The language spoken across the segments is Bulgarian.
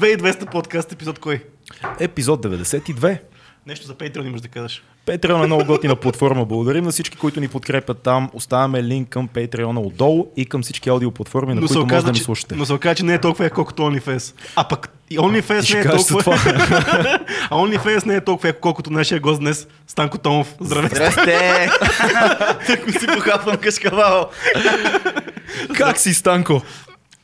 2200 подкаст епизод кой? Епизод 92. Нещо за Patreon имаш да кажеш. Patreon е много готина платформа. Благодарим на всички, които ни подкрепят там. Оставяме линк към Patreon отдолу и към всички аудиоплатформи, на Но които може оказа, да ни слушате. но се оказа, че не е толкова яко, колкото OnlyFans. А пък и OnlyFans не е толкова... това. а OnlyFans не е толкова яко, колкото нашия гост днес, Станко Томов. Здравейте. Здрасте! Тък си похапвам кашкавал. Как си, Станко?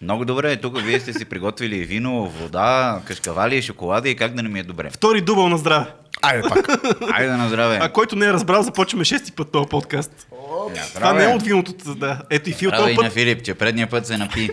Много добре, тук вие сте си приготвили вино, вода, кашкавали, шоколади и как да не ми е добре. Втори дубъл на здраве. Айде пак. Айде на здраве. А който не е разбрал, започваме шести път този подкаст. На Това не е от виното. Да. Ето и Фил този и на път. Филип, че предния път се напи.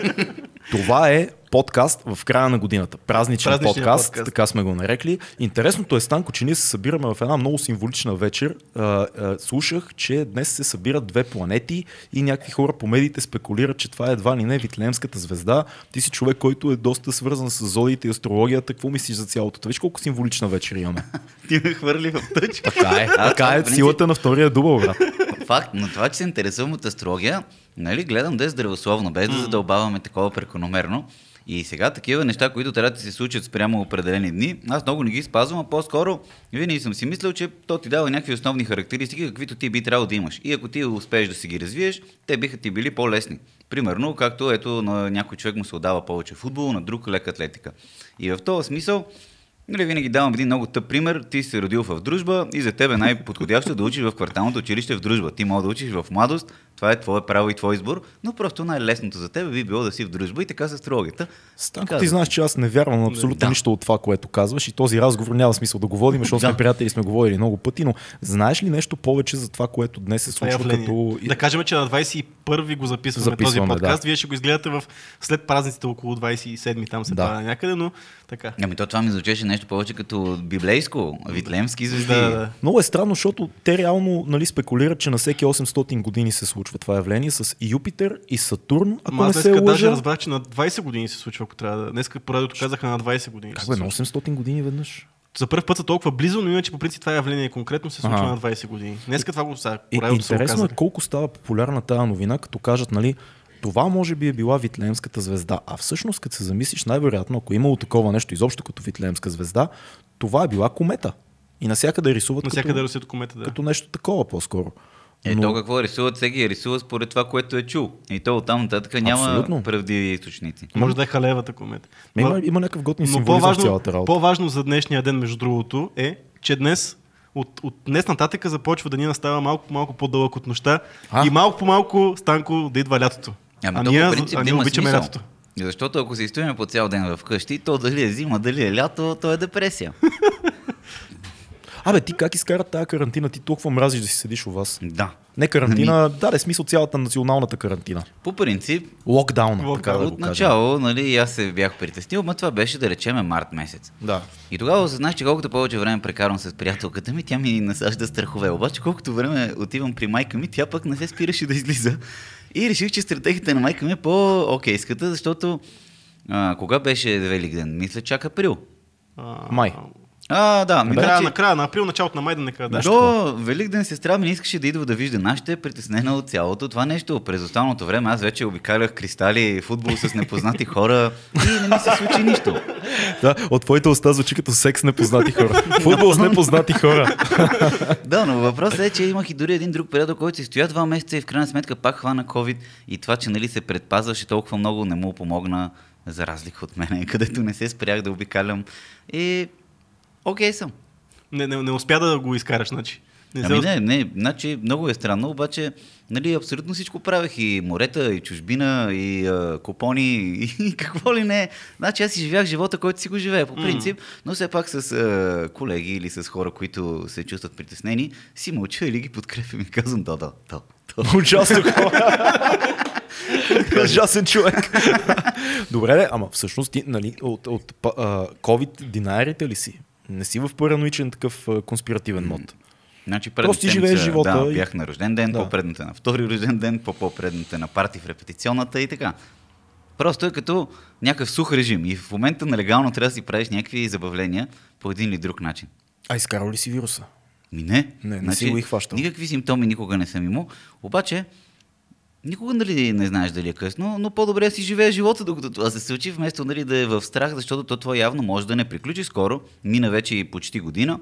Това е подкаст в края на годината. Празничен подкаст, подкаст. така сме го нарекли. Интересното е, Станко, че ние се събираме в една много символична вечер. А, а, слушах, че днес се събират две планети и някакви хора по медиите спекулират, че това е едва ли не Витлеемската звезда. Ти си човек, който е доста свързан с зодиите и астрологията. Какво мислиш за цялото? това? Виж колко символична вечер имаме. Ти ме хвърли в тъч. Така е. Аз Така е силата на втория дубъл, брат. Факт, но това, че се интересувам от астрология, нали, гледам да е здравословно, без да задълбаваме такова прекономерно. И сега такива неща, които трябва да се случат спрямо определени дни, аз много не ги спазвам, а по-скоро винаги съм си мислил, че то ти дава някакви основни характеристики, каквито ти би трябвало да имаш. И ако ти успееш да си ги развиеш, те биха ти били по-лесни. Примерно, както ето на някой човек му се отдава повече футбол, на друг лека атлетика. И в този смисъл, Нали, винаги давам един много тъп пример. Ти си се родил в дружба и за тебе е най-подходящо да учиш в кварталното училище в дружба. Ти може да учиш в младост, това е твое право и твой избор, но просто най-лесното за теб би било да си в дружба и така с астрологията. Станко, Казвам. ти знаеш, че аз не вярвам на абсолютно Да. нищо от това, което казваш и този разговор няма смисъл да го водим, защото сме Да. приятели, сме говорили много пъти, но знаеш ли нещо повече за това, което днес се Това е случва явление. като... Да кажем, че на 21 го записваме, Записваме, този подкаст. да. Вие ще го изгледате в след празниците около 27 там се Да. пада някъде, но така. Ами то това ми звучеше нещо повече като библейско, витлемски звезди. Да, да. Много е странно, защото те реално нали, спекулират, че на всеки 800 години се случва това явление с Юпитер и Сатурн, ако Ама не аз се днеска даже лъжа. разбрах, че на 20 години се случва, ако трябва да. Днеска по радиото казаха на 20 години. Как бе, на случва. 800 години веднъж? За първ път са толкова близо, но иначе по принцип това явление конкретно се случва Ага. на 20 години. Днеска това го са. И, По радиото са го интересно е колко става популярна тази новина, като кажат, нали, това може би е била Витлеемската звезда. А всъщност, като се замислиш, най-вероятно, ако е имало такова нещо изобщо като Витлеемска звезда, това е била комета. И насякъде рисуват Навсякъде като, комета, да. като нещо такова по-скоро. Е, то какво рисуват, всеки я рисува според това, което е чул. И то оттам нататък няма Абсолютно. правдиви източници. Може да е халевата комета. Ма Има, Но- има някакъв готин Но символизъм в цялата работа. по-важно за днешния ден, между другото, е, че днес от, от днес нататък започва да ни настава малко малко по-дълъг от нощта А? и малко по малко станко да идва лятото. Ами а то ние, по принцип а ние обичаме смисъл. лятото. Защото ако се стоим по цял ден вкъщи, то дали е зима, дали е лято, то е депресия. Абе, ти как изкара тази карантина? Ти толкова мразиш да си седиш у вас. да. Не карантина, да, да, смисъл цялата националната карантина. По принцип, Локдауна, Локдаун. така да от начало, нали, аз се бях притеснил, но това беше да речеме март месец. Да. И тогава осъзнах, че колкото повече време прекарвам с приятелката ми, тя ми насажда страхове. Обаче колкото време отивам при майка ми, тя пък не се спираше да излиза. И реших, че стратегията на майка ми е по-окейската, защото а, кога беше Великден? Мисля, чак април. А, Май. А, да, ми Края, значи- на края на април, началото на май да не кажа. До Великден сестра ми не искаше да идва да вижда нашите, е притеснена от цялото това нещо. През останалото време аз вече обикалях кристали, футбол с непознати хора и не ми се случи нищо. Да, от твоите уста звучи като секс с непознати хора. Футбол с непознати хора. Да, но въпросът е, че имах и дори един друг период, който си стоя два месеца и в крайна сметка пак хвана COVID и това, че нали се предпазваше толкова много, не му помогна за разлика от мен, където не се спрях да обикалям. И окей съм. Не, не, не успя да го изкараш, значи. Не Ами не, не, значи много е странно, обаче нали, абсолютно всичко правех и морета, и чужбина, и а, купони, и, и какво ли не. Значи аз си живях живота, който си го живея по принцип, но все пак с а, колеги или с хора, които се чувстват притеснени, си мълча или ги подкрепям и казвам да, да, да. да. Ужасно Ужасен човек. Добре, ама всъщност ти, нали, от, от а, COVID динарите ли си? Не си в параноичен такъв конспиративен мод. Значи Просто ти живееш живота Да, и- бях на рожден ден, Да. по-предната на втори рожден ден, по-по-предната на парти в репетиционната и така. Просто е като някакъв сух режим и в момента нелегално трябва да си правиш някакви забавления по един или друг начин. А изкарал ли си вируса? Ми не. Не, не си го и хващал. Никакви симптоми никога не съм имал. Обаче, Никога нали, не знаеш дали е късно, но по-добре си живее живота, докато това се случи, вместо нали, да е в страх, защото то това явно може да не приключи скоро. Мина вече и почти година.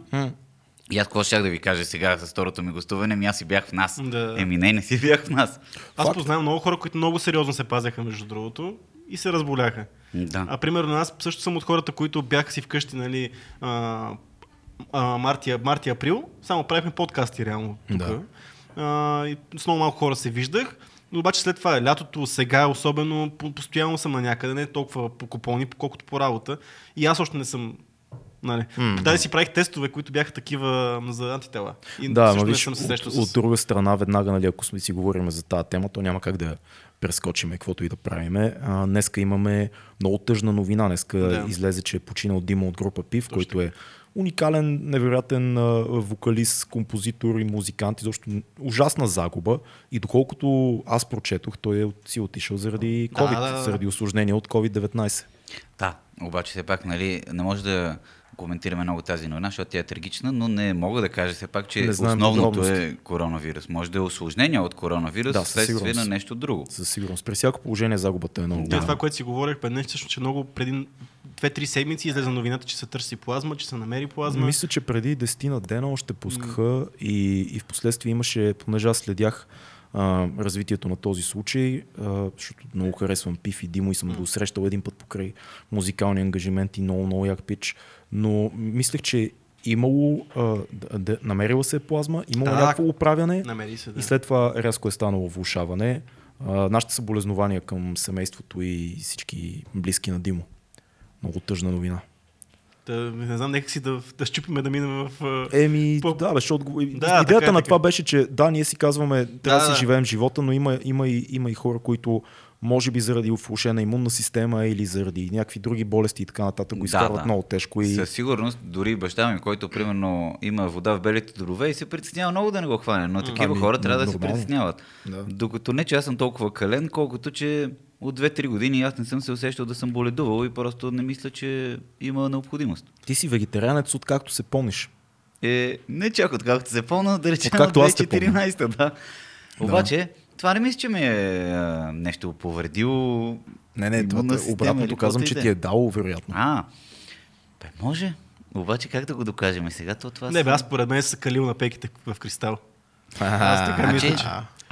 И аз какво щях да ви кажа сега с второто ми гостуване? Ми аз си бях в нас. Да. Еми не, не си бях в нас. Аз Факт. познавам много хора, които много сериозно се пазеха, между другото, и се разболяха. Да. А примерно аз също съм от хората, които бяха си вкъщи, нали, а, а, март, и- март и април, само правихме подкасти реално тук. Да. А, и с много малко хора се виждах. Но обаче след това лятото, сега особено, по- постоянно съм на някъде, не толкова по купони, колкото по работа. И аз още не съм Нали. Mm, Даже си правих тестове, които бяха такива за антитела. И Да, но виж, от, срещал от, с... друга страна, веднага, нали, ако сме си говорим за тази тема, то няма как да прескочиме каквото и да правиме. А, днеска имаме много тъжна новина. Днеска Да. да. излезе, че е починал Дима от група ПИВ, който е уникален, невероятен а, вокалист, композитор и музикант. Изобщо ужасна загуба. И доколкото аз прочетох, той е от- си отишъл заради Да, COVID, да, да. заради осложнения от COVID-19. Да, обаче все пак, нали, не може да коментираме много тази новина, защото тя е трагична, но не мога да кажа все пак, че основното е коронавирус. Може да е осложнение от коронавирус, Да, да, следствие на нещо друго. Със сигурност. При всяко положение загубата е много Да. Това, което си говорих пред днес, всъщност, че много преди 2-3 седмици излезе новината, че се търси плазма, че се намери плазма. Мисля, че преди 10 на дена още пускаха и, и в последствие имаше, понеже аз следях а, развитието на този случай, а, защото много харесвам Пиф и Димо и съм го срещал един път покрай музикални ангажименти, много, много як пич, но мислех, че имало, а, да, да, намерила се е плазма, имало Да. някакво оправяне Намери се, да. и след това рязко е станало влушаване. А, нашите съболезнования към семейството и всички близки на Димо. Много тъжна новина. Да, не знам, нека си да, да щупиме да минем в... Еми, По- да, защото Да, идеята така е, на така. това беше, че да, ние си казваме, трябва да, Да, си да. живеем живота, но има, има, и, има и хора, които може би заради влушена имунна система или заради някакви други болести и така нататък го изкарват да. много тежко. И... Със сигурност, дори баща ми, който примерно има вода в белите дробове и се притеснява много да не го хване, но такива Ами, хора трябва да се притесняват. Да. Докато не, че аз съм толкова кален, колкото че от 2-3 години аз не съм се усещал да съм боледувал и просто не мисля, че има необходимост. Ти си вегетарианец откакто се помниш. Е, не чак откакто се помня, да речем от аз те помня. 2014, да. Обаче, това не мисля, че ми е а, нещо повредило. Не, не, това, е система обратното казвам, че ти да е дало, вероятно. А, бе, може. Обаче как да го докажем сега? То това Не, са- бе, аз според мен се калил на пеките в кристал. Аз така Значи, мисля, че...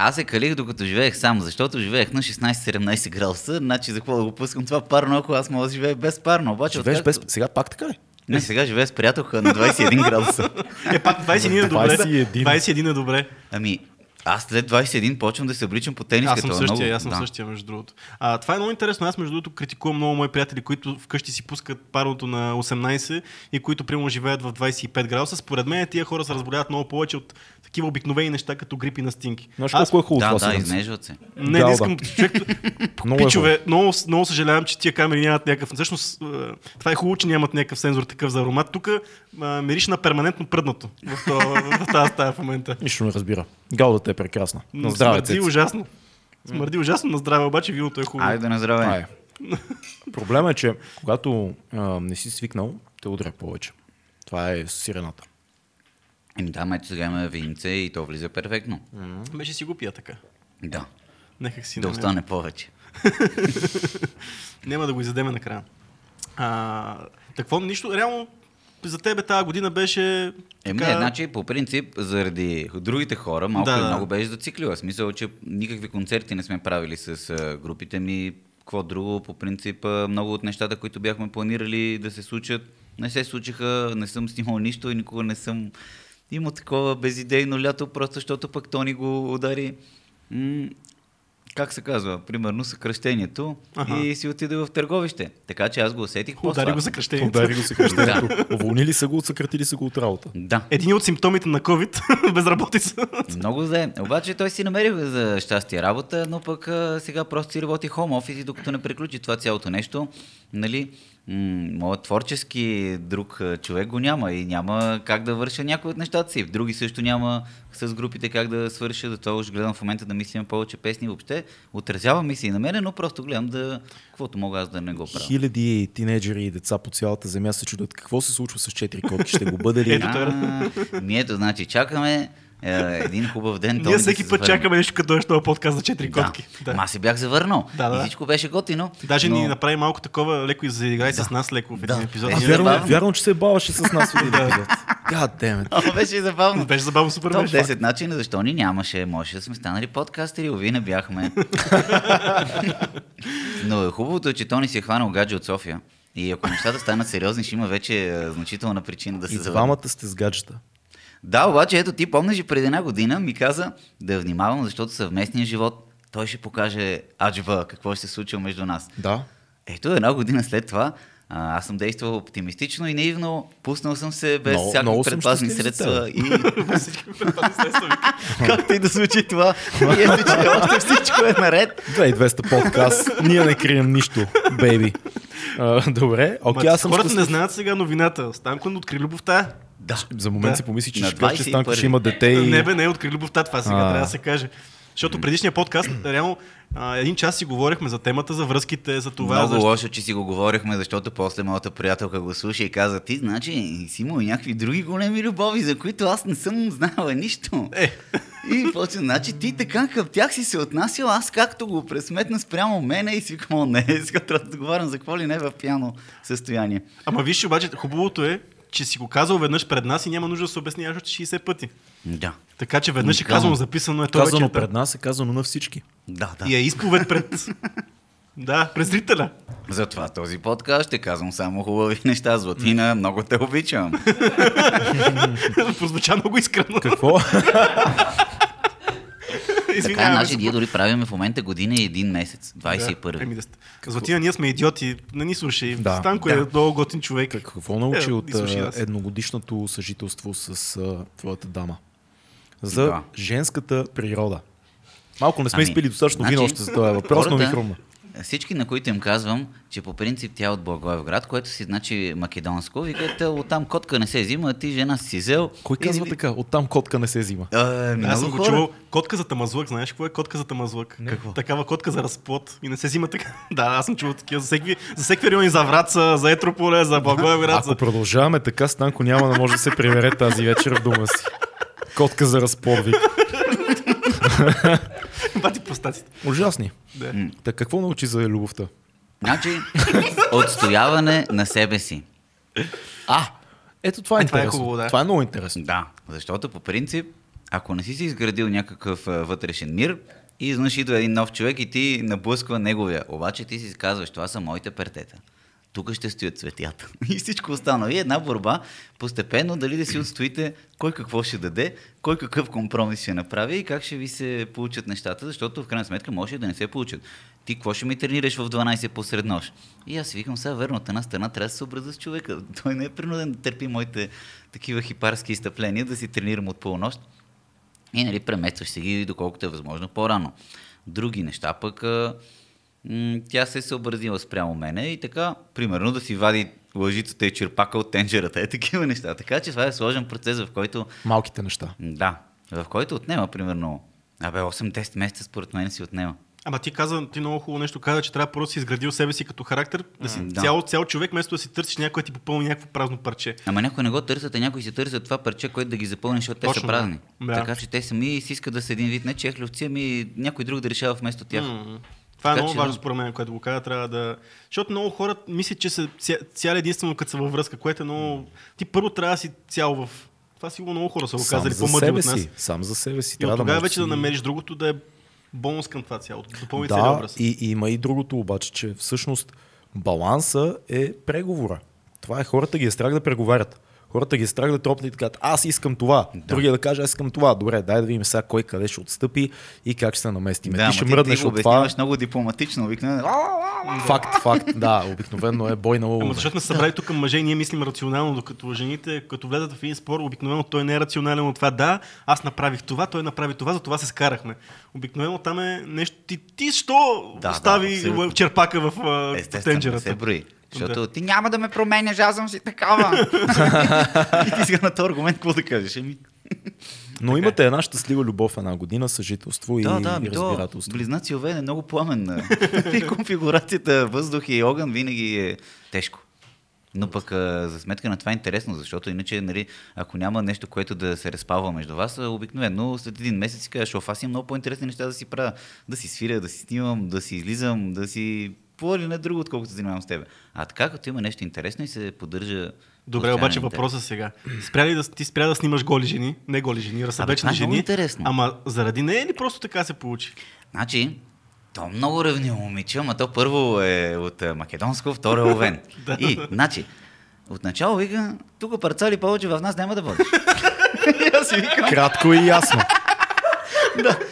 аз се калих докато живеех сам, защото живеех на 16-17 градуса, значи за какво да го пускам това парно, ако аз мога да живея без парно. Обаче, Живееш без... Сега пак така ли? Не, сега живея с приятелка на 21 градуса. Е, пак 21 е добре. 21. 21 е добре. Ами, аз след 21 почвам да се обличам по тениската. Аз съм е същия, много- аз съм да. същия, между другото. А, това е много интересно. Аз, между другото, критикувам много мои приятели, които вкъщи си пускат парното на 18 и които, примерно, живеят в 25 градуса. Според мен, тия хора се разболяват много повече от такива обикновени неща, като грипи на стинки. Знаеш Аз колко е хубаво Да, това да, слънце? изнежват се. не, Да, не искам, човек, Много е пичове, много, много съжалявам, че тия камери нямат някакъв. Всъщност, е, това е хубаво, че нямат някакъв сензор такъв за аромат. Тук мириш на перманентно пръднато в, това- в тази стая в момента. Нищо не разбира. Галдата е прекрасна. На здраве, Смърди Цеци. ужасно. Смърди ужасно на здраве, обаче виното е хубаво. Айде на здраве. Ай. Проблема е, че когато а, не си свикнал, те удря повече. Това е сирената. Еми да, ма ето сега има винце и то влиза перфектно. Беше си го пия така. Да, Нека си да намеря. остане повече. Няма да го изядеме накрая. А, какво нищо, реално за тебе тази година беше Еми, така... не, значи, по принцип, заради другите хора, малко Да, и много беше зациклила. Смисъл, че никакви концерти не сме правили с групите ми. Какво друго, по принцип, много от нещата, които бяхме планирали да се случат, не се случиха, не съм снимал нищо и никога не съм имал такова безидейно лято, просто защото пък Тони го удари. М- как се казва, примерно съкръщението Аха. и си отиде в търговище. Така че аз го усетих Удари по-слабо. го съкръщението. Удари го съкръщението. Уволнили са го, съкратили са го от работа. Да. Един от симптомите на COVID, безработица. Много зле. Обаче той си намери за щастие работа, но пък а, сега просто си работи хом офис и докато не приключи това цялото нещо, нали, моят творчески друг човек го няма и няма как да върша някои от нещата си. Други също няма с групите как да свърша, затова уж гледам в момента да мислим повече песни въобще. Отразява ми се и на мене, но просто гледам да, каквото мога аз да не го правя. Хиляди тинейджери и деца по цялата земя се чудят какво се случва с четири котки. Ще го бъде ли? Ми ето, значи, чакаме един хубав ден. Ние да всеки се път чакаме нещо, като дойде този подкаст за 4 котки. Да. Ама аз се бях завърнал. Да, да. И всичко беше готино. Даже но... ни направи малко такова, леко и заиграй с нас леко в един Да. епизод. Е, Беше Ние- вярно, забавно. вярно, че се баваше с нас в един епизод. God damn it. Беше забавно. Беше забавно, супер Топ беше. 10 начина, защо ни нямаше. Можеше да сме станали подкастери, ови не бяхме. Но хубавото е, че Тони си е хванал гадже от София. И ако нещата станат сериозни, ще има вече е, значителна причина да се И завърне. двамата сте с гаджета. Да, обаче ето ти помниш и преди една година ми каза да внимавам, защото съвместния живот той ще покаже аджба какво ще се случи между нас. Да. Ето една година след това а, аз съм действал оптимистично и наивно, пуснал съм се без Много- всякакви предпазни средства и както и да звучи това. И ето, че още всичко е наред. 2200 подкаст. Ние не крием нищо, бейби. А, Добре, окей, Ма, аз съм хората не щастлив. знаят сега новината. Станко не откри любовта. Да. За момент Да. си помисли, че На ще Станко 21. ще има дете и... Не бе, не откри любовта, това сега А. трябва да се каже. Защото предишния подкаст, реално, а, един час си говорихме за темата, за връзките, за това. Много защо... лошо, че си го говорихме, защото после моята приятелка го слуша и каза, ти значи си имал и някакви други големи любови, за които аз не съм знала нищо. Е, И после, значи ти така към тях си се отнасял, аз както го пресметна спрямо мене и си викам, «О, не, сега трябва да отговарям за какво ли не е в пияно състояние. ама виж, обаче, хубавото е, че си го казал веднъж пред нас и няма нужда да се обясняваш още 60 пъти. Да. Така че веднъж е казано, записано е това Казано вечерта. пред нас е казано на всички. Да, да. И е изповед пред... да, през зрителя. Затова този подкаст ще казвам само хубави неща. Златина, много те обичам. Прозвуча много искрено. Какво? така, Извинявам значи ние дори правиме в момента година и един месец. Да, 21. еми да сте. Златина, ние сме идиоти, не ни слушай. Да. Станко е Да. много готин човек. Какво научи Е, от нас. едногодишното съжителство с а, твоята дама? За Да. женската природа. Малко не сме Ами, изпили достатъчно значи, вино още за този въпрос, но ми хората- хрумна. Всички, на които им казвам, че по принцип тя е от Благоевград, което си значи македонско, викат, «Е, оттам котка не се взима, ти жена си взел. Кой И- казва така? Оттам котка не се взима. А, ами, Аз съм го чувал. Котка за тамазлък, знаеш какво е котка за тамазлък? Какво? Такава котка за разплод. И не се взима така. да, аз съм чувал такива за всеки, за всеки райони, за Враца, за Етрополе, за Благоевград. Ако За... продължаваме така, Станко няма да може да се прибере тази вечер в дома си. Котка за разпорвик. Бати простаците. Ужасни. Да. Така какво научи за любовта? Значи, отстояване на себе си. А, ето това е Е, това е хубаво, да. Това е много интересно. Да, защото по принцип, ако не си си изградил някакъв а, вътрешен мир, и изведнъж идва един нов човек и ти наблъсква неговия. Обаче ти си казваш, това са моите пертета. Тук ще стоят цветята. И всичко останало. И една борба, постепенно дали да си отстоите кой какво ще даде, кой какъв компромис ще направи и как ще ви се получат нещата, защото в крайна сметка може да не се получат. Ти какво ще ми тренираш в 12 посред нощ? И аз си викам, сега верно, от една страна трябва да се съобразя с човека. Той не е принуден да търпи моите такива хипарски изтъпления, да си тренирам от полунощ. И нали, преместваш се ги доколкото е възможно по-рано. Други неща пък тя се е съобразила спрямо мене и така, примерно да си вади лъжицата и черпака от тенджерата. Е такива неща. Така че това е сложен процес, в който, Малките неща. да, в който отнема примерно, абе 8-10 месеца според мен си отнема. Ама ти каза, ти много хубаво нещо каза, че трябва първо да си изградил себе си като характер, да си да. цял, цял човек, вместо да си търсиш някой да ти попълни някакво празно парче. Ама някой не го търсят, а някой си търсят това парче, което да ги запълни, защото те са Точно, празни. да. Така че те сами си искат да са един вид не чехлювци, ами някой друг да решава вместо тях. М, Това е Така много че, важно да. според мен, което го каза, трябва да... Защото много хора мислят, че са ця- цяли единствено като са във връзка, което е много... Ти първо трябва да си цял в... Това сигурно много хора са го казали за по-мъдри от нас. си. Сам за себе си. И от да тогава можеш вече да си- намериш другото да е бонус към това цялото. Да допълни Да, образ. и, и има и другото обаче, че всъщност баланса е преговора. Това е хората ги е страх да преговарят. Хората ги е страх да тропнат и да кажат, аз искам това. Да. Другия да каже, аз искам това. Добре, дай да видим сега кой къде ще отстъпи и как ще се наместим. Да, ти ама ще ти, мръднеш ти от това. много дипломатично, обикновено. Факт, факт. Да, обикновено е бой на Ама лъвове. защото сме събрали тук мъже и ние мислим рационално, докато жените, като влезат в един спор, обикновено той не е рационален от това. Да, аз направих това, той направи това, за това се скарахме. Обикновено там е нещо. Ти, ти що Да, да, остави абсолютно. черпака в, в тенджерата? се брои. Защото Да. ти няма да ме променяш, аз съм си такава. и ти сега на този аргумент какво да кажеш? Еми, Но имате една щастлива любов една година, съжителство и, да, да, и ми то разбирателство. близнаци овен е много пламенна. и конфигурацията въздух и огън винаги е тежко. Но пък а, за сметка на това е интересно, защото иначе, нали, ако няма нещо, което да се разпалва между вас, обикновено след един месец си кажеш, оф, аз имам много по-интересни неща да си правя, да си свиря, да си снимам, да си излизам, да си по или не друго, отколкото се занимавам с тебе. А така, като има нещо интересно и се поддържа. Добре, обаче въпросът сега. Спря ли да, ти спря да снимаш голи жени? Не голи жени, това разсъбечени е много жени. интересно. Ама заради нея или просто така се получи? Значи, то много ревниво момиче, ама то първо е от македонско, второ е овен. Да. И, значи, отначало вика, тук парцали повече в нас няма да викам, Кратко и ясно.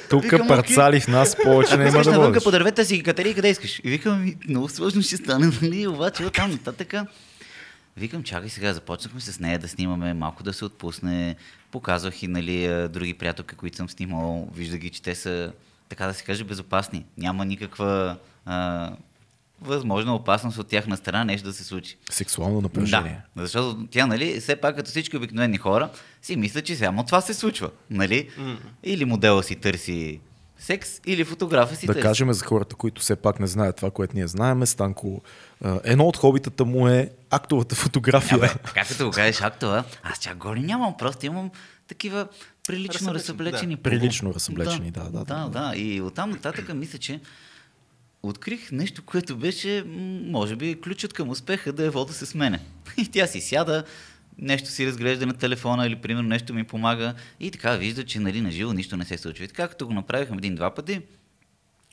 Тук Викам, парцали в нас повече не има да водиш. по дървета си ги катери къде искаш. И викам, ми, много сложно ще стане, нали? Обаче от там нататък. Викам, чакай сега, започнахме с нея да снимаме, малко да се отпусне. Показвах и нали, други приятелки, които съм снимал. Вижда ги, че те са, така да се каже, безопасни. Няма никаква а, възможна опасност от тяхна страна нещо да се случи. Сексуално напрежение. Да, защото тя, нали, все пак като всички обикновени хора, си мисля, че само това се случва, нали? Или модела си търси секс, или фотографа си Да търси. кажем за хората, които все пак не знаят това, което ние знаем, Станко, едно от хобитата му е актовата фотография. Абе, така като го кажеш актова, аз чак голи нямам, просто имам такива прилично Разсъблечени, да. Прилично разсъблечени, да, да, да, Да, да. И оттам нататък мисля, че открих нещо, което беше, може би, ключът към успеха да е вода се смене. И тя си сяда, нещо си разглежда на телефона или примерно нещо ми помага и така вижда, че нали, на живо нищо не се случва. И така като го направихме един-два пъти,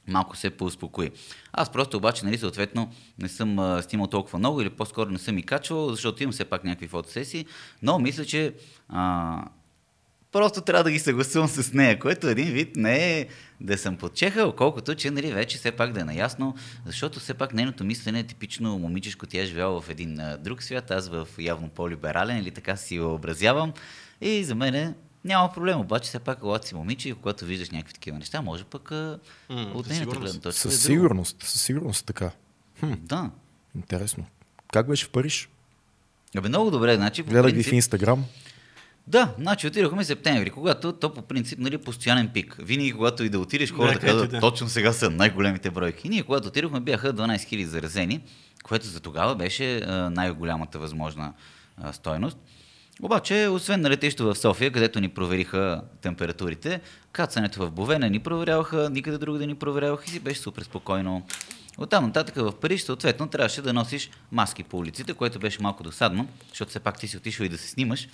малко се поуспокои. Аз просто обаче, нали, съответно, не съм а, снимал толкова много или по-скоро не съм и качвал, защото имам все пак някакви фотосесии, но мисля, че а, просто трябва да ги съгласувам с нея, което един вид не е да съм подчехал, колкото че нали, вече все пак да е наясно, защото все пак нейното мислене е типично момичешко, тя е живяла в един друг свят, аз в явно по-либерален или така си въобразявам и за мен е няма проблем, обаче все пак, когато си момиче и когато виждаш някакви такива неща, може пък М, от нейната сигурност. гледна точка. Със е сигурност, със сигурност така. Хм, Да. интересно. Как беше в Париж? Абе, много добре, значи. Гледах ги в принцип- Инстаграм. Да, значи отидохме септември, когато то по принцип, нали, постоянен пик. Винаги, когато и да отидеш, хората Да, казват, да. точно сега са най-големите бройки. И ние, когато отидохме, бяха 12 000 заразени, което за тогава беше най-голямата възможна а, стойност. Обаче, освен на летището в София, където ни провериха температурите, кацането в Бове не ни проверяваха, никъде друго да ни проверяваха и си беше супер спокойно. Оттам нататък в Париж, съответно, трябваше да носиш маски по улиците, което беше малко досадно, защото все пак ти си отишъл и да се снимаш.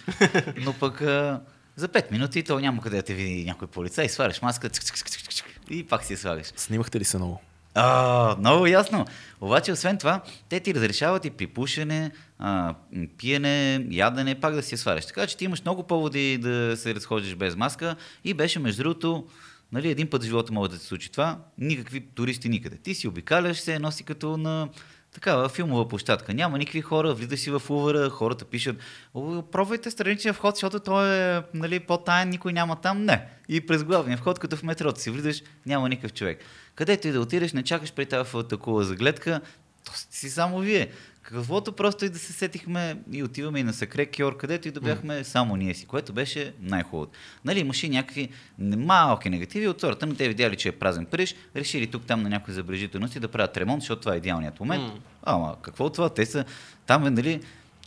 Но пък а, за 5 минути то няма къде да те види някой полицай, сваляш маска цък, цък, цък, цък, цък, и пак си я слагаш. Снимахте ли се много? А, много ясно. Обаче, освен това, те ти разрешават и при пушене, а, пиене, ядене, пак да си я сваляш. Така че ти имаш много поводи да се разхождаш без маска и беше, между другото, нали, един път в живота може да се случи това, никакви туристи никъде. Ти си обикаляш се, носи като на такава филмова площадка. Няма никакви хора, влизаш си в Увъра, хората пишат, «О, пробвайте страничния вход, защото той е нали, по-таен, никой няма там. Не. И през главния вход, като в метрото си влизаш, няма никакъв човек. Където и да отидеш, не чакаш при тази такова загледка, то си само вие. Каквото просто и да се сетихме и отиваме и на Сакре Кьор, където и да бяхме само ние си, което беше най-хубавото. Нали, имаше и някакви малки негативи от сорта, но те видяли, че е празен Париж, решили тук там на някои забележителности да правят ремонт, защото това е идеалният момент. Ама какво от това? Те са там е, нали,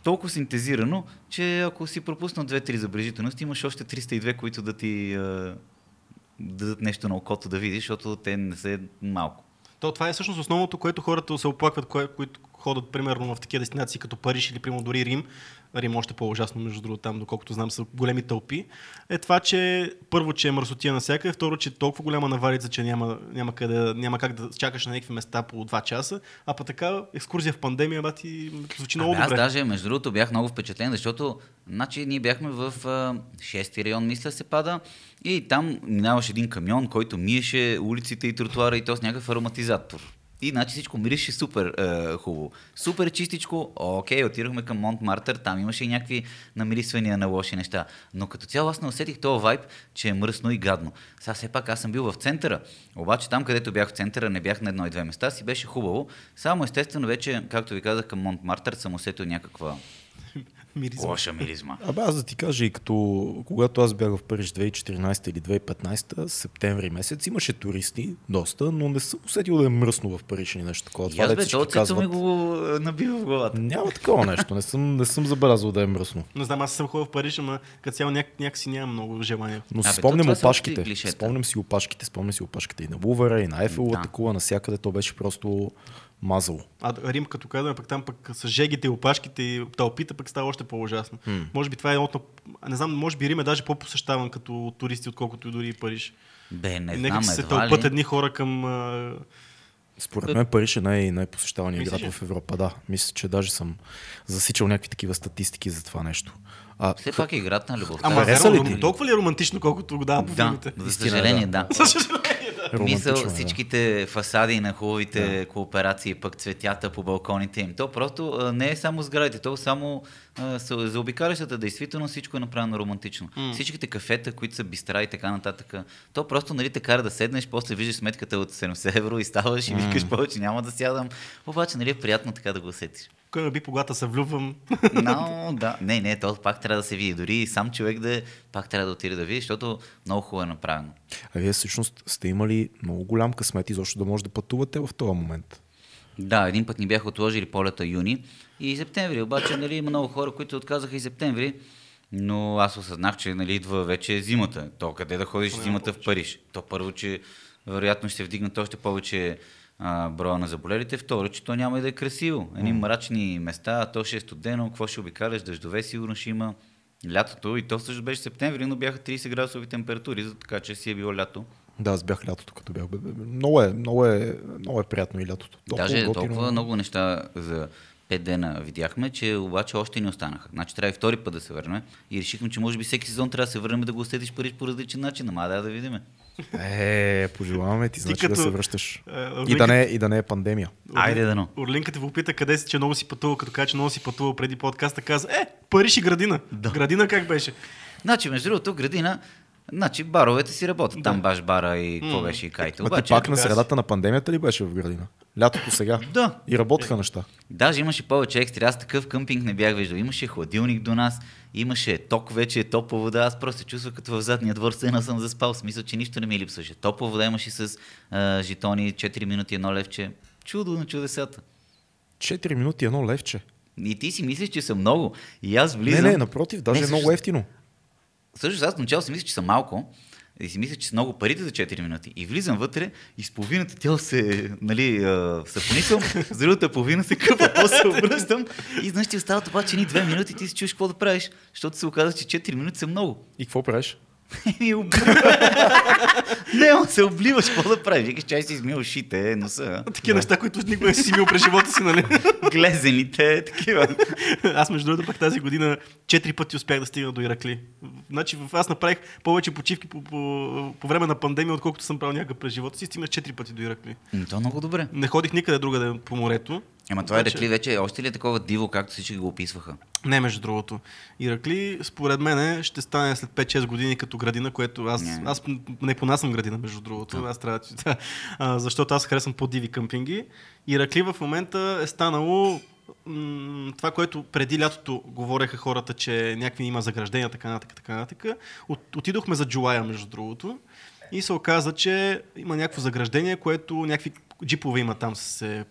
толкова синтезирано, че ако си пропуснал две-три забележителности, имаш още 302, които да ти а, дадат нещо на окото да видиш, защото те не са малко. То, това е всъщност основното, което хората се оплакват, кое, които ходят примерно в такива дестинации като Париж или примерно дори Рим. Рим още по-ужасно, между другото, там, доколкото знам, са големи тълпи. Е това, че първо, че е мърсотия навсякъде, второ, че е толкова голяма наварица, че няма, няма, къде, няма как да чакаш на някакви места по 2 часа, а па така екскурзия в пандемия, бати, звучи много аз добре. даже, между другото, бях много впечатлен, защото значи, ние бяхме в а, 6-ти район, мисля се пада, и там минаваше един камион, който миеше улиците и тротуара и то с някакъв ароматизатор. И значи всичко мирише супер е, хубаво. Супер чистичко. Окей, отидохме към Монт Мартър, там имаше и някакви намирисвания на лоши неща. Но като цяло аз не усетих този вайб, че е мръсно и гадно. Сега все пак аз съм бил в центъра, обаче там, където бях в центъра, не бях на едно и две места, си беше хубаво. Само естествено вече, както ви казах, към Монт Мартър съм усетил някаква Миризма. Лоша миризма. Абе, аз да ти кажа, и като когато аз бях в Париж 2014 или 2015, септември месец, имаше туристи, доста, но не съм усетил да е мръсно в Париж или нещо такова. И аз бе, то цето ми го е, набива в главата. Няма такова нещо, не съм, не съм забелязал да е мръсно. Не знам, аз съм ходил в Париж, ама като цяло няк, някакси нямам много желание. Но си спомням това опашките. Спомням си опашките, спомням си опашките и на Лувъра, и на Ефеловата Да. кула, навсякъде то беше просто мазало. А Рим, като казваме, пък там пък с жегите и опашките и тълпите, пък става още по-ужасно. Може би това е едно от... Не знам, може би Рим е даже по-посещаван като туристи, отколкото дори и Париж. Бе, не И нека знам, се тълпат ли. едни хора към... А... Според мен Париж е най- най-посещаваният Мислиш град в Европа. Да, мисля, че даже съм засичал някакви такива статистики за това нещо. А, Все пак е играта на любовта. Ама ти? толкова ли е романтично, колкото го дава по Да, филмите? за е, съжаление, да. да. романтично Мисъл, е, да. всичките фасади на хубавите кооперации, пък цветята по балконите им. То просто не е само сградите, то само за обикалящата действително всичко е направено романтично. Всичките кафета, които са бистра и така нататък, то просто нали те кара да седнеш, после виждаш сметката от 70 евро и ставаш и викаш повече няма да сядам. Обаче нали е приятно така да го усетиш. Би, когато се влюбвам. Но, да. Не, не, то пак трябва да се види. Дори и сам човек да е, пак трябва да отиде да види, защото много хубаво е направено. А вие всъщност сте имали много голям късмет изобщо да може да пътувате в този момент. Да, един път ни бяха отложили полета юни и септември. Обаче нали, има много хора, които отказаха и септември. Но аз осъзнах, че нали, идва вече зимата. То къде да ходиш зимата в Париж? То първо, че вероятно ще вдигнат още повече а, броя на заболелите. Второ, че то няма и да е красиво. Едни мрачни места, то ще е студено, какво ще обикаляш, дъждове сигурно ще има. Лятото и то също беше септември, но бяха 30 градусови температури, така че си е било лято. Да, аз бях лятото, като бях бебе. Много е, много е, много е приятно и лятото. Толкова Даже готино. толкова много неща за 5 дена видяхме, че обаче още ни останаха. Значи трябва и втори път да се върнем. И решихме, че може би всеки сезон трябва да се върнем да го усетиш Париж по различен начин. Ама да, да видим. Е, пожелаваме ти, значи да като, се връщаш. е, И да, не, и да не е пандемия. Айде да но. Орлинка те попита къде си, че много си пътувал, като каза, че много си пътувал преди подкаста, каза, е, Париж и градина. Да. Градина как беше? Значи, между другото, градина, значи баровете си работят. Там баш бара и какво беше и кайте. Ма ти Обаче, пак на средата на пандемията ли беше в градина? Лятото сега. Да. И работеха неща. Даже имаше повече екстри. Аз такъв къмпинг не бях виждал. Имаше хладилник до нас, имаше ток вече, топла вода. Аз просто се чувствах като в задния двор, сцена съм заспал. Смисъл, че нищо не ми липсваше. Топла вода имаше с а, жетони, 4 минути, едно левче. Чудо на чудесата. 4 минути едно левче. И ти си мислиш, че са много. И аз Не, влизам... не, напротив, даже Не, е много ефтино. Също аз начало си мисля, че са малко. И си мисля, че са много парите за 4 минути. И влизам вътре и с половината тяло се, нали, съпонисвам, с другата половина се къпа, после обръщам и знаеш, ти остават обаче ни 2 минути и ти си чуеш какво да правиш, защото се оказа, че 4 минути са много. И какво правиш? Еми. Не, ама се обливаш, какво да правиш? Викаш, чай си измил ушите, носа, Такива неща, които никога не си имал през живота си, нали? глезените, такива. Аз между другото пък тази година четири пъти успях да стигна до Иракли. Значи аз направих повече почивки по, по, по време на пандемия, отколкото съм правил някакъв през живота си. Стигнах четири пъти до Иракли. То е много добре. Не ходих никъде другаде по морето. Ема това е Обаче- рекли вече, още ли е такова диво, както всички го описваха? Не, между другото. Иракли, според мен, ще стане след 5-6 години като градина, което аз, Не. аз не понасям градина, между другото. Аз трябва да, а, защото аз харесвам по-диви къмпинги. Иракли в момента е станало м- това, което преди лятото говореха хората, че някакви има заграждения, така нататък, така нататък. От, отидохме за Джулая, между другото. И се оказа, че има някакво заграждение, което някакви джипове има там се,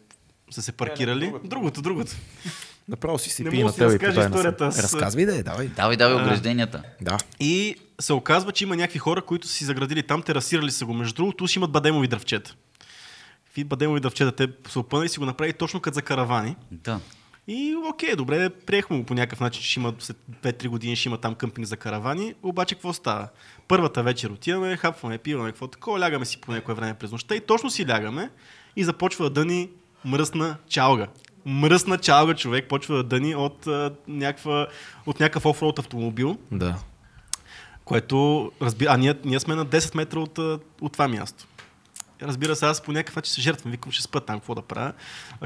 са се паркирали. Другото, другото. Направо си си Не пи мога на тебе и историята се. с- Разказвай да е, давай. Давай, давай огражденията. Да. И се оказва, че има някакви хора, които са си заградили там, терасирали са го. Между другото, си имат бадемови дръвчета. Какви бадемови дръвчета те са опънали си го направили точно като за каравани. Да. И окей, добре, приехме го по някакъв начин, че ще има след 2-3 години ще има там къмпинг за каравани. Обаче какво става? Първата вечер отиваме, хапваме, пиваме, какво такова, лягаме си по някое време през нощта и точно си лягаме и започва да ни мръсна чалга. Мръсна чалга човек почва да дъни от, а, някаква, от някакъв офроуд автомобил. Да. Което, разбира, а ние, ние сме на 10 метра от, от това място. Разбира се, аз по някакъв начин се жертвам. Викам, ще спа там, какво да правя.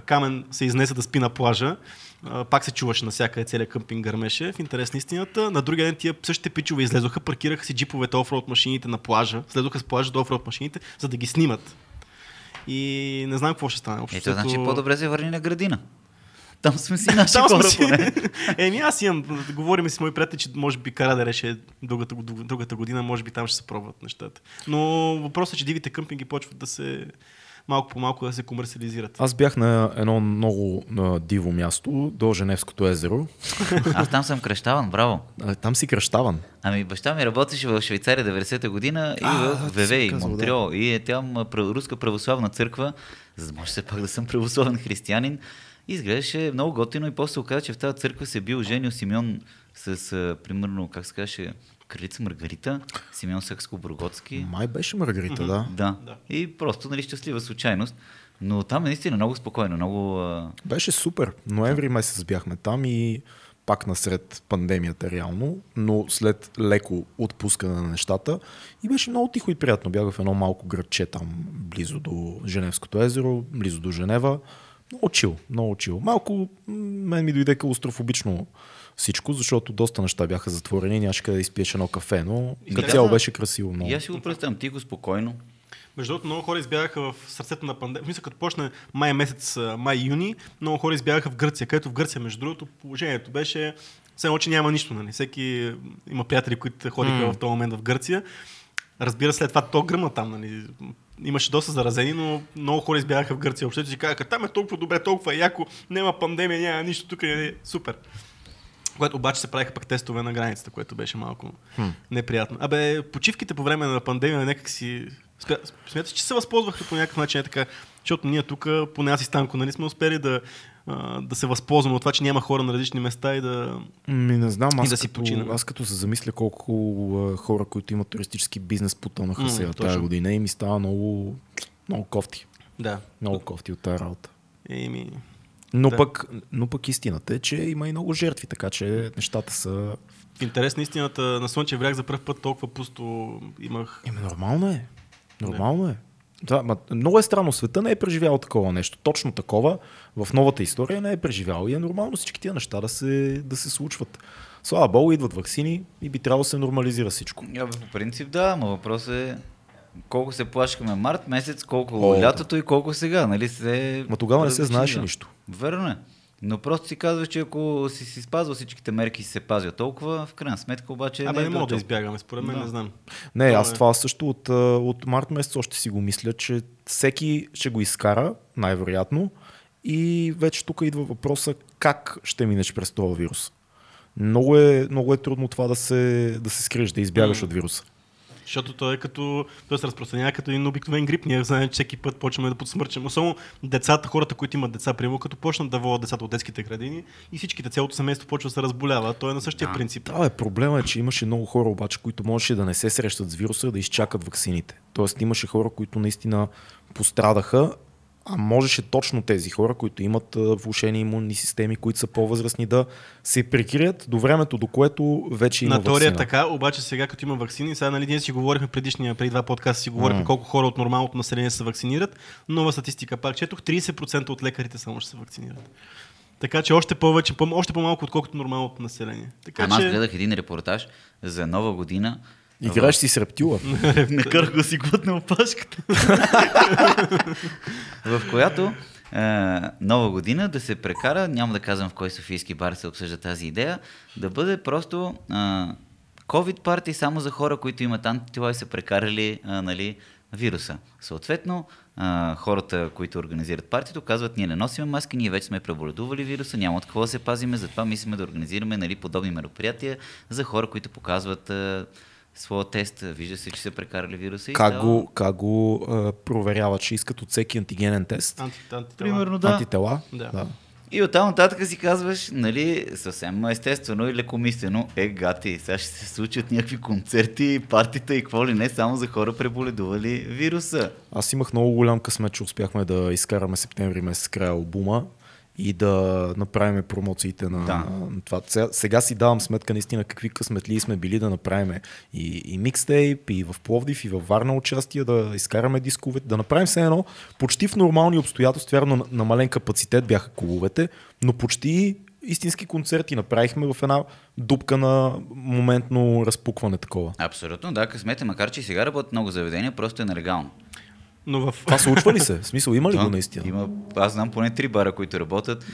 Камен се изнесе да спи на плажа. Пак се чуваше навсякъде, целият къмпинг гърмеше. В интерес на истината. На другия ден тия същите пичове излезоха, паркираха си джиповете офроуд машините на плажа. Слезоха с плажа до офроуд машините, за да ги снимат. И не знам какво ще стане. Общо Ето, значи по-добре се върни на градина. Там сме си наши Там хора си. поне. Еми, аз имам, говорим си с мои приятели, че може би кара да реше другата, другата година, може би там ще се пробват нещата. Но въпросът е, че дивите къмпинги почват да се малко по малко да се комерциализират. Аз бях на едно много на диво място, до Женевското езеро. Аз там съм кръщаван, браво. А, Там си кръщаван. Ами баща ми работеше в Швейцария 90-та година и А, в и казал, да. И е там руска православна църква, за да може все пак да съм православен християнин. И изглеждаше много готино и после се оказа, че в тази църква се бил женил Симеон с, примерно, как се каже, кралица Маргарита, Симеон Сакско-Бурготски. Май беше Маргарита, да. Да. Да. И просто, нали, щастлива случайност. Но там е наистина много спокойно, много... Беше супер. Ноември месец бяхме там и пак насред пандемията реално, но след леко отпускане на нещата и беше много тихо и приятно. Бях в едно малко градче там, близо до Женевското езеро, близо до Женева. Много чил, много чил. Малко мен ми дойде клаустрофобично всичко, защото доста неща бяха затворени, нямаше къде да изпиеш едно кафе, но като да. цяло беше красиво много. И аз си го представям тихо, спокойно. Между другото, много хора избягаха в сърцето на пандемия. Мисля, като почна май месец, май-юни, много хора избягаха в Гърция, където в Гърция, между другото, положението беше все едно, че няма нищо. Нали? Всеки има приятели, които ходиха М. в този момент в Гърция. Разбира се, след това то гръмна там. Нали? Имаше доста заразени, но много хора избягаха в Гърция. Общото си казаха, там е толкова добре, толкова яко, няма пандемия, няма нищо, тук е супер. Което обаче се правиха пък тестове на границата, което беше малко Хм. неприятно. Абе, почивките по време на пандемия някак си... Смяташ, че се възползваха по някакъв начин е така, защото ние тук, поне аз и Станко, нали сме успели да, да се възползваме от това, че няма хора на различни места и да... Ми не знам, аз, да си като, аз като се замисля колко хора, които имат туристически бизнес, потънаха М, сега тази година и ми става много, много кофти. Да. Много кофти от тази работа. Еми... Но, Да. пък, но пък истината е, че има и много жертви, така че нещата са... В интерес на истината, на Слънчев бряг за първ път толкова пусто имах... Еми, нормално е. Нормално е. Да, ма, много е странно. Света не е преживял такова нещо. Точно такова в новата история не е преживял. И е нормално всички тия неща да се, да се случват. Слава Богу, идват вакцини и би трябвало да се нормализира всичко. Абе, по принцип да, но въпрос е колко се плашкаме март месец, колко О, лятото и колко сега, нали се... Ма тогава не се знаеше нищо. Верно е. Но просто си казваш, че ако си, си спазвал всичките мерки и се пазил толкова, в крайна сметка обаче Абе, не не е мога да избягаме, според мен, Да. не знам. Не, То аз е- това също от, от март месец още си го мисля, че всеки ще го изкара, най-вероятно. И вече тук идва въпроса как ще минеш през този вирус. Много е, много е трудно това да се, да се скриеш, да избягаш М. от вируса. Защото той е като, той се разпространява като един обикновен грип. Ние знаем, че всеки път почваме да подсмърчаме. Особено децата, хората, които имат деца, примерно, като почнат да водят децата от детските градини и всичките, цялото семейство почва да се разболява. Той е на същия Да. принцип. Да, бе, проблема е, че имаше много хора обаче, които можеше да не се срещат с вируса, да изчакат ваксините. Тоест имаше хора, които наистина пострадаха, а можеше точно тези хора, които имат влушени имунни системи, които са по-възрастни, да се прикрият до времето, до което вече има на теория е така, обаче сега като има вакцини, сега нали, ние си говорихме предишния, преди два подкаста си говорихме М. колко хора от нормалното население се вакцинират. Нова статистика пак четох, 30% от лекарите само ще се вакцинират. Така че още повече, по- още по-малко отколкото нормалното население. Така Ама аз че... гледах един репортаж за нова година. Играеш си с рептила. Не кърх го си глътна опашката. в която е, нова година да се прекара, няма да казвам в кой софийски бар се обсъжда тази идея, да бъде просто е, COVID парти само за хора, които имат антитела и са прекарали е, нали, вируса. Съответно, е, хората, които организират партито, казват, ние не носим маски, ние вече сме преболедували вируса, няма от какво да се пазиме, затова мислиме да организираме нали, подобни мероприятия за хора, които показват е, своя тест, вижда се, че са прекарали вируса. и Как става- го, как го а, проверяват, че искат от всеки антигенен тест? Анти, антитела. Примерно да. Антитела? Да. И оттам нататък си казваш, нали, съвсем естествено и лекомислено, е гати, сега ще се случат някакви концерти, партита и какво ли не, само за хора преболедували вируса. Аз имах много голям късмет, че успяхме да изкараме септември месец края албума и да направим промоциите на, Да. на това. Сега, сега си давам сметка наистина какви късметли сме били да направим и, и микстейп, и в Пловдив, и във Варна участие, да изкараме дискове, да направим все едно почти в нормални обстоятелства, вярно на- намален капацитет бяха клубовете, но почти истински концерти направихме в една дупка на моментно разпукване такова. Абсолютно, да, късмете, макар че и сега работят много заведения, просто е нелегално. Но в... Това случва ли се? В смисъл, има ли Да, го наистина? Има, аз знам поне три бара, които работят.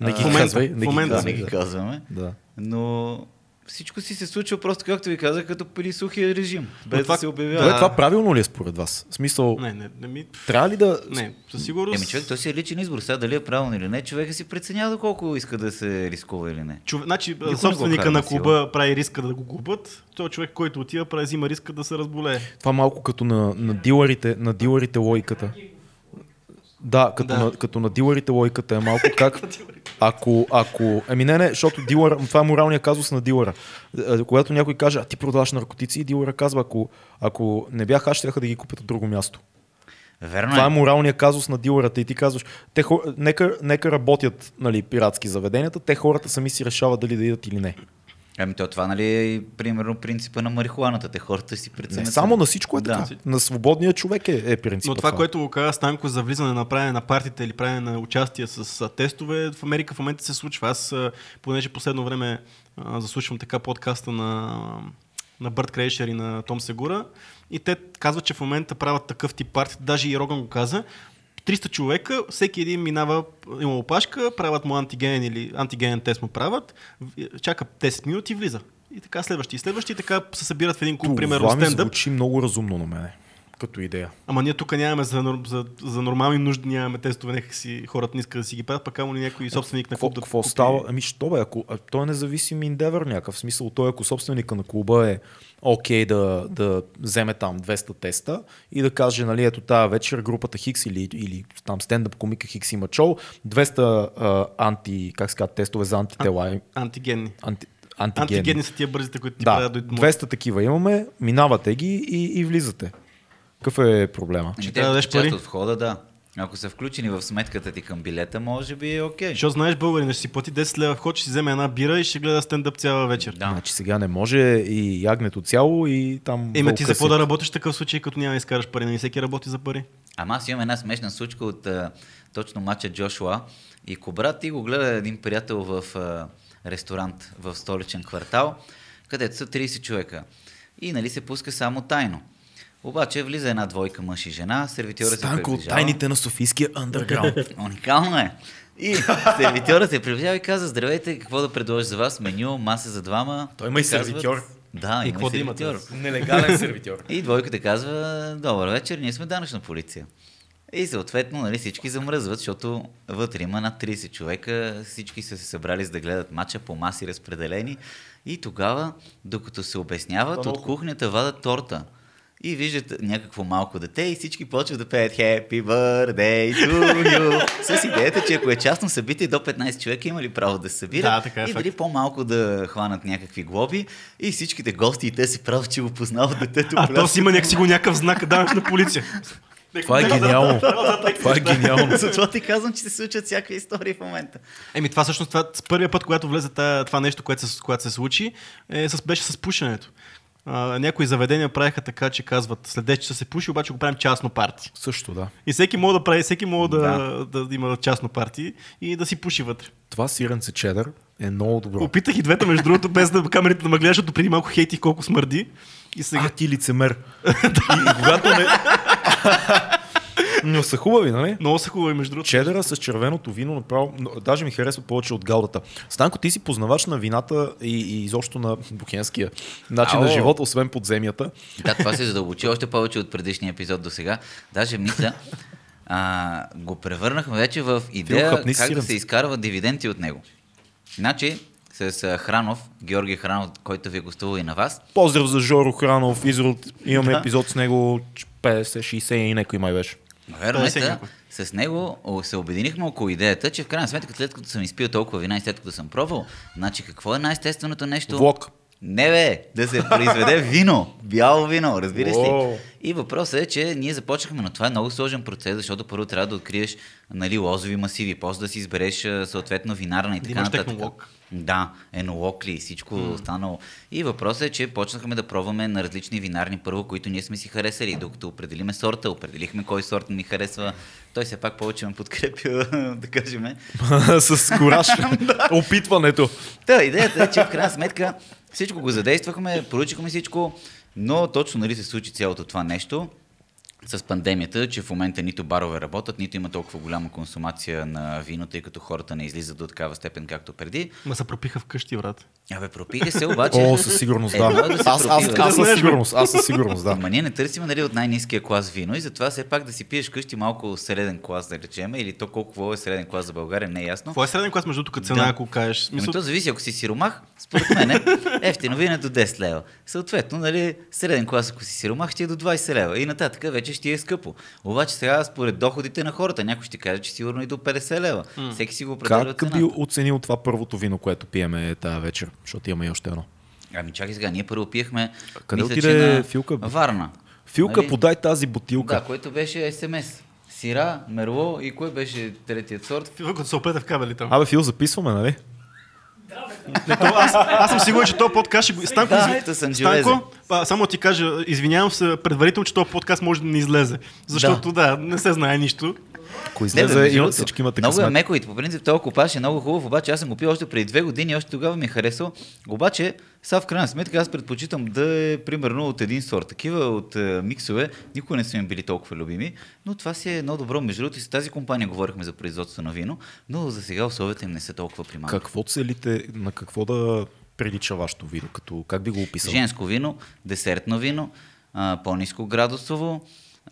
Не ги В момента, казвай, не ги момента. Да, не казвай. ги казваме. Да. Но всичко си се случва просто, както ви казах, като при сухия режим. Без това- да се обявява. Да. това правилно ли е според вас? В смисъл, Не, не, не ми... трябва ли да... Не, със сигурност... Еми, човек, той си е личен избор. Сега дали е правилно или не, човека си преценява доколко иска да се рискува или не. Чов... Значи, Никой собственика на на сила. клуба прави риска да го купат. Той човек, който отива, прави взима риска да се разболее. Това малко като на, на, дилърите, на дилърите логиката. Да, като, Да. На, като на дилърите логиката е малко как... Ако, ако... Еми не, не, защото дилър, това е моралния казус на дилъра. Е, Когато някой каже, а ти продаваш наркотици, и дилъра казва, ако, ако не бях аз, ще да ги купят от друго място. Верно Това е е. моралния казус на дилърата и ти казваш, те, хор... нека, нека работят нали, пиратски заведенията, те хората сами си решават дали да идат или не. Ами то това, нали, е примерно принципа на марихуаната. Те хората си преценят. Не само на всичко е Да. така. На свободния човек е, е принципът. Но това, което го каза Станко за влизане на правене на партията или правене на участие с тестове, в Америка в момента се случва. Аз, понеже последно време а, заслушвам така подкаста на, на Бърт Крейшер и на Том Сегура, и те казват, че в момента правят такъв тип партия, даже и Роган го каза, 300 човека, всеки един минава, има опашка, правят му антиген или антигенен тест му правят, чака 10 минути и влиза. И така следващи и следващи, и така се събират в един клуб, примерно Това ми стендъп. звучи много разумно на мене, като идея. Ама ние тук нямаме за, за, за нормални нужди, нямаме тестове, нека си хората не искат да си ги правят, пък ама ли някой собственик на клуб да какво става? Ами що бе, ако, а, той е независим индевър някакъв. Смисъл, той ако собственика на клуба е окей да, да вземе там 200 теста и да каже, нали, ето тази вечер групата Хикс или, или там стендъп комика Хикс има шоу, 200 а, анти, как се казва, тестове за антитела. и- Антигенни. Анти, антигени. Антигенни са тия бързите, които ти Да, правят да 200 такива имаме, минавате ги и, и влизате. Какъв е проблема? Ами те, трябва да дадеш пари. от входа, да. Ако са включени в сметката ти към билета, може би е окей. Защото знаеш българин, ще си плати 10 лева вход, ще си вземе една бира и ще гледа стендъп цяла вечер. Да. Значи сега не може и ягнето цяло и там... Еме ти за какво да работиш такъв случай, като няма да изкараш пари? Не всеки работи за пари. Ама аз имам една смешна случка от а, точно матча Джошуа и Кобра. Ти го гледа един приятел в а, ресторант в столичен квартал, където са 30 човека. И нали се пуска само тайно. Обаче влиза една двойка мъж и жена, сервитьора се Станко от приближава. тайните на Софийския underground. Уникално е. И сервитьора се приближава и каза, здравейте, какво да предложа за вас? Меню, маса за двама. Той има и сервитьор. Да, И има какво и да имате? сервитьор. Нелегален сервитьор. И двойката казва, добър вечер, ние сме данъчна полиция. И съответно нали, всички замръзват, защото вътре има над 30 човека, всички са се събрали за да гледат матча по маси разпределени. И тогава, докато се обясняват, от кухнята вадат торта. И виждат някакво малко дете и всички почват да пеят Happy Birthday to you. С идеята, че ако е частно събитие до 15 човека има ли право да се събират Да, така е и дали по-малко да хванат някакви глоби и всичките гости и те си правят, че го познават детето. А то си има някакси го някакъв знак данъчна полиция. Това е гениално. Това е гениално. Затова ти казвам, че се случват всякакви истории в момента. Еми това всъщност това, първия път, когато влезе това нещо, което се, което се случи, е, с, беше с пушенето. А, някои заведения правиха така, че казват след 10 часа се пуши, обаче го правим частно парти. Също, да. И всеки може да прави, всеки може да, Да. да, има частно парти и да си пуши вътре. Това сиренце чедър е много добро. Опитах и двете, между другото, без да камерите да ме гледаш, защото преди малко хейтих колко смърди. И сега... А, ти лицемер. и, и когато не... Но са хубави, нали? Много са хубави, между другото. Чедъра с червеното вино направо, но даже ми харесва повече от галдата. Станко, ти си познавач на вината и, и изобщо на бухенския начин на Ало. живот, освен подземията. Да, това се задълбочи още повече от предишния епизод до сега. Даже мисля, а, го превърнахме вече в идея хъпни как да се изкарват дивиденти от него. Значи, с Хранов, Георги Хранов, който ви е гостувал и на вас, Поздрав за Жоро Хранов, Изрод. Имаме Да. епизод с него 50-60 и някой май беше. Верно е, 50 та, някой. с него се обединихме около идеята, че в крайна сметка, след като съм изпил толкова вина и след като съм пробвал, значи какво е най-естественото нещо? Влог. Не бе, да се произведе вино, бяло вино, разбираш ли? Уау. И въпросът е, че ние започнахме, но това е много сложен процес, защото първо трябва да откриеш нали, лозови масиви, после да си избереш съответно винарна и така нататък. технолог. Да, енолог ли и всичко mm. останало. И въпросът е, че почнахме да пробваме на различни винарни първо, които ние сме си харесали. Докато определиме сорта, определихме кой сорт ни харесва, той все пак повече ме подкрепя, да кажем. с кораж. Опитването. Та, идеята е, че в крайна сметка всичко го задействахме, проучихме всичко, но точно нали се случи цялото това нещо. С пандемията, че в момента нито барове работят, нито има толкова голяма консумация на вино, тъй като хората не излизат до такава степен, както преди. Ма се пропиха вкъщи, брат. Абе, пропиха се обаче. О, със сигурност, Е, да. се Аз, аз, аз със сигурност, аз със сигурност, да. Ама ние не търсим нали, от най-низкия клас вино и затова все пак да си пиеш къщи малко среден клас, да речем, или то колко е среден клас за България, не е ясно. Какво е среден клас между тук цена, Да. ако кажеш? Ами Смисъл, то зависи, ако си сиромах, според мен ефтино вино е до 10 лева. Съответно, нали, среден клас, ако си сиромах, ще е до 20 лева. И нататък вече ще е скъпо. Обаче сега, според доходите на хората, някой ще каже, че сигурно и до 50 лева. Всеки си го определя Как би оценил това първото вино, което пиеме тази вечер? Защото имаме и още едно. Ами чакай сега, ние първо пиехме. Къде мисля, отиде че на Филка, бе? Варна. Филка, Нали? подай тази бутилка. Да, което беше СМС. Сира, мерло и кой беше третият сорт? Филък, като се оплета в кабели там. Абе, Фил, записваме, нали? Не, то, аз, аз съм сигурен, че този подкаст ще го... Станко, Да, ето съм Станко а, само ти кажа, извинявам се предварително, че този подкаст може да не излезе. Защото да, не се знае нищо. Ако Не, излезе, бе, има, другото, всички имате Много е меко и по принцип този копаш е много хубав, обаче аз съм го пил още преди две години и още тогава ми е харесал. Обаче, сега в крайна сметка аз предпочитам да е примерно от един сорт. Такива от е, миксове никога не са ми били толкова любими, но това си е едно добро. Между другото и с тази компания говорихме за производство на вино, но за сега условията им не са толкова примамни. Какво целите, на какво да прилича вашето вино? Като, как би го описал? Женско вино, десертно вино, по-низко градусово,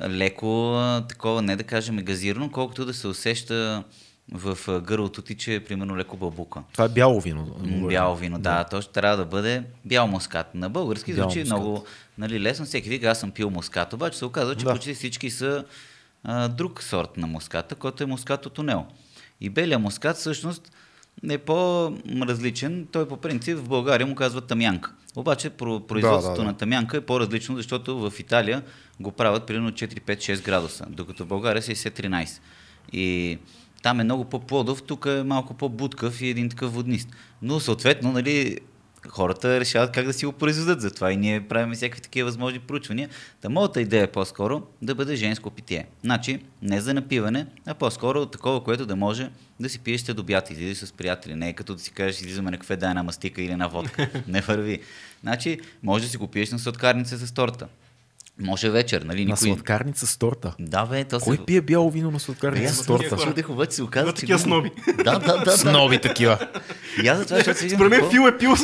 леко такова, не да кажем газирано, колкото да се усеща в гърлото ти, че е примерно леко бълбука. Това е бяло вино. Бяло вино, да. То ще трябва да бъде бял мускат. На български Бял звучи мускат. много нали, лесно. Всеки вика, аз съм пил мускат. Обаче се оказва, че Да. почти всички са а, друг сорт на муската, който е мускат от Онел. И белия мускат всъщност е по-различен. Той по принцип в България му казват тамянка. Обаче про- производството да, да. на тамянка е по-различно, защото в Италия го правят примерно 4-5-6 градуса, докато в България си е 13. И там е много по-плодов, тук е малко по-будкав и един такъв воднист. Но съответно, нали, хората решават как да си го произведат. Затова и ние правим всякакви такива възможни проучвания. Та моята идея е по-скоро да бъде женско питие. Значи, не за напиване, а по-скоро такова, което да може да си пиеш след обяд, излизаш с приятели. Не е като да си кажеш, излизаме на кафе, дай една мастика или на водка. не върви. Значи, може да си го пиеш на сладкарница с торта. Може вечер, нали? На Никой... сладкарница с торта. Да, бе, то Кой се... пие бяло вино на сладкарница аз с торта? чудех, обаче се оказа, че... такива сноби. Да, да, да. С да. нови такива. И аз затова, защото си Според мен Фил е пил,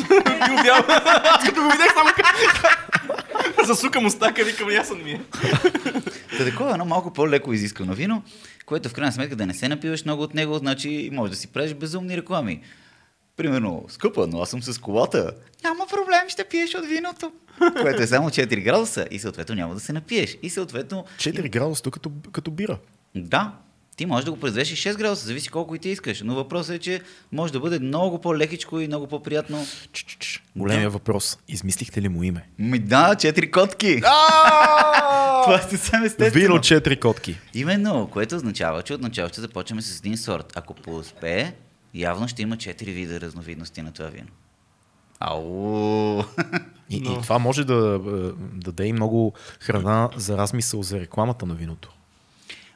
пил бял. Аз като го видях само как- Засука мустака, викам, ясно ми е. Та такова едно малко по-леко изискано вино, което в крайна сметка да не се напиваш много от него, значи може да си правиш безумни реклами. Примерно, скъпа, но аз съм с колата. Няма проблем, ще пиеш от виното. Което е само 4 градуса и съответно няма да се напиеш. И съответно... 4 градуса като, като бира. Да, ти можеш да го произведеш и 6 градуса, зависи колко и ти искаш. Но въпросът е, че може да бъде много по-лекичко и много по-приятно. Големия въпрос. Измислихте ли му име? Ми да, 4 котки. Това е съвсем естествено. Вино 4 котки. Именно, което означава, че отначало ще започнем с един сорт. Ако поуспее, явно ще има 4 вида разновидности на това вино. Ау! И, Но- и това може да е, даде и много храна за размисъл за рекламата на виното.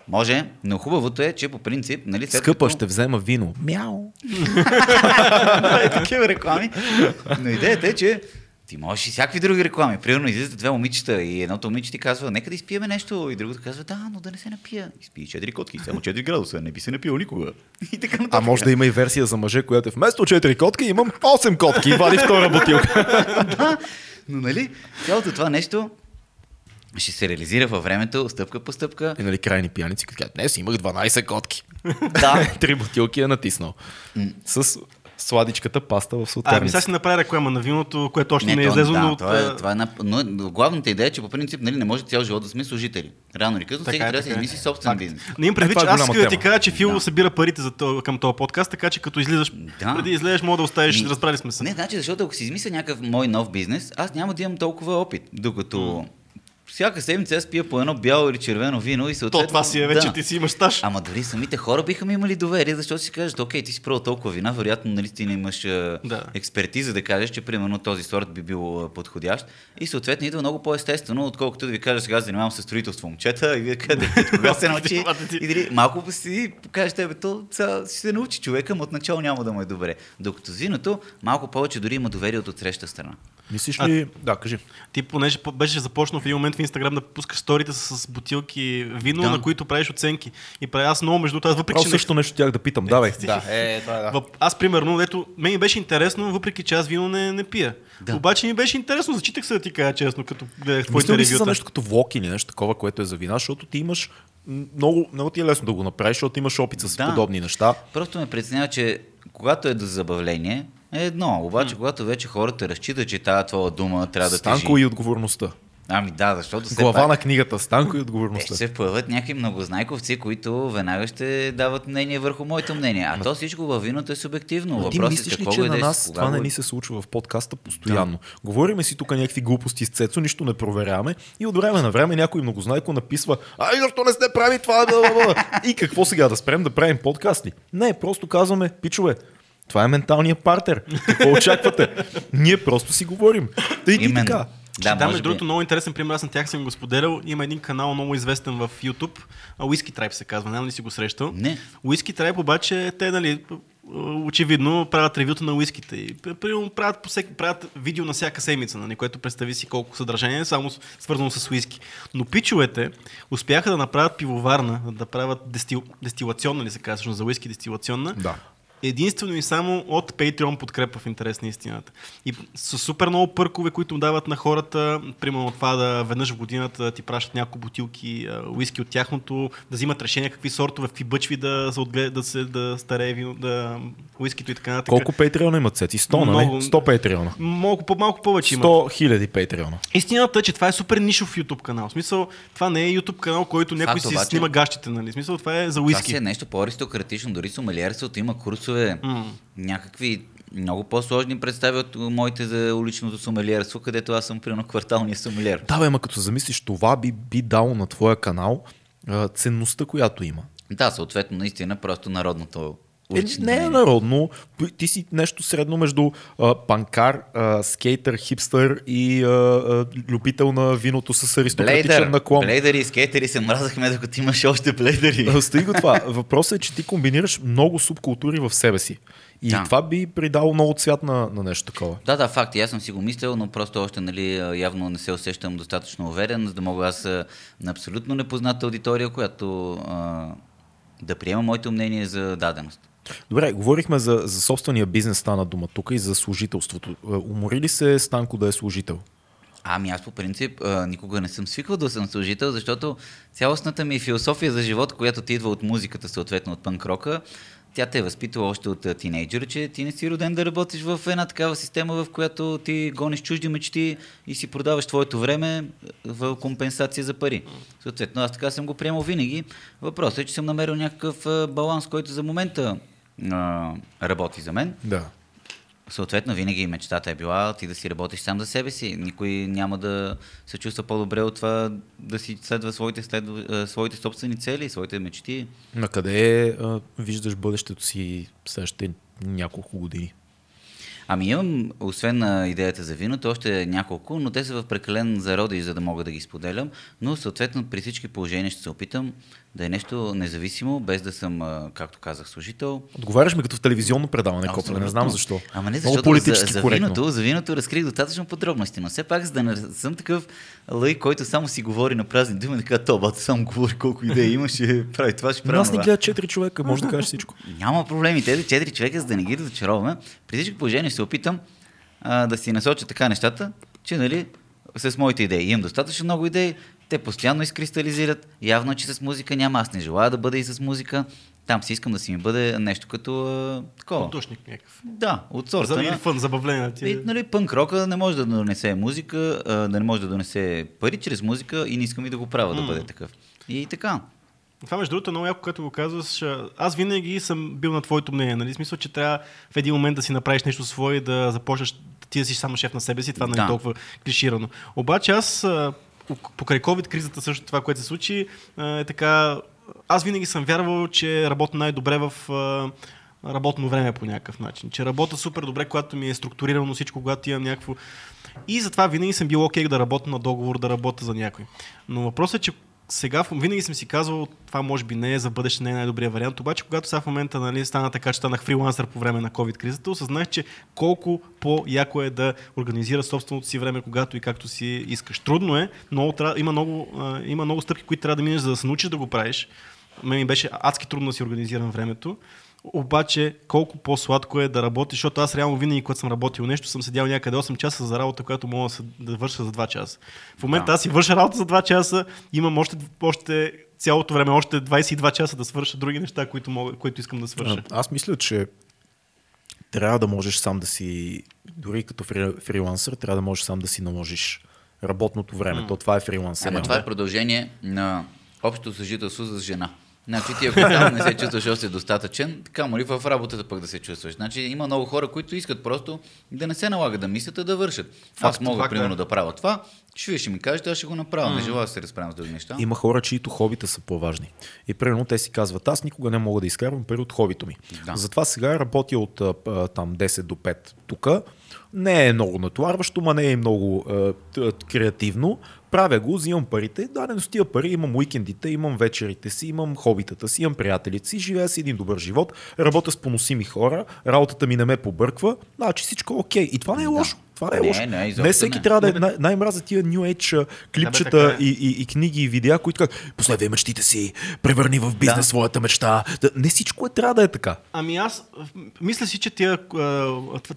Може, но хубавото е, че по принцип, нали, след Скъпа, като... ще взема вино. Мяу. такива реклами. Но идеята е, че ти можеш и всякакви други реклами. Примерно излизат две момичета и едното момиче ти казва, нека да изпиеме нещо. И другото казва, да, но да не се напия. Изпи 4 котки, само 4 градуса, не би се напил никога. И така А нататък. може да има и версия за мъже, която е вместо 4 котки имам 8 котки и вади втора бутилка. да, но нали, цялото това нещо ще се реализира във времето, стъпка по стъпка. И нали крайни пияници, като днес имах 12 котки. Да, Три бутилки е натиснал. С сладичката паста в А, ми сега си направи реклама на виното, което още не, е то- излезло, да, но... това, е, а, това е, но главната идея е, че по принцип нали, не може цял живот да сме служители. Рано или късно, всеки е, трябва да си така е. измисли собствен бизнес. Не им предвид, Е, че това е аз исках да ти кажа, че Фил Да. събира парите към този подкаст, така че като излизаш, Да. преди излезеш, мога да оставиш, разбрали сме се. Не, значи, защото ако си измисля някакъв мой нов бизнес, аз няма да имам толкова опит. Докато всяка седмица аз пия по едно бяло или червено вино и То съответно... това си е вече, да. ти си имаш стаж. Ама дори самите хора биха ми имали доверие, защото си кажат, окей, ти си пробвал толкова вина, вероятно нали ти не имаш а, Да. експертиза да кажеш, че примерно този сорт би бил а, подходящ. И съответно идва много по-естествено, отколкото да ви кажа сега занимавам се с строителство момчета и вие кажете, кога се научи. и дали, малко си покажете, бе, то сега си се научи човека, но отначало няма да му е добре. Докато с виното, малко повече дори има доверие от отсреща страна. Мислиш А- ли... Да, кажи. Ти понеже по- беше започнал в един момент в Инстаграм да пускаш сторите с, бутилки вино, Да. на които правиш оценки. И правя аз много между другото, аз въпреки Право че също нещо тях да питам. Давай. Да, е, това е, да. Въп- Аз, примерно, дето мен ми беше интересно, въпреки че аз вино не, не пия. Да. Обаче ми беше интересно, зачитах се да ти кажа честно, като гледах твоите ревюта. нещо като влог или нещо такова, което е за вина, защото ти имаш м, много, много ти е лесно да го направиш, защото имаш опит с Да. подобни неща. Просто ме притеснява, че когато е до забавление, е едно. Обаче, когато вече хората разчитат, че тази твоя дума трябва да Станко тежи. и отговорността. Ами да, защото все Глава пак... на книгата Станко и Те отговорността. ще се появят някакви многознайковци, които веднага ще дават мнение върху моето мнение. А то всичко във виното е субективно. Ти Въпросът е мислиш ли, че на нас кога това не ни се случва в подкаста постоянно? Говориме си тук някакви глупости с Цецо, нищо не проверяваме и от време на време някой многознайко написва Ай, защо не сте прави това? Бла, бла, бла». И какво сега, да спрем да правим подкасти? Не, просто казваме, пичове, това е менталният партер. Какво очаквате? Ние просто си говорим. Тъй и така. Да, да между другото, много интересен пример, аз на тях съм го споделял. Има един канал много известен в YouTube, Whisky Tribe се казва, няма ли си го срещал? Не. Whisky Tribe обаче, те, нали, очевидно правят ревюта на уиските. И, примерно, правят, по всеки, правят видео на всяка седмица, нали, което представи си колко съдържание е само свързано с уиски. Но пичовете успяха да направят пивоварна, да правят дестил, дестилационна, ли се казва, за уиски дестилационна, Да. Единствено и само от Patreon подкрепа в интерес на истината. И с супер много пъркове, които дават на хората, примерно това да веднъж в годината ти пращат няколко бутилки а, уиски от тяхното, да взимат решения какви сортове, какви бъчви да се, отглед, да се да старее вино, да уискито и така нататък. Колко патреона имат Цеци? 100, нали? Много. 100 патреона. Малко, по- малко повече има. 100 хиляди патреона. Истината е, че това е супер нишов YouTube канал. В смисъл, това не е YouTube канал, който някой Факт, си обаче. снима гащите, нали? В смисъл, това е за Това уиски. си е нещо по-аристократично, дори сомелиерството има курсове, М. някакви много по-сложни представи от моите за уличното сомелиерство, където аз съм примерно кварталния сомелиер. Да, бе, ма като замислиш, това би, би дало на твоя канал а, ценността, която има. Да, съответно, наистина, просто народното Е, не е народно. Ти си нещо средно между а, панкар, а, скейтър, хипстър и а, а, любител на виното с аристократичен Блейдър, наклон. блейдъри и скейтери се мразахме, докато имаш още блейдъри. А, Стига това. Въпросът е, че ти комбинираш много субкултури в себе си. И Да. това би придало много цвят на, на нещо такова. Да, да, факт. и Аз съм си го мислил, но просто още нали, явно не се усещам достатъчно уверен, за да мога аз на абсолютно непозната аудитория, която а, да приема моето мнение за даденост. Добре, говорихме за, за собствения бизнес, стана дума тук и за служителството. А, Умори ли се Станко да е служител? Ами аз по принцип а, никога не съм свиквал да съм служител, защото цялостната ми философия за живот, която ти идва от музиката, съответно от панк-рока, тя те е възпитала още от а, тинейджър, че ти не си роден да работиш в една такава система, в която ти гониш чужди мечти и си продаваш твоето време в компенсация за пари. Съответно, аз така съм го приемал винаги. Въпросът е, че съм намерил някакъв баланс, който за момента а, работи за мен. Да. Съответно, винаги мечтата е била ти да си работиш сам за себе си. Никой няма да се чувства по-добре от това да си следва своите, следва, своите собствени цели, своите мечти. На къде а, виждаш бъдещето си следващите няколко години? Ами имам, освен на идеята за виното, още няколко, но те са в прекален зародиш, за да мога да ги споделям. Но съответно при всички положения ще се опитам да е нещо независимо, без да съм, както казах, служител. Отговаряш ми като в телевизионно предаване, Копле, не знам защо. Ама не, Много защото политически за, за, коректно. виното, за виното разкрих достатъчно подробности, но все пак, за да не съм такъв лъй, който само си говори на празни думи, така, то, бата, само говори колко идеи имаш, ще прави това, ще прави ни това. гледат четири човека, може да кажеш всичко. Няма проблеми. Тези четири човека, за да не ги разочароваме, при всички положения се опитам а, да си насоча така нещата, че нали, с моите идеи. Имам достатъчно много идеи, те постоянно изкристализират. Явно, че с музика няма. Аз не желая да бъда и с музика. Там си искам да си ми бъде нещо като а, такова. Отдушник някакъв. Да, от сорта За или фън, забавление. Ти... И, нали, пънк рока не може да донесе музика, а, да не може да донесе пари чрез музика и не искам и да го правя да М. бъде такъв. И така. Това между другото е много яко, като го казваш. Аз винаги съм бил на твоето мнение. Нали? Смисъл, че трябва в един момент да си направиш нещо свое и да започнеш ти да си само шеф на себе си. Това не е Да. толкова клиширано. Обаче аз покрай COVID кризата също това, което се случи, е така. Аз винаги съм вярвал, че работя най-добре в работно време по някакъв начин. Че работя супер добре, когато ми е структурирано всичко, когато имам някакво... И затова винаги съм бил окей да работя на договор, да работя за някой. Но въпросът е, че сега винаги съм си казвал, това може би не е за бъдеще, не е най-добрият вариант, обаче когато сега в момента нали, стана така, че станах фрилансър по време на COVID-кризата, осъзнах, че колко по-яко е да организира собственото си време, когато и както си искаш. Трудно е, но има, много, има много стъпки, които трябва да минеш, за да се научиш да го правиш. Мен ми беше адски трудно да си организирам времето. Обаче, колко по-сладко е да работиш, защото аз реално винаги, когато съм работил нещо, съм седял някъде 8 часа за работа, която мога да, се- да върша за 2 часа. В момента Да. аз си върша работа за 2 часа, имам още, още цялото време, още 22 часа да свърша други неща, които, мога, които искам да свърша. А, Аз мисля, че трябва да можеш сам да си, дори като фри, фрилансър, трябва да можеш сам да си наложиш работното време. То това е фрилансър. Ама това е продължение на общото съжителство с жена. Значи ти ако там не се чувстваш още достатъчен, така моли в работата пък да се чувстваш. Значи има много хора, които искат просто да не се налага да мислят, а да вършат. Аз Факт, мога факт, примерно да. да правя това, ще вие ще ми кажете, аз ще го направя. Не желая да се разправям с други неща. Има хора, чието хобита са по-важни. И примерно те си казват, аз никога не мога да изкарвам пари от хобито ми. Да. Затова сега работя от там 10 до 5 тук. Не е много натоварващо, ма не е много т- креативно. Правя го, взимам парите, дадено с тия пари имам уикендите, имам вечерите си, имам хобитата си, имам приятелите си, живея си един добър живот, работя с поносими хора, работата ми не ме побърква, значи всичко е окей. И това не е Да. лошо. Това не е Не, лошо. не, изобщо не всеки не. трябва да е Не, бе. най- най-мраза тия New Age клипчета така е. и, и, и книги и видеа, които казват, последвай мечтите си, превърни в бизнес Да. своята мечта. Да, не всичко е трябва да е така. Ами аз мисля си, че тия,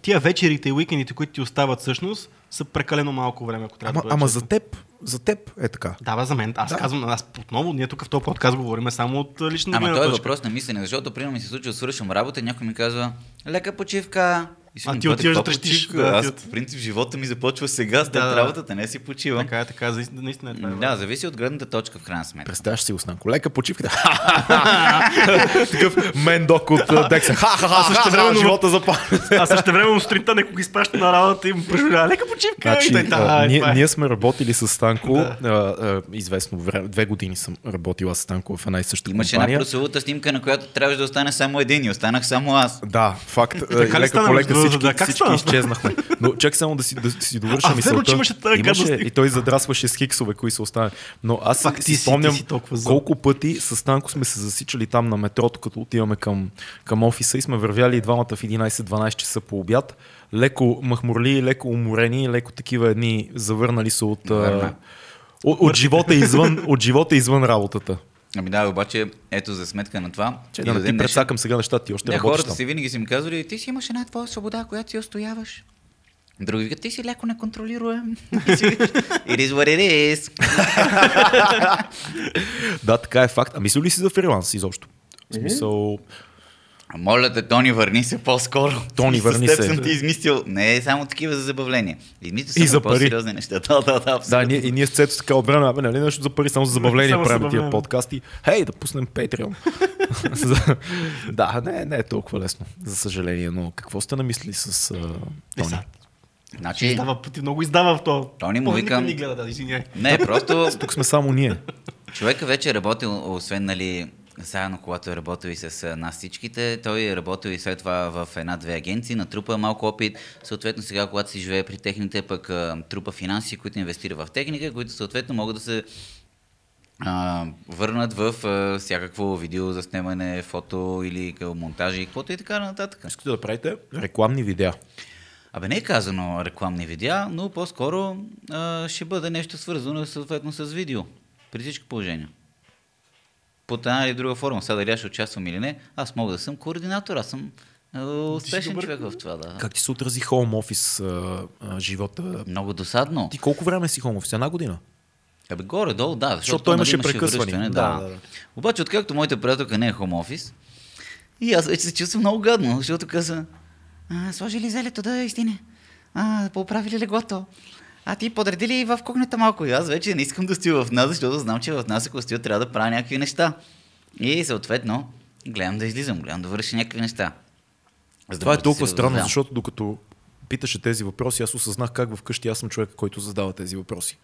тия вечерите и уикендите, които ти остават всъщност, са прекалено малко време, ако трябва Ама, да бъда ама честен. за теб, за теб е така. Да, бе, за мен. Аз Да. казвам, аз отново, ние тук в този подкаст говорим само от лична Ама гледна той е точка. въпрос на мислене, защото примерно ми се случва, свършвам работа и някой ми казва, лека почивка. И си А ти отиваш да трещиш, да, Аз от- в принцип живота ми започва сега, след Да, работата, не си почивам. Така е, така наистина е това. е Да, зависи от гледната точка в крайна сметка. Представяш си Оснанко, лека почивка. Такъв мендок от а, Декса. Ха-ха-ха, същевременно- живота запали. А също време сутринта некой го изпраща на работа и му преживява лека почивка. Значи, а, е, ние, сме работили с Станко, а, а, известно време, две години съм работил аз с Станко в една и съща Имаше една компания. прословута снимка, на която трябваше да остане само един и останах само аз. Да, факт. Така ли лека стана, всички, Да, как всички изчезнахме. Но чак само да си, да си довърша А, мисълта. имаше гадост. и той задрасваше с хиксове, кои са останали. Но аз Факт, си, си спомням си колко пъти с Станко сме се засичали там на метрото, като отиваме към, към офиса и сме вървяли и двамата в 11-12 часа по обяд. Леко махмурли, леко уморени, леко такива едни завърнали се от, Верно. от, от, живота извън, от живота извън работата. Ами да, обаче, ето за сметка на това. Че да ден ти предсакам сега нещата, ти още Не, работиш хората там. си винаги си ми казвали, ти си имаш една твоя свобода, която си устояваш. Други викат, ти си леко неконтролируем. It is what it is. Да, така е факт. А мислил ли си за фриланс изобщо? В смисъл... А Моля те, Тони, върни се по-скоро. Тони, С върни теб се. съм ти измислил. Не е само такива за забавление. Измислил И съм за пари. по-сериозни неща. Да, да, да, Да, абсолютно. ние, и ние с Цецо така от време, абе, нали нещо за пари, само за забавление Само за правим тия подкасти. Хей, да пуснем Patreon. За- да, не, не е толкова лесно, за съжаление, но какво сте намислили с Е, Тони? Значи, Издава пъти, много издава в то. Тони му никой не гледа, да, не, просто Тук сме само ние. човека вече е работил, освен, нали, заедно, когато е работил и с нас всичките, той е работил и след това в една-две агенции, натрупа малко опит. Съответно, сега, когато си живее при техните, пък трупа финанси, които инвестира в техника, които съответно могат да се а, върнат в а, всякакво видео за снимане, фото или монтажи, каквото и така нататък. Искате да правите рекламни видеа. Абе не е казано рекламни видеа, но по-скоро а, ще бъде нещо свързано съответно с видео. При всички положения. Под една или друга форма. Сега дали аз ще участвам или не, аз мога да съм координатор, аз съм а, успешен добър. човек в това. Да. Как ти се отрази хоум офис а, а, живота? Много досадно. Ти колко време си хоум офис? Една година? Абе горе-долу, да. Защото, той нали, имаше прекъсвания. връщане, Да, Да, да, да. Обаче, откакто моята приятелка не е хом офис, и аз вече се чувствам много гадно, защото каза, а, сложи ли зелето да истине? А, поправи ли леглото? А ти подреди ли в кухнята малко? И аз вече не искам да стоя в нас, защото знам, че в нас, ако стоя, трябва да правя някакви неща. И съответно, гледам да излизам, гледам да върша някакви неща. За да Това е да толкова си странно, разгрявам. защото докато питаше тези въпроси, аз осъзнах как вкъщи аз съм човек, който задава тези въпроси.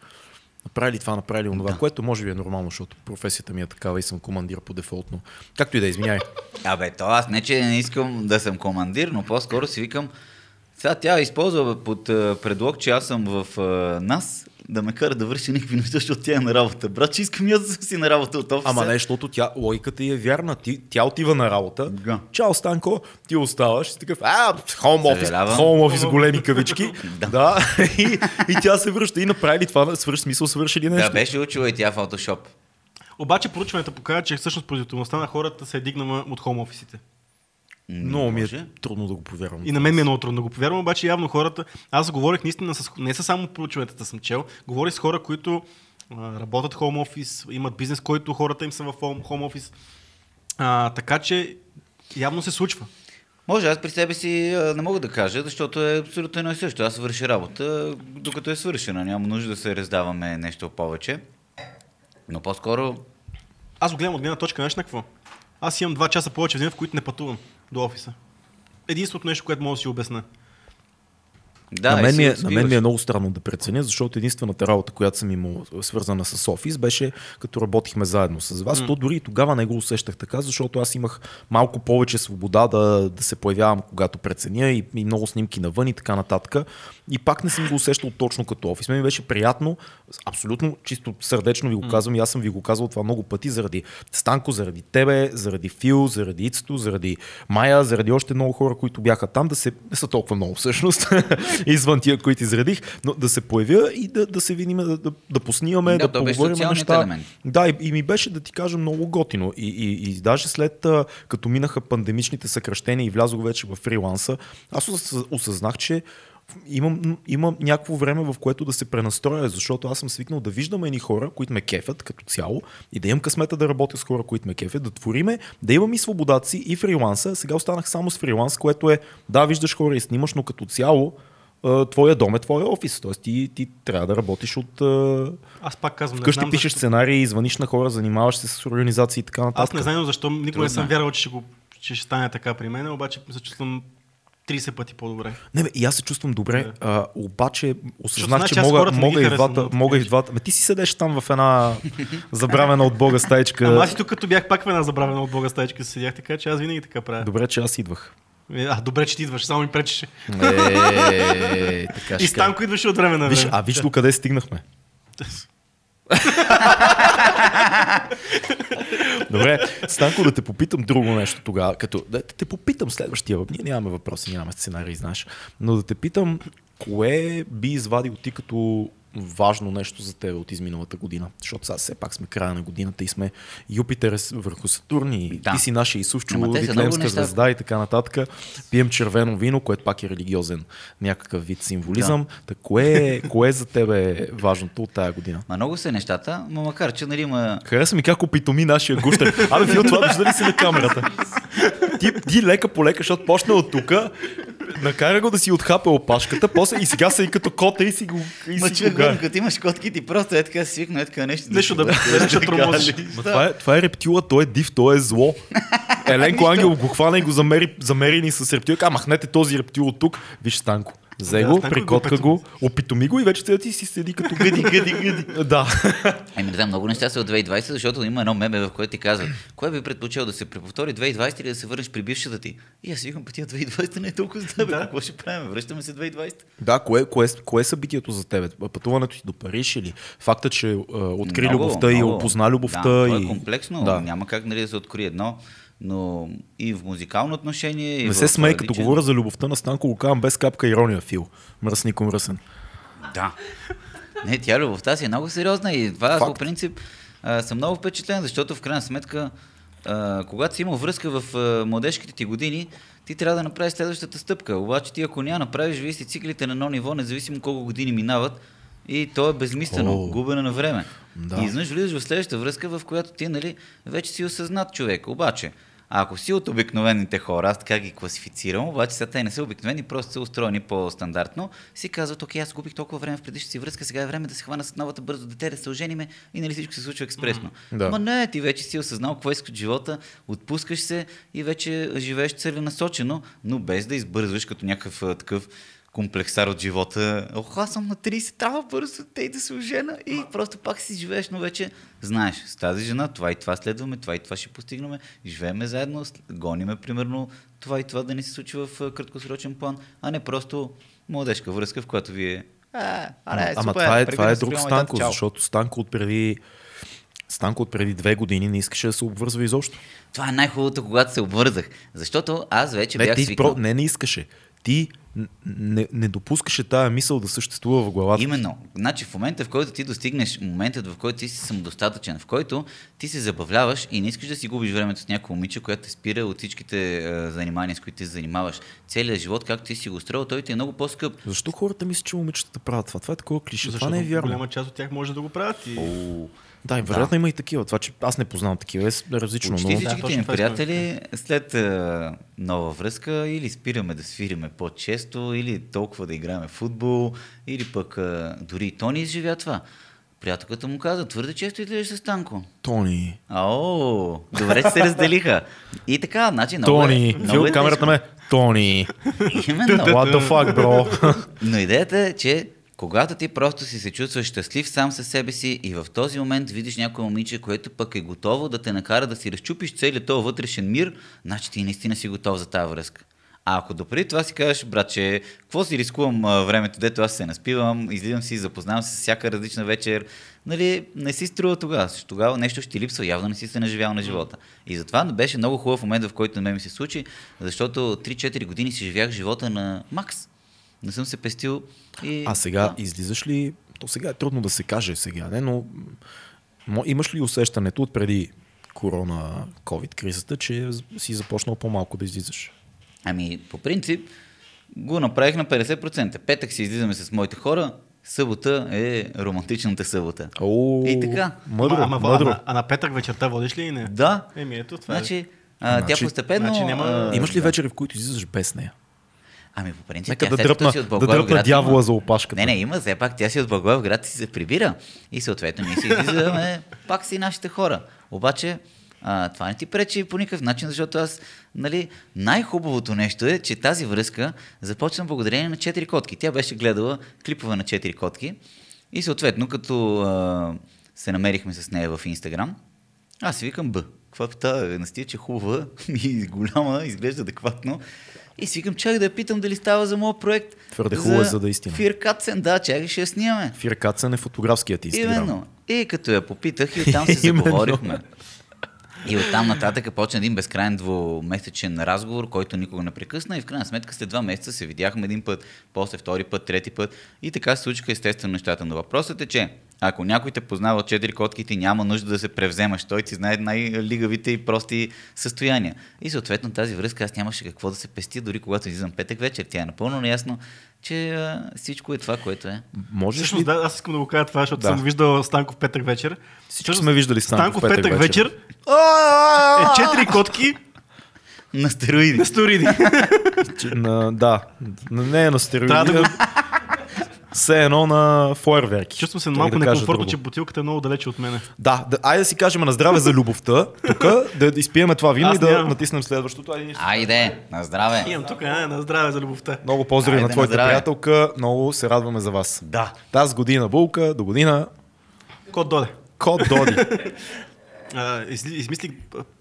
Направи ли това, направи ли онова, Да. което може би е нормално, защото професията ми е такава и съм командир по дефолтно. Както и да е, извиняй. Абе, то аз не, че не искам да съм командир, но по-скоро си викам, сега тя използва под предлог, че аз съм в а, нас, да ме кара да върши никакви неща, защото тя е на работа. Брат, че искам и аз да си на работа от офиса. Ама не, защото тя, логиката й е вярна. Ти, тя отива на работа. Да. Чао, Станко, ти оставаш. И си такъв, а, хоум офис, хоум офис, големи кавички. Да. да. и, и, тя се връща и направи това, свърши смисъл, свърши ли нещо? Да, беше учила и тя Photoshop. Обаче проучването показва, че всъщност производителността на хората се е дигнала от хоум офисите. Много ми е Може. трудно да го повярвам. И на мен ми е много трудно да го повярвам, обаче явно хората, аз говорих наистина с, не са само проучванията съм чел, говорих с хора, които а, работят хоум офис, имат бизнес, който хората им са в хоум, хоум офис. А, така че явно се случва. Може, аз при себе си а, не мога да кажа, защото е абсолютно едно и също. Аз върши работа, докато е свършена. Няма нужда да се раздаваме нещо повече. Но по-скоро Аз го гледам от гледна точка, знаеш на какво? Аз имам два часа повече в деня, в които не пътувам до офиса. Единственото нещо, което мога да си обясна. Да, на, мен ми е, на мен ми е много странно да преценя, защото единствената работа, която съм имал свързана с офис, беше като работихме заедно с вас. То дори и тогава не го усещах така, защото аз имах малко повече свобода да, да се появявам, когато преценя и, и много снимки навън и така нататък. И пак не съм го усещал точно като офис. Мен ми беше приятно, абсолютно чисто сърдечно ви го казвам и аз съм ви го казвал това много пъти заради Станко, заради тебе, заради Фил, заради Ицето, заради Майя, заради още много хора, които бяха там, да се, не са толкова много всъщност, извън тия, които изредих, но да се появя и да, да се видим, да, да, да поснимаме, Да, да, поговорим неща. елемент. Да, и, и ми беше да ти кажа много готино. И, и, и даже след като минаха пандемичните съкръщения и влязох вече в фриланса, аз ос- осъзнах, че имам, имам някакво време, в което да се пренастроя, защото аз съм свикнал да виждам едни хора, които ме кефят като цяло и да имам късмета да работя с хора, които ме кефят, да твориме, да имам и свободата си и фриланса. Сега останах само с фриланс, което е, да, виждаш хора и снимаш, но като цяло твоя дом е твоя офис. Тоест ти, ти трябва да работиш от... Аз пак казвам, не Вкъщи знам пишеш защо. сценарии, звъниш на хора, занимаваш се с организации и така нататък. Аз не знам защо никога Трудно не съм е. вярвал, че ще, го, че ще стане така при мен, обаче се чувствам 30 пъти по-добре. Не, бе, и аз се чувствам добре, а, обаче осъзнах, че аз мога, мога, и двата, мога и виж. двата. Ме ти си седеш там в една забравена от Бога стаечка. Ама аз и тук като бях пак в една забравена от Бога стаечка седях, така че аз винаги така правя. Добре, че аз идвах. Е, А, добре, че ти идваш, само ми пречеше. Е, така И. Станко идваше от време на Виж, време. а виж до къде стигнахме. Добре, Станко, да те попитам друго нещо тогава. Като, да те попитам следващия въпрос. Ние нямаме въпроси, нямаме сценарий, знаеш. Но да те питам, кое би извадил ти като важно нещо за теб от изминалата година? Защото сега все пак сме края на годината и сме Юпитер е върху Сатурн и Да. ти си нашия Исусчо, Витлеемска неща. звезда и така нататък. Пием червено вино, което пак е религиозен някакъв вид символизъм. Да. кое, е- кое за тебе е важното от тая година? Ма много са нещата, но макар че нали има... Хареса ми как опитоми нашия гущер. Абе, Фил, това вижда ли си на камерата? Ти, ти лека по лека, защото почна от тук, накара го да си отхапе опашката, после и сега са и като кота и си го и Ма си човек, го като имаш котки, ти просто е така свикна, е така нещо. Нещо да, нещо да тормозиш. Това, е, това е рептила, той е див, той е зло. Еленко Ангел го хвана и го замери, замери ни с рептил. Ка, махнете този рептил от тук. Виж Станко. Взе Да, го, Станко прикотка го опитоми го и вече сега ти си седи като гъди, гъди, гъди. Да. Еми да, много неща са от 2020, защото има едно меме, в което ти казват, кое би предпочел да се преповтори 2020 или да се върнеш при бившата ти? И аз викам, пътя 2020 не е толкова за теб, Да. какво ще правим? Връщаме се 2020. Да, кое, кое, кое е събитието за теб? Пътуването ти до Париж или факта, че а, откри Много, любовта и много. опозна любовта? Да, то и... е комплексно, Да. да. няма как нали, да се открие едно, но и в музикално отношение. И Не се смей, като говоря за любовта на Станко, го казвам без капка ирония, Фил. Мръсник мръсен. Да. Не, тя любовта си е много сериозна и това аз по принцип а, съм много впечатлен, защото в крайна сметка, а, когато си имал връзка в а, младежките ти години, ти трябва да направиш следващата стъпка. Обаче ти ако няма направиш, вие си циклите на едно ниво, независимо колко години минават, и то е безмислено, О. губене на време. Да. И изведнъж влизаш в следващата връзка, в която ти нали, вече си осъзнат човек. Обаче, ако си от обикновените хора, аз така ги класифицирам, обаче сега те не са обикновени, просто са устроени по-стандартно, си казват, окей, аз губих толкова време в предишната си връзка, сега е време да се хвана с новата бързо дете, да се ожениме и нали всичко се случва експресно. Да. Ма не, ти вече си осъзнал какво искаш от живота, отпускаш се и вече живееш целенасочено, но без да избързваш като някакъв а, такъв комплексар от живота. Ох, аз съм на 30, трябва бързо те и да се ожена и просто пак си живееш, но вече знаеш, с тази жена това и това следваме, това и това ще постигнем, живееме заедно, гониме примерно това и това да ни се случи в краткосрочен план, а не просто младежка връзка, в която вие А, аре, Ама супер, това е, това е друг Станко, чао. защото Станко от преди Станко от преди две години не искаше да се обвързва изобщо. Това е най-хубавото, когато се обвързах. Защото аз вече Не, бях ти свикнал. про, не, не искаше. Ти не, не допускаше тая мисъл да съществува в главата. Именно. Значи в момента, в който ти достигнеш моментът, в който ти си самодостатъчен, в който ти се забавляваш и не искаш да си губиш времето с някакво момиче, което те спира от всичките е, занимания, с които ти се занимаваш. Целият живот, както ти си го строил, той ти е много по-скъп. Защо хората мислят, че момичетата правят това? Това е такова клише. Защото това не е вярно. голяма част от тях може да го правят. И... Да, и вероятно има и такива. Това, че аз не познавам такива, е различно. Почти Но... Да, всичките да приятели след е, нова връзка или спираме да свириме по-често, или толкова да играем в футбол, или пък е, дори и Тони изживя това. Приятелката му каза, твърде често излизаш с Танко. Тони. Ао, добре, че се разделиха. И така, значи много Тони. е, много е камерата ме. Тони. Именно. What the fuck, бро? Но идеята е, че когато ти просто си се чувстваш щастлив сам със себе си и в този момент видиш някое момиче, което пък е готово да те накара да си разчупиш целият този вътрешен мир, значи ти наистина си готов за тази връзка. А ако допреди това си кажеш, братче, какво си рискувам времето, дето аз се наспивам, излизам си, запознавам се с всяка различна вечер, нали, не си струва тогава. Защото Тогава нещо ще ти липсва, явно не си се наживял на живота. И затова беше много хубав момент, в който на мен ми се случи, защото 3-4 години си живях живота на Макс. Не съм се пестил и... А сега излизаш ли? То сега е трудно да се каже сега, не, но имаш ли усещането от преди корона, COVID кризата, че си започнал по-малко да излизаш? Ами, по принцип, го направих на 50%. Петък си излизаме с моите хора, събота е романтичната събота. О, И така. Мъдро, ама, ама, мъдро. А, а, на петък вечерта водиш ли и не? Да. Еми ето, това е. Значи, а, Значи- тя постепенно... значи няма- а, Имаш ли да. вечери, в които излизаш без нея? Ами, по принцип, Нека тя да дръпна, си от да дръпна дявола има- за опашката. Не, не, има, все пак тя си от Благоевград и се прибира. И съответно ние си излизаме пак си нашите хора. Обаче, а, това не ти пречи по никакъв начин, защото аз, нали, най-хубавото нещо е, че тази връзка започна благодарение на 4 котки. Тя беше гледала клипове на 4 котки и съответно, като а, се намерихме с нея в Инстаграм, аз си викам Б. Каква е тази Настия, че хубава и голяма, изглежда адекватно. И си викам, чак да я питам дали става за моят проект. Твърде хубава е, за да е истина. Фир Катсен, да, чакай ще я снимаме. Фир Кацън е фотографският ти. Именно. И като я попитах и оттам се заговорихме. И оттам нататък почна един безкрайен двумесечен разговор, който никога не прекъсна и в крайна сметка след два месеца се видяхме един път, после втори път, трети път и така се случиха естествено нещата. Но въпросът е, че ако някой те познава четири котки, ти няма нужда да се превземаш. Той ти знае най-лигавите и прости състояния. И съответно тази връзка аз нямаше какво да се пести, дори когато излизам петък вечер. Тя е напълно наясно, че а, всичко е това, което е. Можеш ли Всъщност, да, аз искам да го кажа това, защото Да. съм виждал Станков петък вечер. Всички сме виждали Станков Станков петък, вечер. А, Е четири котки На стероиди. на сториди. че- на, да, не е на стероиди. Трябва да го- Все едно на фойерверки. Чувствам се малко да некомфортно, че бутилката е много далече от мене. Да, да, айде да си кажем на здраве за любовта, тук да изпиеме това вино и да нямам. натиснем следващото. Айде. Айде, на здраве. Имам тук, а, на здраве за любовта. Много поздрави Айде, на на твоята здраве. приятелка, много се радваме за вас. Да. Тази година булка, до година Код доде. код Доди. Изли- измислих,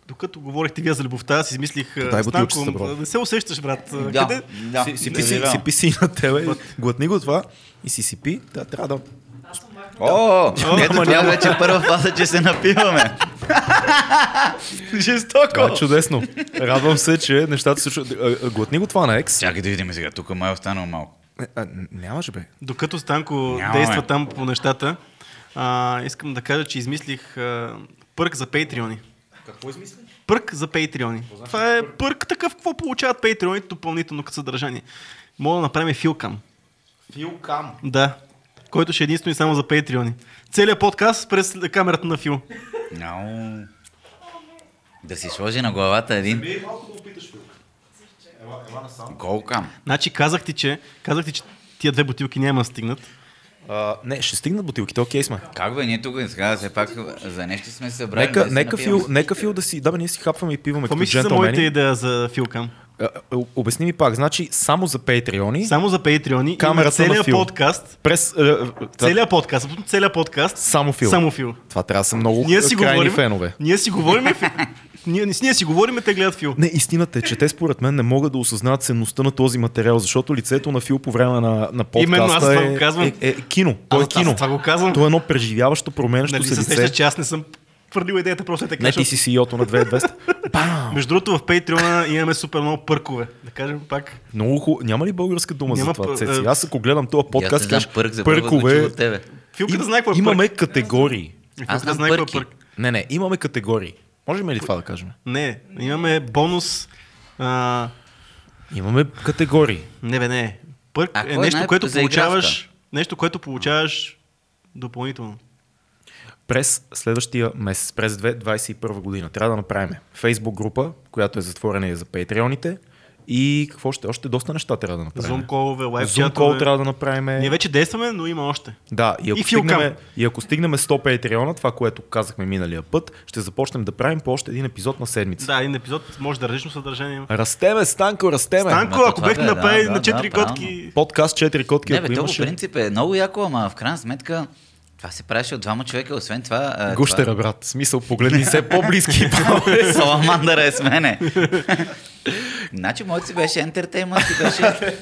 докато говорихте вие за любовта, аз измислих Дай Станко, бро. не се усещаш, брат. Да, Къде? да. си, си, писи, да. си писи на тебе, глътни го това и си си пи. Да, трябва да... О, ето това няма. вече е първа фаза, че се напиваме. Жестоко. Това е чудесно. Радвам се, че нещата се случват. Глътни го това на екс. Чакай да видим сега, тук май е останало малко. Е, нямаше бе. Докато Станко Нямаме. действа там по нещата, а, искам да кажа, че измислих а, пърк за патреони. Какво измисли? Пърк за патреони. Това е пърк такъв, какво получават патреоните допълнително като съдържание. Мога да направим филкам. Филкам. Да. Който ще е единствено и само за патреони. Целият подкаст през камерата на Фил. Ау. Да си сложи на главата един Бей малко да опиташ Филка. Ела, ела насам. голкам. Значи казах ти, че, казах ти, че тия две бутилки няма да стигнат. А, не, ще стигнат бутилките, окей сме. Как бе, ние тук сега все пак за нещо сме се събрали. Нека, да нека, фил, нека Фил да си... Да, бе, ние си хапваме и пиваме Какво като мислиш за моята идея за филкам? Обясни ми пак, значи само за патреони, Само за патреони Камерата и на на целият Фил. подкаст. през... това- Целият подкаст, абсолютно целият подкаст. Само Фил. Само Фил. Това трябва да са много Ние си крайни говорим. фенове. Ние си говорим. Ние, ние си говорим, те гледат Фил. Не, истината е, че те според мен не могат да осъзнават ценността на този материал, защото лицето на Фил по време на, на Именно, аз подкаста това е, го казвам. е, е, кино. То Аз- е аз кино. това го казвам. То е едно преживяващо, променящо Нали се се лице. сещаш, че аз не съм твърдил идеята, просто е така. Не, ти си CEO-то на 2200. Бам! Между другото, в Patreon имаме супер много пъркове. Да кажем пак. Много хубаво. Няма ли българска дума Няма за това, п- Цеци? е, Аз ако гледам този подкаст, кажеш, пърк, за пъркове. от тебе. Филката знае какво е Имаме пърк. категории. Аз знам е пърки. пърк. Не, не, имаме категории. Можем ли това да кажем? Не, имаме бонус. А, Имаме категории. не бе, не. Пърк А е е нещо, най- което получаваш. Нещо, което получаваш допълнително. През следващия месец, през 2021 година, трябва да направим Facebook група, която е затворена и за патреоните. И какво ще? Още доста неща трябва да направим. Zoom колове, лайв Zoom call трябва да направим. Ние вече действаме, но има още. Да, и ако, И стигнем, и ако стигнем 100 патреона, това, което казахме миналия път, ще започнем да правим по още един епизод на седмица. Да, един епизод може да различно съдържание. Растеме, Станко, растеме. Станко, ако бехте бе, да, направили да, на да, 4 правилно. котки. Подкаст 4 котки, Не, бе, то по имаше. принцип е много яко, ама в крайна сметка това се правеше от двама човека, освен това... а, Гущера, това- брат. Смисъл, погледни се по-близки. Саламандъра е с мене. значи, моето си беше ентертеймент и беше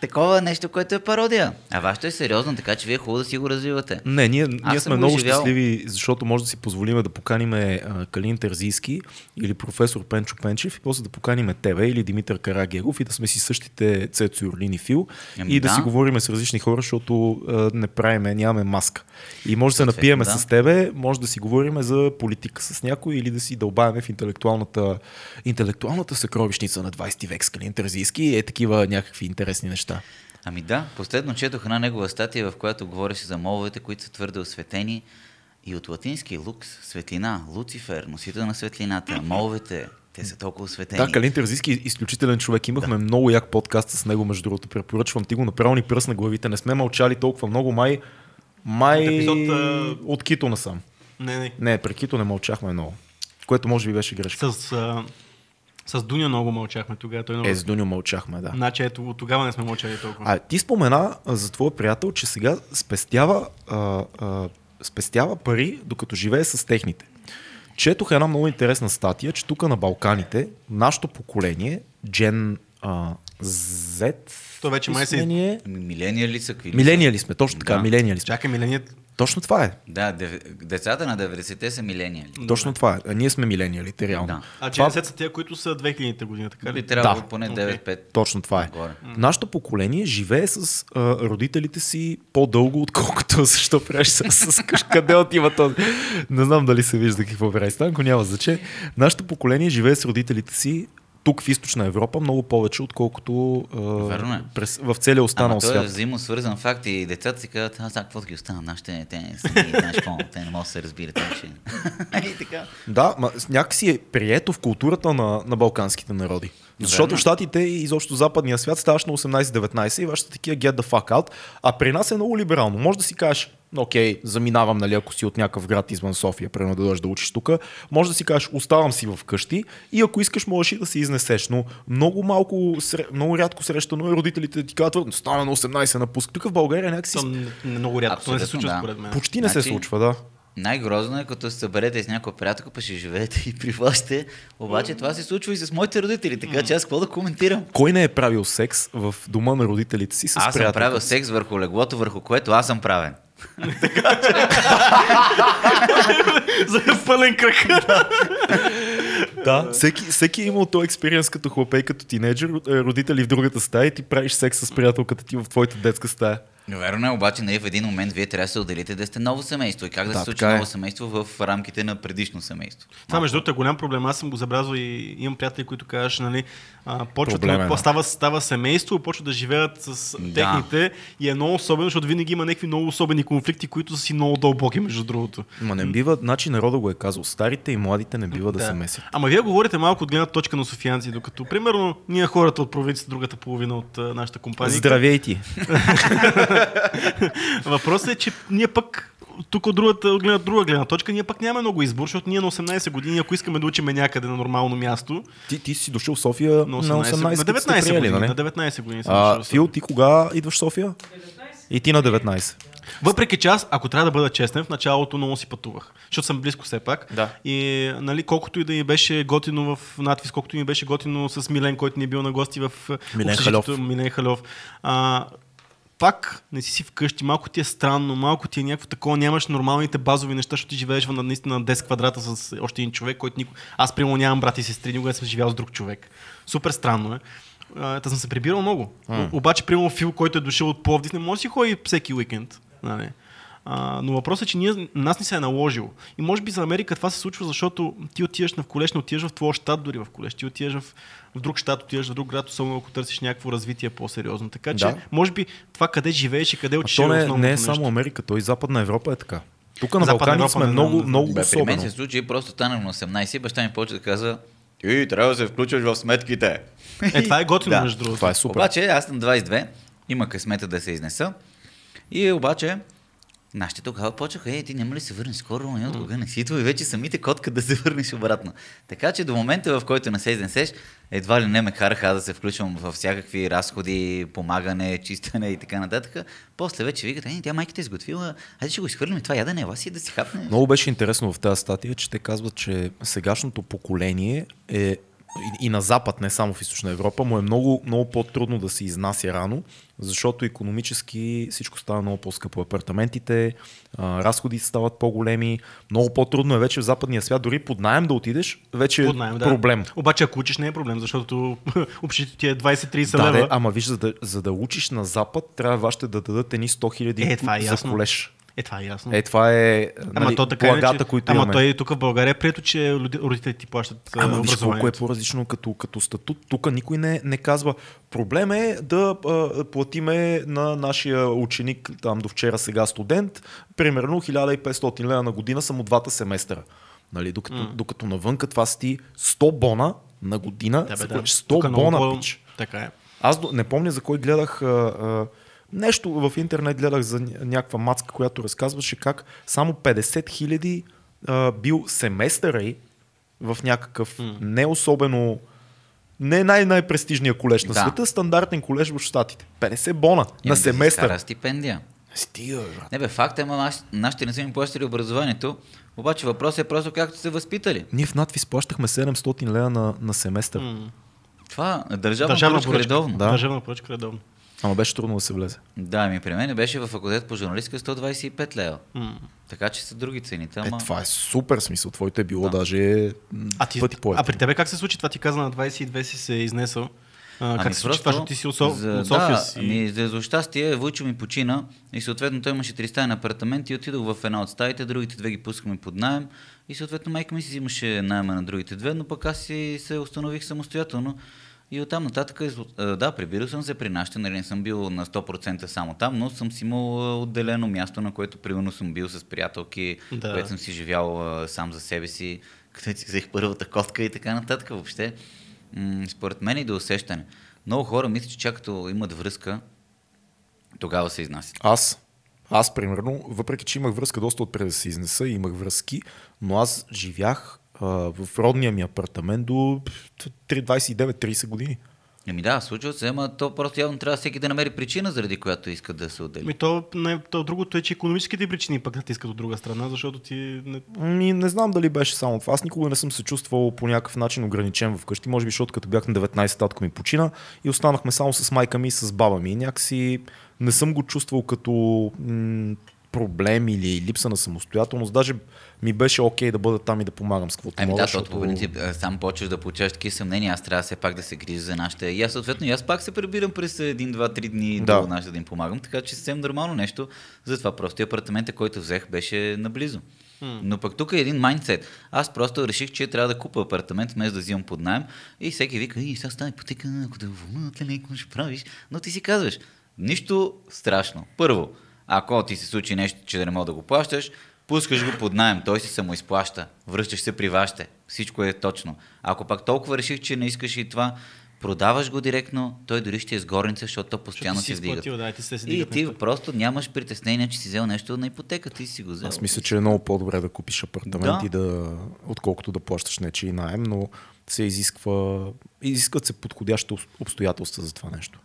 такова нещо, което е пародия. А вашето е сериозно, така че вие хубаво да си го развивате. Не, ние, ние сме го много изживял. щастливи, защото може да си позволиме да поканиме а, Калин Терзийски или професор Пенчо Пенчев и после да поканиме тебе или Димитър Карагеров и да сме си същите Цецо Юрлин и Фил Ами и да, да. си говориме с различни хора, защото а, не правиме, нямаме маска. И може да се напиеме да. с тебе, може да си говориме за политика с някой или да си дълбаваме в интелектуалната, интелектуалната съкровищница на 20 век с Калин Терзийски. Е такива някакви интересни неща. Ами да, последно четох една негова статия, в която говореше за моловете, които са твърде осветени. И от латински лукс, светлина, Луцифер, носител на светлината, моловете, те са толкова осветени. Да, Калин Терзийски е изключителен човек. Имахме да. много як подкаст с него, между другото. Препоръчвам ти го, направо ни пръст на главите. Не сме мълчали толкова много. Май, май епизод, а- от Кито насам. Не, не. Не, при Кито не мълчахме много. Което може би беше грешка. С, а, с Дуня много мълчахме тогава. Той много... Е, с Дуньо мълчахме, да. Значи ето, тогава не сме мълчали толкова. А ти спомена за твоя приятел, че сега спестява, а, а, спестява пари, докато живее с техните. Четох една много интересна статия, че тук на Балканите, нашето поколение, Gen а, Z, То вече май се- сме ние. Ами, Милениали са какви ли са? Милениали сме, точно така, Да. милениали сме. Чакай, миленият. Точно това е. Да, дев... децата на 90-те са милениали. Точно това е. А ние сме милениалите, реално. Да. А това, че са тия, които са 2000-та година, така Би ли? трябвало Да. поне Окей. 9-5. точно това е. Горе. Нашето поколение живее с а, родителите си по-дълго, отколкото защо правиш с, с къде отива този. Не знам дали се вижда какво прави Станко, няма значение. Нашето поколение живее с родителите си тук в източна Европа много повече, отколкото а, е. през, в целия останал Ама той е свят. взаимосвързан факт и децата си казват, аз какво ги оставя, нашите, те, сами, знаеш какво, те не могат да се разбират. Че... и така. Да, ма, някакси е прието в културата на, на балканските народи. Защото Верно. в Штатите и изобщо западния свят ставаш на 18-19 и вашите такива get the fuck out, а при нас е много либерално. Може да си кажеш, окей, заминавам, нали, ако си от някакъв град извън София, примерно да дойдеш да учиш тук, може да си кажеш, оставам си в къщи и ако искаш, можеш и да се изнесеш. Но много малко, много рядко срещано е родителите да ти казват, стана на 18 напуск. Тук в България някакси н- много рядко. То не се Абсолютно, случва да. според мен. почти не се Значи- случва, да. Най-грозно е, като се съберете с някоя приятелка, па ще живеете и при вашите. Обаче това се случва и с моите родители, така че аз какво да коментирам? Кой не е правил секс в дома на родителите си с Аз съм правил секс върху леглото, върху което аз съм правен. За пълен кръг. Да, всеки, всеки е имал този експириенс като хлапей, като тинейджър, е, родители в другата стая и ти правиш секс с приятелката ти в твоята детска стая. Верно е, обаче не в един момент вие трябва да се отделите да сте ново семейство. И как да, Да, се случи е. ново семейство в рамките на предишно семейство? Това между другото е голям проблем. Аз съм го забелязал и имам приятели, които казваш, нали, почват, е, да. да. става, става семейство, почват да живеят с Да. техните и е много особено, защото винаги има някакви много особени конфликти, които са си много дълбоки, между другото. Ма не бива, значи народа го е казал, старите и младите не бива да, се месят. Ама вие говорите малко от гледна точка на софиянци, докато примерно ние хората от провинцията, другата половина от а, нашата компания. Здравейте! Въпросът е, че ние пък тук от другата, от гледна, друга гледна точка, ние пък нямаме много избор, защото ние на 18 години, ако искаме да учиме някъде на нормално място, Ти, ти си дошъл в София на на 18, 18, на като сте 19 приели, години, нали? на 19 години съм А, дошъл Фил, ти кога идваш в София? И ти на 19. Въпреки че аз, ако трябва да бъда честен, в началото много си пътувах, защото съм близко все пак. Да. И нали, колкото и да ми беше готино в надвис, колкото и ми беше готино с Милен, който ни е бил на гости в Милен общежитието, Халев. Милен Халев. А, пак не си си вкъщи, малко ти е странно, малко ти е някакво такова, нямаш нормалните базови неща, защото ти живееш в наистина на 10 квадрата с още един човек, който никой... Аз, примерно, нямам брат и сестри, никога не съм живял с друг човек. Супер странно е. Та съм се прибирал много. Mm. Обаче, примерно, Фил, който е дошъл от Пловдив, не може да си ходи всеки уикенд. Нали? А, но въпросът е, че ние, нас ни се е наложило. И може би за Америка това се случва, защото ти отиваш на в колеж, не отиваш в твоя щат дори в колеж. Ти отиваш в, в друг щат, отиваш в друг град, особено ако търсиш някакво развитие по-сериозно. Така че, Да. може би това къде живееш и къде учиш то не, основното не е нещо. само Америка, то и Западна Европа е така. Тук на Европа сме не много, не много Бе, при мен особено. се случи, просто станах на 18 и баща ми почва да казва и трябва да се включваш в сметките. Е, това е готино, Да. между другото. Това е супер. Обаче аз на 22, има късмета да се изнеса. И обаче, нашите тогава почнаха, е, ти няма ли се върнеш скоро, не от кога не си идва и вече самите котка да се върнеш обратно. Така че до момента, в който не се изнесеш, едва ли не ме караха да се включвам във всякакви разходи, помагане, чистене и така нататък. После вече викат, е, тя майката е изготвила, айде ще го изхвърлим това ядене, ела си да си хапне. Много беше интересно в тази статия, че те казват, че сегашното поколение е и, и на Запад, не само в Източна Европа, му е много, много по-трудно да се изнася рано, защото економически всичко става много по-скъпо. Апартаментите, а, разходите стават по-големи, много по-трудно е вече в западния свят, дори под найем да отидеш, вече е Под наем, да. проблем. Обаче, ако учиш, не е проблем, защото общите ти е 20-30 Да, лева. де, ама виж, за да, за да учиш на Запад, трябва вашите да дадат едни 100 хиляди Е, е за ясно. колеж. Е, това е ясно. Е, това е Ама нали, то така благата, иначе, които Ама имаме. той тук в България е прието, че роди- родителите ти плащат Ама виж колко е по-различно като, като статут. Тук никой не, не казва. Проблем е да а, платиме на нашия ученик, там до вчера сега студент, примерно 1500 лева на година само двата семестъра. Нали, докато, mm. докато навънка това си ти 100 бона на година, Да, бе, да. платиш 100 Тук много бона, пич. Така е. Аз не помня за кой гледах а, а, нещо в интернет гледах за ня- някаква мацка, която разказваше как само 50 хиляди бил семестъра й в някакъв не особено не най-най-престижния колеж на Да. света, стандартен колеж в Штатите. 50 бона Еми, на да семестър. изкара стипендия. Стига, брат. Не бе, факт е, ама нашите не са им плащали образованието, обаче въпросът е просто както се възпитали. Ние в надвис плащахме 700 лева на, на семестър. М. Това е държавна, Държавна поръчка поръчка. редовно. Да. Държавна поръчка редовно. Ама беше трудно да се влезе. Да, ми при мен беше в факултет по журналистика 125 лева. М. Така че са други цените, Е, ама... това е супер смисъл. Твоето е било даже м, А, ти, пъти по а при тебе как се случи това? Ти каза на 22 си се изнесъл. А, как Ами се случи това, защото ти си от, Со... за, от София да, си? Ами, за, за щастие, Войчо ми почина и съответно той имаше тристаен апартамент и отидох в една от стаите, другите две ги пускахме под найем и съответно майка ми си взимаше найема на другите две, но пък аз си се установих самостоятелно и оттам нататък, из- а, да, прибирал съм се при нашите, нали не съм бил на 100% само там, но съм си имал а, отделено място, на което примерно съм бил с приятелки, Да. където съм си живял а, сам за себе си, където си взех първата котка и така нататък. Въобще, м- според мен и до усещане. Много хора мислят, че чак като имат връзка, тогава се изнасят. Аз, аз примерно, въпреки че имах връзка доста отпред да се изнеса, имах връзки, но аз живях в родния ми апартамент до 29-30 години. Еми да, случва се, ама то просто явно трябва всеки да намери причина, заради която иска да се отдели. Ми то, не, то другото е, че економическите причини пък да те искат от друга страна, защото ти... Не... Ми, не знам дали беше само това. Аз никога не съм се чувствал по някакъв начин ограничен вкъщи. Може би, защото като бях на 19, татко ми почина и останахме само с майка ми и с баба ми. И някакси не съм го чувствал като м- проблем или липса на самостоятелност. Даже ми беше окей да бъда там и да помагам с каквото Ами мога, да, защото по принцип а, сам почваш да получаваш такива съмнения, аз трябва все пак да се грижа за нашите. И аз съответно и аз пак се прибирам през един, два, три дни Да. до нашите да им помагам, така че съвсем нормално нещо. Затова просто и апартамента, който взех, беше наблизо. Но пък тук е един майндсет. Аз просто реших, че трябва да купа апартамент, вместо да взимам под найем. И всеки вика, и сега стане ипотека, ако да вълнуват ли, какво ще правиш? Но ти си казваш, нищо страшно. Първо, ако ти се случи нещо, че да не мога да го плащаш, пускаш го под найем, той си самоизплаща, връщаш се при вашите, всичко е точно. Ако пак толкова реших, че не искаш и това, продаваш го директно, той дори ще е с горница, защото то постоянно се вдига. да, и ти се И ти просто нямаш притеснение, че си взел нещо на ипотека, ти си го взел. Аз мисля, че е много по-добре да купиш апартамент Да. и да, отколкото да плащаш нечи найем, но се изисква, изискват се подходящи об- обстоятелства за това нещо.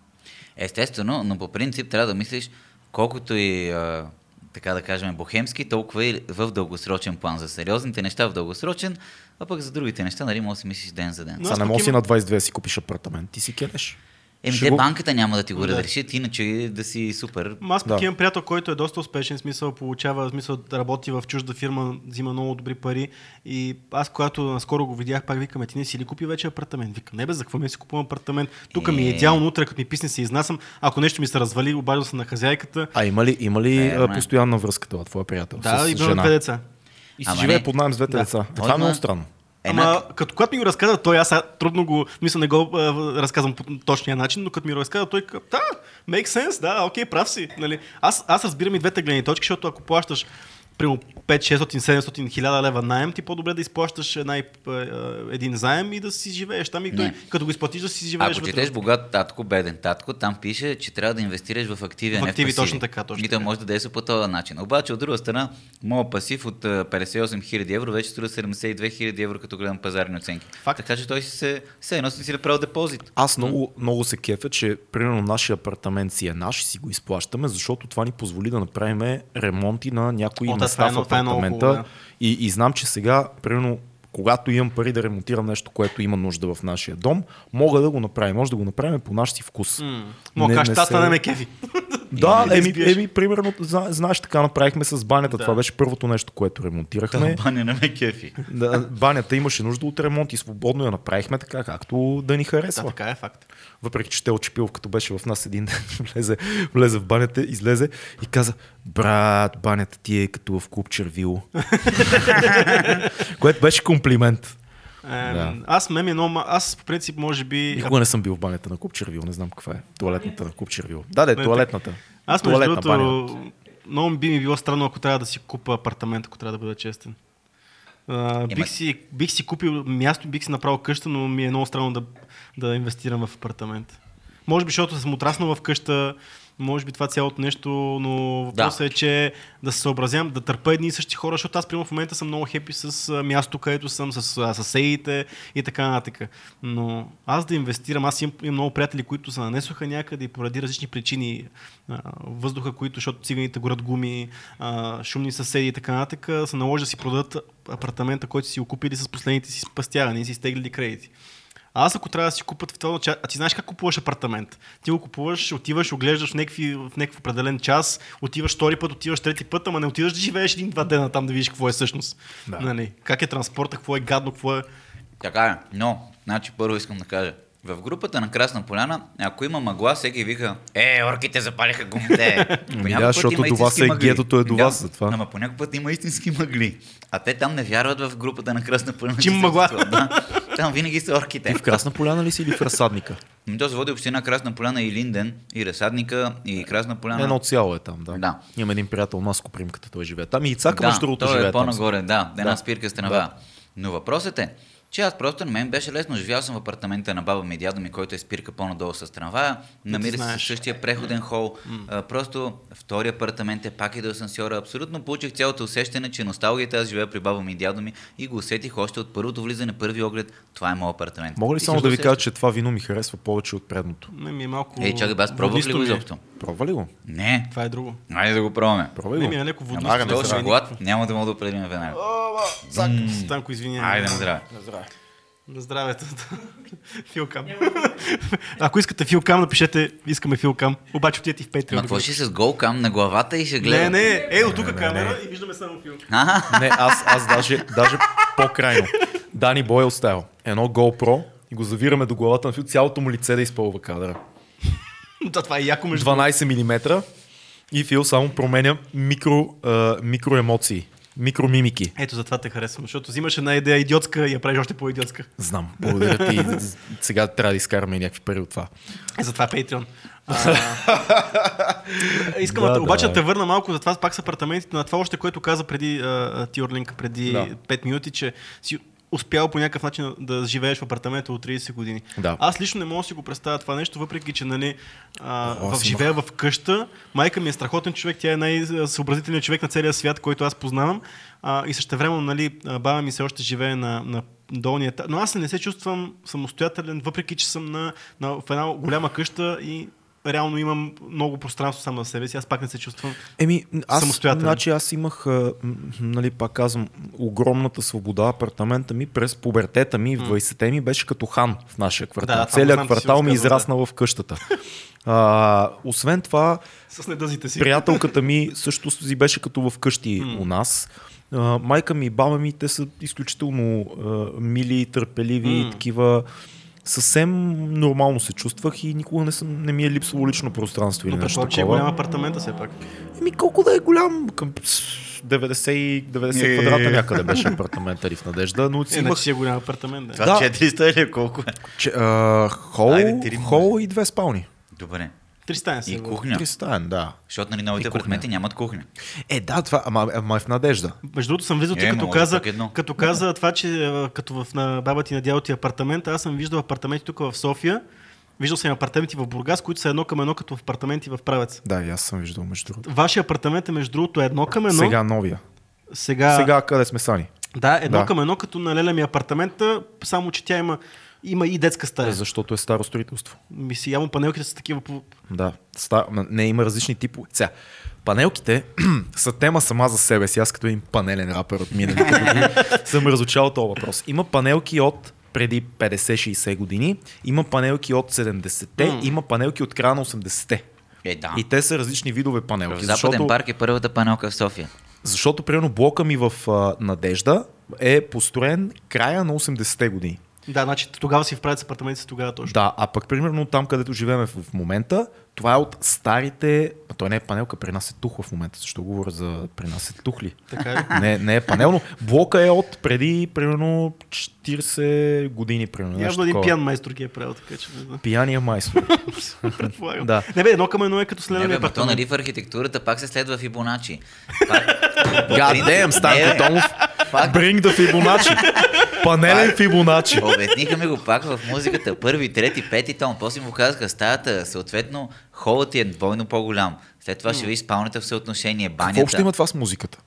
Естествено, но по принцип трябва да мислиш, колкото и а, така да кажем, бохемски, толкова и в дългосрочен план. За сериозните неща в дългосрочен, а пък за другите неща, нали, може да си мислиш ден за ден. Аз не пък можеш си на 22 да си купиш апартамент, ти си келеш. Еми, Ще те го- банката няма да ти го Да. разрешат, иначе да си супер. Ма Аз пък Да. имам приятел, който е доста успешен, смисъл получава, смисъл да работи в чужда фирма, взима много добри пари. И аз, когато наскоро го видях, пак викаме, ти не си ли купи вече апартамент? Викам, не бе, за какво ми да си купувам апартамент? Тук ми е Е. идеално, утре като ми писне се изнасям. Ако нещо ми се развали, обаждам се на хазяйката. А има ли, има ли Верно е. постоянна връзка това, твоя приятел? Да, с и жена? две деца. И си Ама живее не. под найем с двете Да. деца. Е, това е много странно. Ама като когато ми го разказа той, аз трудно го, мисля, не го а, разказвам по точния начин, но като ми го разказа той, ка- да, make sense, да, окей, прав си. Нали? Аз, аз разбирам и двете гледни точки, защото ако плащаш примерно 5, 600, 700, 1000 лева найем, ти по-добре да изплащаш една, един заем и да си живееш там и той, Не. като го изплатиш да си живееш Ако вътре. четеш богат татко, беден татко, там пише, че трябва да инвестираш в активи, В не активи, в пасиви. точно така, точно И той може да действа по този начин. Обаче, от друга страна, моят пасив от а, 58 000 евро вече струва 72 000 евро, като гледам пазарни оценки. Факт. Така че той си се, се едно си направил депозит. Аз много, много се кефя, че примерно нашия апартамент си е наш и си го изплащаме, защото това ни позволи да направим ремонти на някои О, да, е в е апартамента. хубаво, да. и, и знам, че сега, примерно, когато имам пари да ремонтирам нещо, което има нужда в нашия дом, мога да го направим. Може да го направим по наш си вкус. Мога Не- кажеш, не тата се- не ме кеви. Да, да еми, еми, примерно, зна- знаеш, така направихме с банята. Да. Това беше първото нещо, което ремонтирахме. Баня на ме кефи. Да, банята имаше нужда от ремонт и свободно я направихме така, както да ни Да, харесва. така е факт. Въпреки, че те очепил, като беше в нас един ден, влезе, влезе в банята, излезе и каза, брат, банята ти е като в клуб червило. Което беше комплимент. Е, Да. Аз ме ми е много... ма- Аз по принцип може би... Никога не съм бил в банята на клуб червило, не знам каква е. Туалетната на клуб червило. Да, да, е Не, туалетната. Аз между другото, много би ми било странно, ако трябва да си купа апартамент, ако трябва да бъда честен. А, бих, си, бих си купил място, бих си направил къща, но ми е много странно да, да инвестирам в апартамент. Може би, защото съм отраснал в къща, може би това цялото нещо, но въпросът е, че да се съобразявам, да търпа едни и същи хора, защото аз примерно в момента съм много хепи с а, място, където съм, с съседите и така нататък. Но аз да инвестирам, аз имам, имам много приятели, които се нанесоха някъде и поради различни причини, въздуха, които, защото циганите горят гуми, шумни съседи и така нататък, се наложи да си продадат апартамента, който си окупили с последните си спастявания и си стеглили кредити. А аз ако трябва да си купат в това, а ти знаеш как купуваш апартамент? Ти го купуваш, отиваш, оглеждаш в някакви, в някакъв определен час, отиваш втори път, отиваш трети път, ама не отиваш да живееш един-два дена там да видиш какво е всъщност. Да. Нали? Как е транспорта, какво е гадно, какво е... Така е, но, значи първо искам да кажа. В групата на Красна поляна, ако има мъгла, всеки вика, е, орките запалиха гумите. Ами някой да, път защото има до вас е мъгли. гетото е до Да, вас, затова. Ама по някой път има истински мъгли. А те там не вярват в групата на Красна поляна. Че има мъгла. Да. Там винаги са орките. Ти в Красна поляна ли си или в разсадника? Ами То се води община Красна поляна и Линден, и Разсадника, и Красна поляна. Едно цяло е там, да. Да. Имам един приятел, Маско Примката, той живее там. И Ицака, да, между другото, той живее е там. по-нагоре, да, една Да. спирка стенава. Но въпросът е, че аз просто на мен беше лесно. Живял съм в апартамента на баба ми и дядо ми, който е спирка по-надолу с трамвая. Намира се със същия преходен хол. А, просто втори апартамент е пак и до асансьора. Абсолютно получих цялото усещане, че носталгията аз живея при баба ми и дядо ми и го усетих още от първото влизане, първи оглед. Това е моят апартамент. Мога ли Ти само да ви кажа, че това вино ми харесва повече от предното? Не ми е малко... Ей, чакай, аз пробвах ли го е. изобщо? Пробва ли го? Не. Това е друго. Айде да го пробваме. Пробвай Не го. ми е леко воднисто. Ама, шоколад няма да мога да определим веднага. Зак, Станко, извиня. Айде на здраве. На здравето. Филкам. Ако искате филкам, напишете искаме филкам. Обаче отидете и в Patreon. какво ще с голкам на главата и ще Не, гледам? не, е, от тук камера и виждаме само филм. Аха. Не, аз, аз даже, даже по-крайно. Дани Бой е оставил едно GoPro и го завираме до главата на Фил, цялото му лице да изпълва кадъра. Да, това е яко между 12 мм и Фил само променя микро, а, микроемоции, микромимики. Ето затова те харесвам, защото взимаш една идея идиотска и я правиш още по-идиотска. Знам, благодаря ти. Сега трябва да изкараме някакви пари от това. Е, затова е Patreon. А, искам Да, да, обаче да. те върна малко за това пак с апартаментите, на това още, което каза преди а, Тиорлинг, преди Да. 5 минути, че си успял по някакъв начин да живееш в апартамента от 30 години. Да. Аз лично не мога да си го представя това нещо, въпреки че нали, а, О, в живея в къща. Майка ми е страхотен човек, тя е най-съобразителният човек на целия свят, който аз познавам. А, и също време, нали, баба ми се още живее на, на долния етаж. Но аз не се чувствам самостоятелен, въпреки че съм на, на, в една голяма къща и реално имам много пространство сам на себе си, аз пак не се чувствам. Еми, аз, Самостоятелен. значи аз имах, а, нали, пак казвам, огромната свобода. Апартамента ми през пубертета ми, в 20-те ми, беше като хан в нашия квартал. Да, Целият квартал ми израсна в къщата. А, освен това, С недъзите си. приятелката ми също си беше като в къщи у нас. А, майка ми и баба ми, те са изключително а, мили, търпеливи, М. такива. Съвсем нормално се чувствах и никога не, съм, не ми е липсвало лично пространство Но предполагам, че е голям апартамента все пак. Еми колко да е голям, към с 90, и- 90 Е. квадрата някъде беше апартамента в Надежда, но си Е, имах значи си е голям апартамент. Да. Това Да. 400 или колко е? че, а, хол, Айде, хол и две спални. Добре. Три стаи са. И бе. кухня. Три стаен, да. Защото нали новите И кухня. апартаменти нямат кухня. Е, да, това, ама, ама е в Надежда. Между другото съм виждал, Е, ти като каза, като каза това, че а, като в на баба ти на дядо ти апартамент, аз съм виждал апартаменти тук в София. Виждал съм апартаменти в Бургас, които са едно към едно като в апартаменти в Правец. Да, и аз съм виждал между другото. Вашия апартамент е между другото едно към едно. Сега новия. сега, Сега къде сме сани? Да, едно Да. към едно, като на Леля ми апартамента, само че тя има, има и детска стая. Е, защото е старо строителство. Ми си, явно панелките са такива по... Да, ста, ма, не има различни типове. Сега, панелките са тема сама за себе си. Аз като един панелен рапър от миналите години съм разучал този въпрос. Има панелки от преди 50-60 години, има панелки от 70-те, М. има панелки от края на 80-те. Е, да. И те са различни видове В панелки. Западен Защото, парк е първата панелка в София. защото, примерно, блока ми в а, Надежда е построен края на 80-те години. Да, значи тогава си вправят с апартаменти с тогава точно. Да, а пък примерно там, където живеем в, в момента, това е от старите... А той не е панелка, при нас е тух в момента. Защо говоря за при нас е тухли? Така ли? Не, не е панел, но блока е от преди примерно 40 години. Примерно, нещо един такова. пиян майстор ги е правил, така че не знам. Пияния майстор. Предполагам. Да. Не бе, едно към едно е като с Не, бе, то нали в архитектурата пак се следва Фибоначи. Пак... God damn, Станко. Томов. Пак Bring the Fibonacci. Панелен Фибоначи. Обясниха ми го пак в музиката. Първи, трети, пети тон. После му казаха стаята, съответно, холът ти е двойно по-голям. След това ще видиш спалнята в съотношение, банята. Какво общо има това с музиката?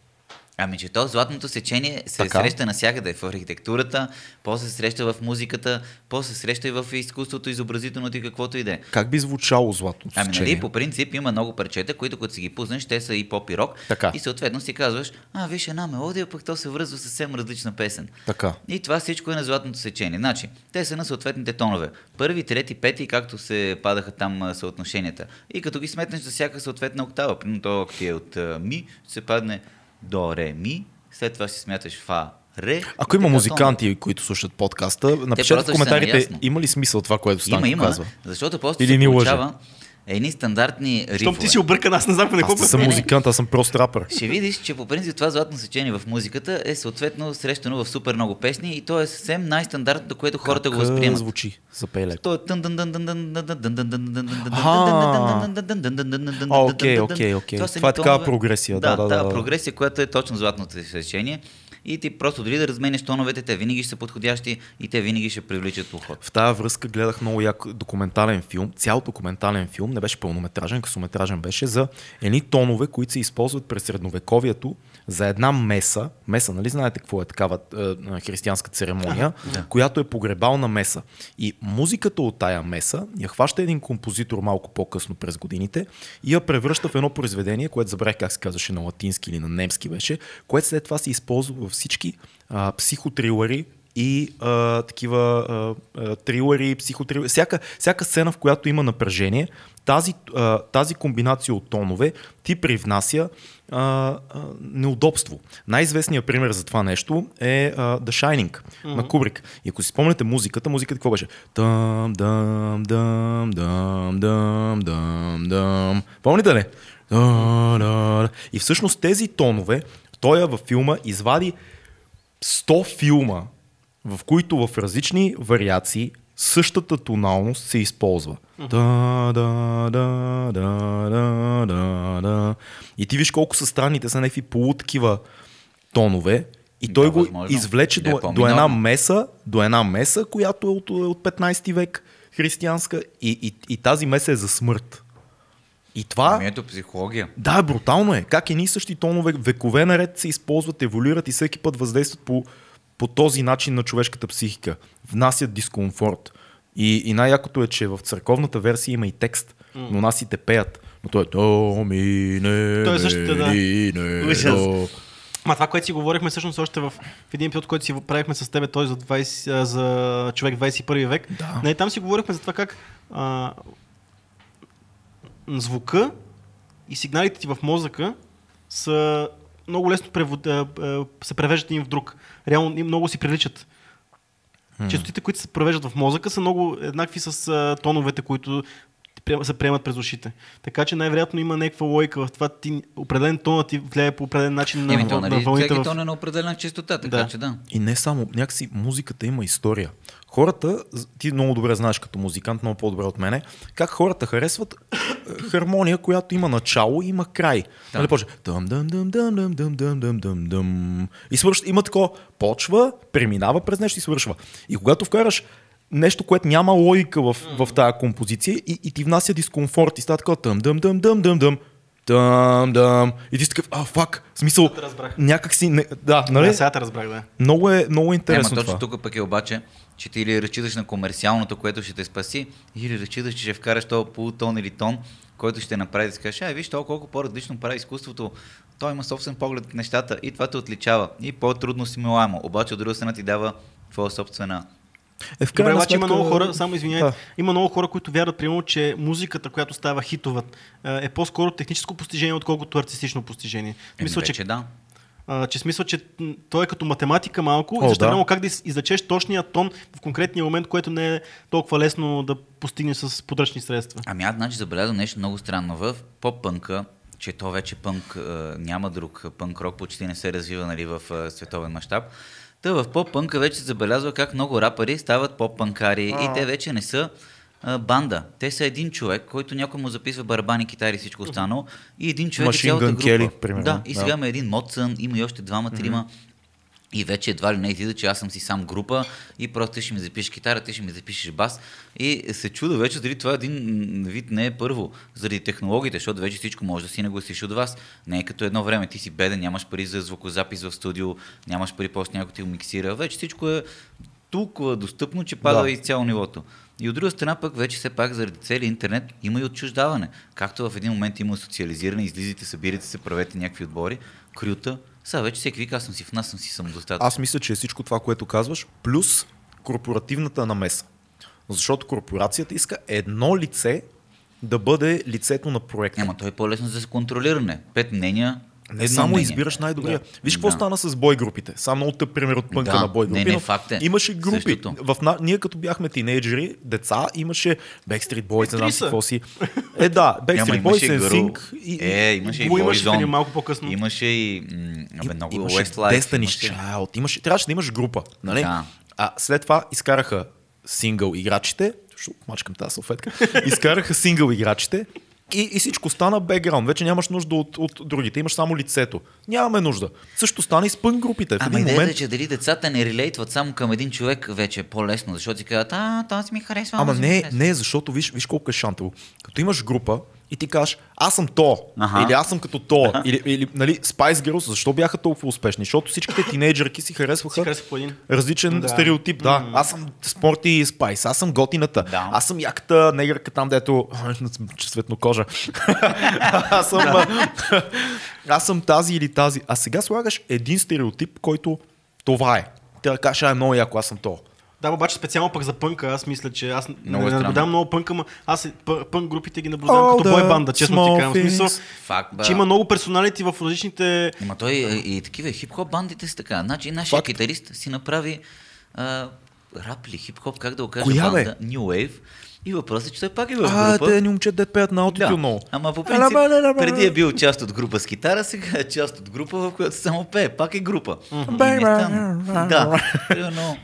Ами, че то златното сечение се Така. среща навсякъде в архитектурата, после се среща в музиката, после се среща и в изкуството, изобразителното и каквото и да е. Как би звучало златното Ами, нали, сечение? по принцип има много парчета, които като си ги пуснеш, те са и поп и рок. Така. И съответно си казваш, а, виж една мелодия, пък то се връзва с съвсем различна песен. Така. И това всичко е на златното сечение. Значи, те са на съответните тонове. Първи, трети, пети, както се падаха там съотношенията. И като ги сметнеш за всяка съответна октава, примерно то ако ти е от ми, ще се падне до, ре, ми, след това ще смяташ фа, ре. Ако има музиканти, които слушат подкаста, напишете просто в коментарите има ли смисъл това, което Има, Станко има, казва. защото после Или се ни лъже. Едни стандартни рифове. Щом ти си объркан, аз не знам какво Аз не съм Не, музикант, аз съм прост рапър. Ще видиш, че по принцип това златно сечение в музиката е съответно срещано в супер много песни и то е съвсем най-стандартното, което хората го Как, възприемат. звучи за пейлек. То е тън дън дън дън дън дън дън дън дън дън дън дън дън дън. Това е такава прогресия, Да, да. прогресия, която е точно златното сечение. И ти просто дори да разменяш тоновете, те винаги ще са подходящи и те винаги ще привличат уход. В тази връзка гледах много як документален филм. Цял документален филм, не беше пълнометражен, късометражен беше за едни тонове, които се използват през средновековието за една меса. Меса, нали знаете какво е такава е, християнска церемония, която е погребална меса. И музиката от тая меса я хваща един композитор малко по-късно през годините и я превръща в едно произведение, което забравих как се казваше на латински или на немски беше, което след това се използва във всички а, психотрилъри и а, такива а, трилъри, психотрилъри. Всяка, всяка сцена, в която има напрежение, тази, а, тази комбинация от тонове ти привнася а, а, неудобство. Най-известният пример за това нещо е а, The Shining mm-hmm. на Кубрик. И ако си спомняте музиката, музиката какво беше? Дам, дам, дам, дам, дам, дам, дам. Помните ли? И всъщност тези тонове, той във филма извади 100 филма, в които в различни вариации същата тоналност се използва. Да, да, да, да, да, да, да. И ти виж колко са странните, са някакви полуткива тонове. И той Да, го възможно. извлече Да е до, до, една меса, до една меса, която е от, от 15 век християнска. И, и, и тази меса е за смърт. И това... Ами ето психология. Да, брутално е. Как едни и същи тонове векове наред се използват, еволюират и всеки път въздействат по, по този начин на човешката психика. Внасят дискомфорт. И, и най-якото е, че в църковната версия има и текст, но нас и те пеят. Но той е Томи, не, Той е същата, да. до». Ма това, което си говорихме всъщност още в, в един епизод, който си правихме с тебе, той за, 20, а, за човек 21 век. Да. Не, там си говорихме за това как а, звука и сигналите ти в мозъка са много лесно превод, а, а, се превеждат един в друг. Реално много си приличат. Честотите, които се превеждат в мозъка, са много еднакви с а, тоновете, които се приемат през ушите. Така че най-вероятно има някаква логика в това. Ти, определен тон ти влияе по определен начин на, Еми, то, на нали, вълните всеки в... тон е на определена чистота, така Да. че да. И не само, някакси музиката има история. Хората, ти много добре знаеш като музикант, много по-добре от мене, как хората харесват е, хармония, която има начало и има край. Да. Нали, почва дъм дъм дъм дъм дъм дъм дъм дъм дъм дъм и свършва, има такова, почва, преминава през нещо и свършва. И когато вкараш нещо, което няма логика в, в тази композиция и, и ти внася дискомфорт и става такова дъм дъм дъм дъм дъм дъм дъм дъм и ти си такъв, а, фак, смисъл, някак си, не, да, нали? Да, сега те разбрах, да. Много е, много е Ема интересно точно това. тук пък е обаче, че ти или разчиташ на комерциалното, което ще те спаси, или разчиташ, че ще вкараш този полутон или тон, който ще направи да си кажеш, ай, виж, то колко по-различно прави изкуството. Той има собствен поглед в нещата и това те отличава. И по-трудно смилаемо. Обаче от друга страна ти дава твоя собствена Е, в Добре, обаче има много хора, само извиняйте, Да. има много хора, които вярват, примерно, че музиката, която става хитова, е по-скоро техническо постижение, отколкото артистично постижение. Еми, Мисля, че, да. А, че смисъл, че той е като математика малко О, и защо да. няма как да из- излечеш точния тон в конкретния момент, което не е толкова лесно да постигнеш с подръчни средства. Ами аз значи забелязвам нещо много странно. В поп-пънка, че то вече пънк а, няма друг пънк рок, почти не се развива нали, в а, световен мащаб. Та в поп-пънка вече се забелязва как много рапъри стават поп-пънкари и те вече не са а, банда. Те са един човек, който някой му записва барабани, китари и всичко останало и един човек е цялата Gun група. Kelly, примерно. Да, и Да. сега има един Модсън, има и още двама, трима. И вече едва ли не излиза, че аз съм си сам група и просто ти ще ми запишеш китара, ти ще ми запишеш бас. И се чуда вече дали това един м, вид не е първо заради технологиите, защото вече всичко може да си нагласиш от вас. Не е като едно време, ти си беден, нямаш пари за звукозапис в студио, нямаш пари после някой ти го миксира. Вече всичко е толкова достъпно, че пада Да. изцяло нивото. И от друга страна пък вече все пак заради целия интернет има и отчуждаване. Както в един момент има социализиране, излизате, събирате се, правете някакви отбори, крюта. Сега вече всеки вика, аз съм си в нас, съм си самодостатъчен. Аз мисля, че е всичко това, което казваш, плюс корпоративната намеса. Защото корпорацията иска едно лице да бъде лицето на проекта. Няма, то е по-лесно за контролиране. Пет мнения, Не едно само мнение. избираш най-добрия. Да. Виж какво Да. стана с бой групите. Само много тъп пример от пънка Да, на бой групи. не, не, факт е. Имаше групи. Същото. В, на... Ние като бяхме тинейджери, деца, имаше Backstreet Boys, не знам какво си. Е, да, Backstreet Boys. NSYNC и... Е, имаше и Boyzone. малко по-късно. Имаше и... м, Абе, много имаше Westlife. Destiny's имаше- Child. Имаше, трябваше да имаш група. Нали? Да. А след това изкараха сингъл играчите. Ще мачкам тази салфетка. Изкараха сингъл играчите. И, и всичко стана бекграунд. Вече нямаш нужда от, от другите. Имаш само лицето. Нямаме нужда. Също стана и с пън групите. В Ама един момент... е, че дали децата не релейтват само към един човек, вече е по-лесно, защото си казват, а, този ми харесва. Ама този ми не, харесва». не, защото виж, виж колко е шантово. Като имаш група и ти кажеш, аз съм то, Аха. или аз съм като то, или, или нали, Spice Girls, защо бяха толкова успешни? Защото всичките тинейджърки си харесваха Си един. различен Да. стереотип. Да, аз съм спорти и спайс, аз съм готината, Да. аз съм яката негърка там, дето че светнокожа. аз, съм, а, аз съм тази или тази. А сега слагаш един стереотип, който това е. Те да кажеш, а е много яко, аз съм то. Да, обаче специално пък за пънка, аз мисля, че аз Много е не, не наблюдавам много пънка, но аз е- пъ- пънк групите ги наблюдавам All като бой банда, честно small ти казвам. Смисъл. Факт, бе. че има много персоналити в различните... Ама той и, и такива хип-хоп бандите са така. Значи нашия Факт. китарист си направи а, рап или хип-хоп, как да го кажа, Коя, бе? банда, New Wave. И въпросът е, че той пак е в А, група. те ни момчета дет пеят на аутитюн много. Ама по принцип, преди е бил част от група с китара, сега е част от група, в която само пее. Пак е група. И ми е. Да, примерно,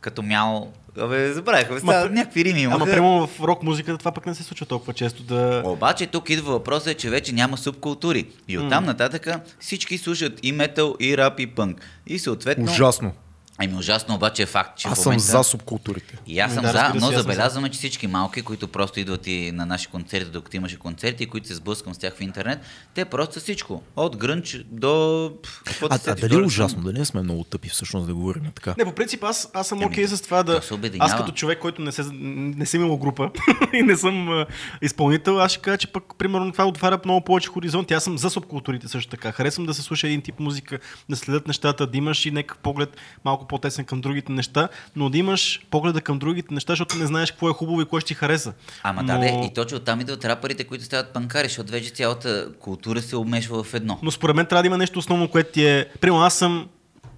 като мял... Абе, забравих, бе, сега Ма, някакви рими Ама имаха. прямо в рок музиката това пък не се случва толкова често да... Обаче тук идва въпросът, че вече няма субкултури. И оттам нататък всички слушат и метал, и рап, и пънк. И съответно... Ужасно. Ами ужасно обаче е факт, че Аз в съм момента... за субкултурите. И аз съм Да, за, но забелязваме, че всички малки, които просто идват и на наши концерти, докато имаше концерти, които се сблъскам с тях в интернет, те просто са всичко. От грънч до... какво да А, а дали е ужасно? Дали не сме много тъпи всъщност да говорим така? Не, по принцип аз, аз съм Еми, окей с това да... обединява. Аз като човек, който не, се, не съм имал група и не съм а, изпълнител, аз ще кажа, че пък примерно това отваря много повече хоризонти. Аз съм за субкултурите също така. Харесвам да се слуша един тип музика, да следят нещата, да имаш и някакъв поглед малко по-тесен към другите неща, но да имаш погледа към другите неща, защото не знаеш какво е хубаво и кое ще ти хареса. Ама но... да, бе, и точно оттам идват рапърите, които стават панкари, защото вече цялата култура се обмешва в едно. Но според мен трябва да има нещо основно, което ти е... Примерно аз съм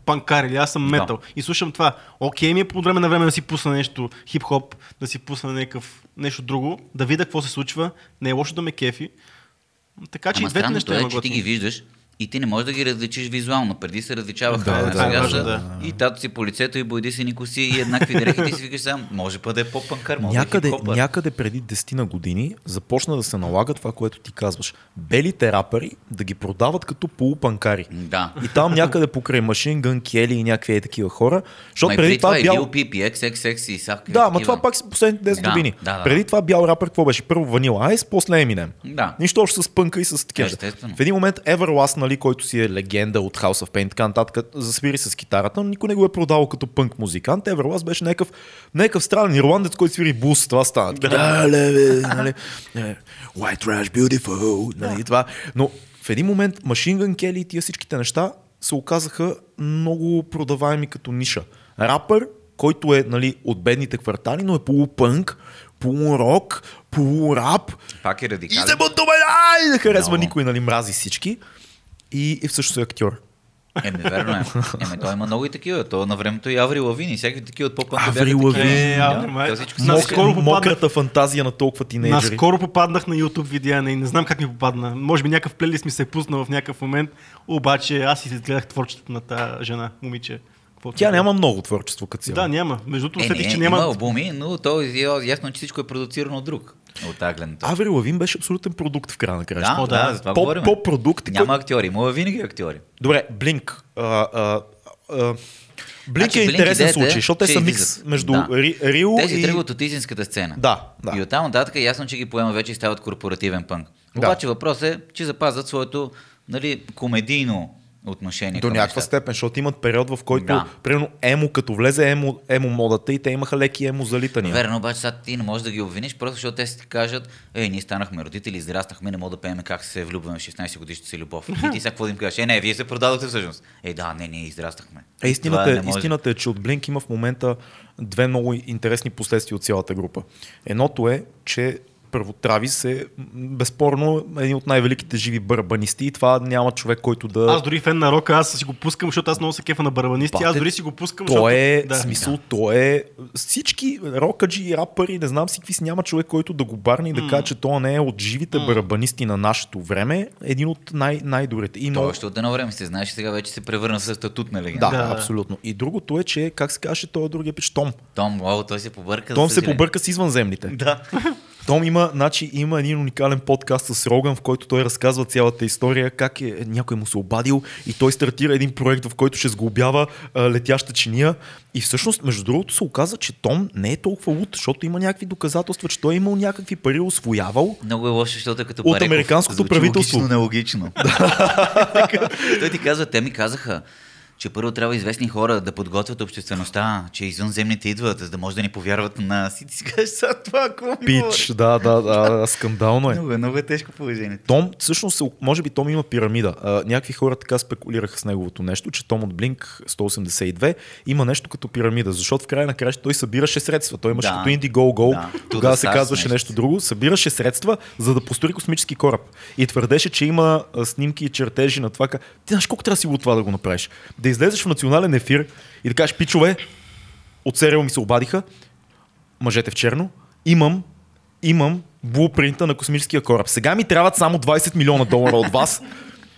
панкар или аз съм Да. метал и слушам това. Окей ми е по време на време да си пусна нещо хип-хоп, да си пусна някакъв, нещо друго, да видя какво се случва. Не е лошо да ме кефи. Така че Ама и двете неща е, че ти ги виждаш и ти не можеш да ги различиш визуално. Преди се различаваха. Да, да, сега да, да. И тато си по лицето, и бойди си ни коси, и еднакви дрехи. Ти си викаш сам, може па да е по-панкар, може Някъде, да е някъде преди 10 на години започна да се налага това, което ти казваш. Белите рапъри да ги продават като полупанкари. Да. И там някъде покрай Машин Гън, Кели и някакви е такива хора. Защото Ма и преди това и бял... бил PPX, XXX и всякакви Да, ма това пак са последните 10 Да, години. да, да. Преди това бял рапър, какво беше? Първо Vanilla Ice, после Eminem. Да. Нищо общо с пънка и с такива. В един момент Everlast, нали, който си е легенда от House of Pain, така нататък, засвири с китарата, но никой не го е продавал като пънк музикант. Everlast беше някакъв, някакъв странен ирландец, който свири блуз. Това стана. Да, да ле, нали, е, White Trash Beautiful. Нали, това. Но в един момент Machine Gun Kelly и тия всичките неща се оказаха много продаваеми като ниша. Рапър, който е нали, от бедните квартали, но е полупънк, полурок, полурап, Пак е и радикален. се бутове, ай, да харесва Много. никой, нали, мрази всички. И, и всъщност е актьор. Еми, верно е. Еми, той има много и такива. То на времето и Аври Лавини. Всякакви такива от по-пънка Аври. Лавини. Е, Да, Скоро попаднах- Мократа фантазия на толкова тинейджери. Наскоро попаднах на YouTube видеа и не знам как ми попадна. Може би някакъв плейлист ми се е пуснал в някакъв момент, обаче аз си гледах творчеството на тази жена, момиче. Какво Тя ти- няма много творчество като цяло. Да, няма. Между другото, Е, усетих, че има няма... албуми, но то е ясно, че всичко е продуцирано от друг. От точка. Аври Лавин беше абсолютен продукт в края на края. Да, О, да, да. за това Поп, говорим. поп-продукт. Няма кой- актьори, има винаги актьори. Добре, Блинк. А, а, а, Блинк Значи, е интересен идеята е, случай, защото те са микс излизат. между Да. Ри, Рио Те си и... тръгват от истинската сцена. Да, да. И оттам нататък е ясно, че ги поема вече и стават корпоративен пънк. Да. Обаче въпрос е, че запазват своето нали, комедийно отношение До някаква степен, защото имат период, в който, Да. примерно, емо, като влезе емо, емо модата и те имаха леки емо залитания. Верно, обаче сега ти не можеш да ги обвиниш, просто защото те си ти кажат, ей, ние станахме родители, израснахме, не мога да пеем как се влюбваме в 16 годишната си любов. И ти сега какво да им кажеш? Е, не, вие се продадохте всъщност. Е, да, не, ние израснахме. Е, истината, е, може. истината е, че от Блинк има в момента две много интересни последствия от цялата група. Едното е, че първо Травис е безспорно един от най-великите живи барабанисти и това няма човек, който да... Аз дори фен на рока, аз си го пускам, защото аз много се кефа на барабанисти. Аз Бате, дори си го пускам, То защото... е, да. смисъл, то е всички рокаджи, рапъри, не знам си какви си, няма човек, който да го барни и да каже, че то не е от живите барабанисти на нашето време, един от най- най-добрите. И много, още от едно време се знаеш, сега вече се превърна в статут на легенда. да, Да. абсолютно. И другото е, че, как се каже, той е другия пич, Том. Том, о, той се побърка. Том се побърка с извънземните. Да. Том има, значи, има един уникален подкаст с Роган, в който той разказва цялата история, как е, някой му се обадил и той стартира един проект, в който ще сглобява а, летяща чиния. И всъщност, между другото, се оказа, че Том не е толкова луд, защото има някакви доказателства, че той е имал някакви пари, освоявал. Много е лошо, защото е като От Пареков. американското правителство. Логично, нелогично. Той ти казва, те ми казаха, че първо трябва известни хора да подготвят обществеността, че извънземните идват, за да може да ни повярват на нас. И ти си кажеш, сега това, какво ми Пич, да, да, да, скандално е. Много, е- много е тежко положението. Том, всъщност, може би Том има пирамида. А, някакви хора така спекулираха с неговото нещо, че Том от Blink 182 има нещо като пирамида, защото в края на края той събираше средства. Той имаше Да. като Indiegogo, Да. тогава се казваше нещо. нещо друго, събираше средства, за да построи космически кораб. И твърдеше, че има снимки и чертежи на това. Ти знаеш колко трябва да си това да го направиш? Да излезеш в национален ефир и да кажеш, пичове, от сериал ми се обадиха, мъжете в черно, имам, имам блупринта на космическия кораб. Сега ми трябват само 20 милиона долара от вас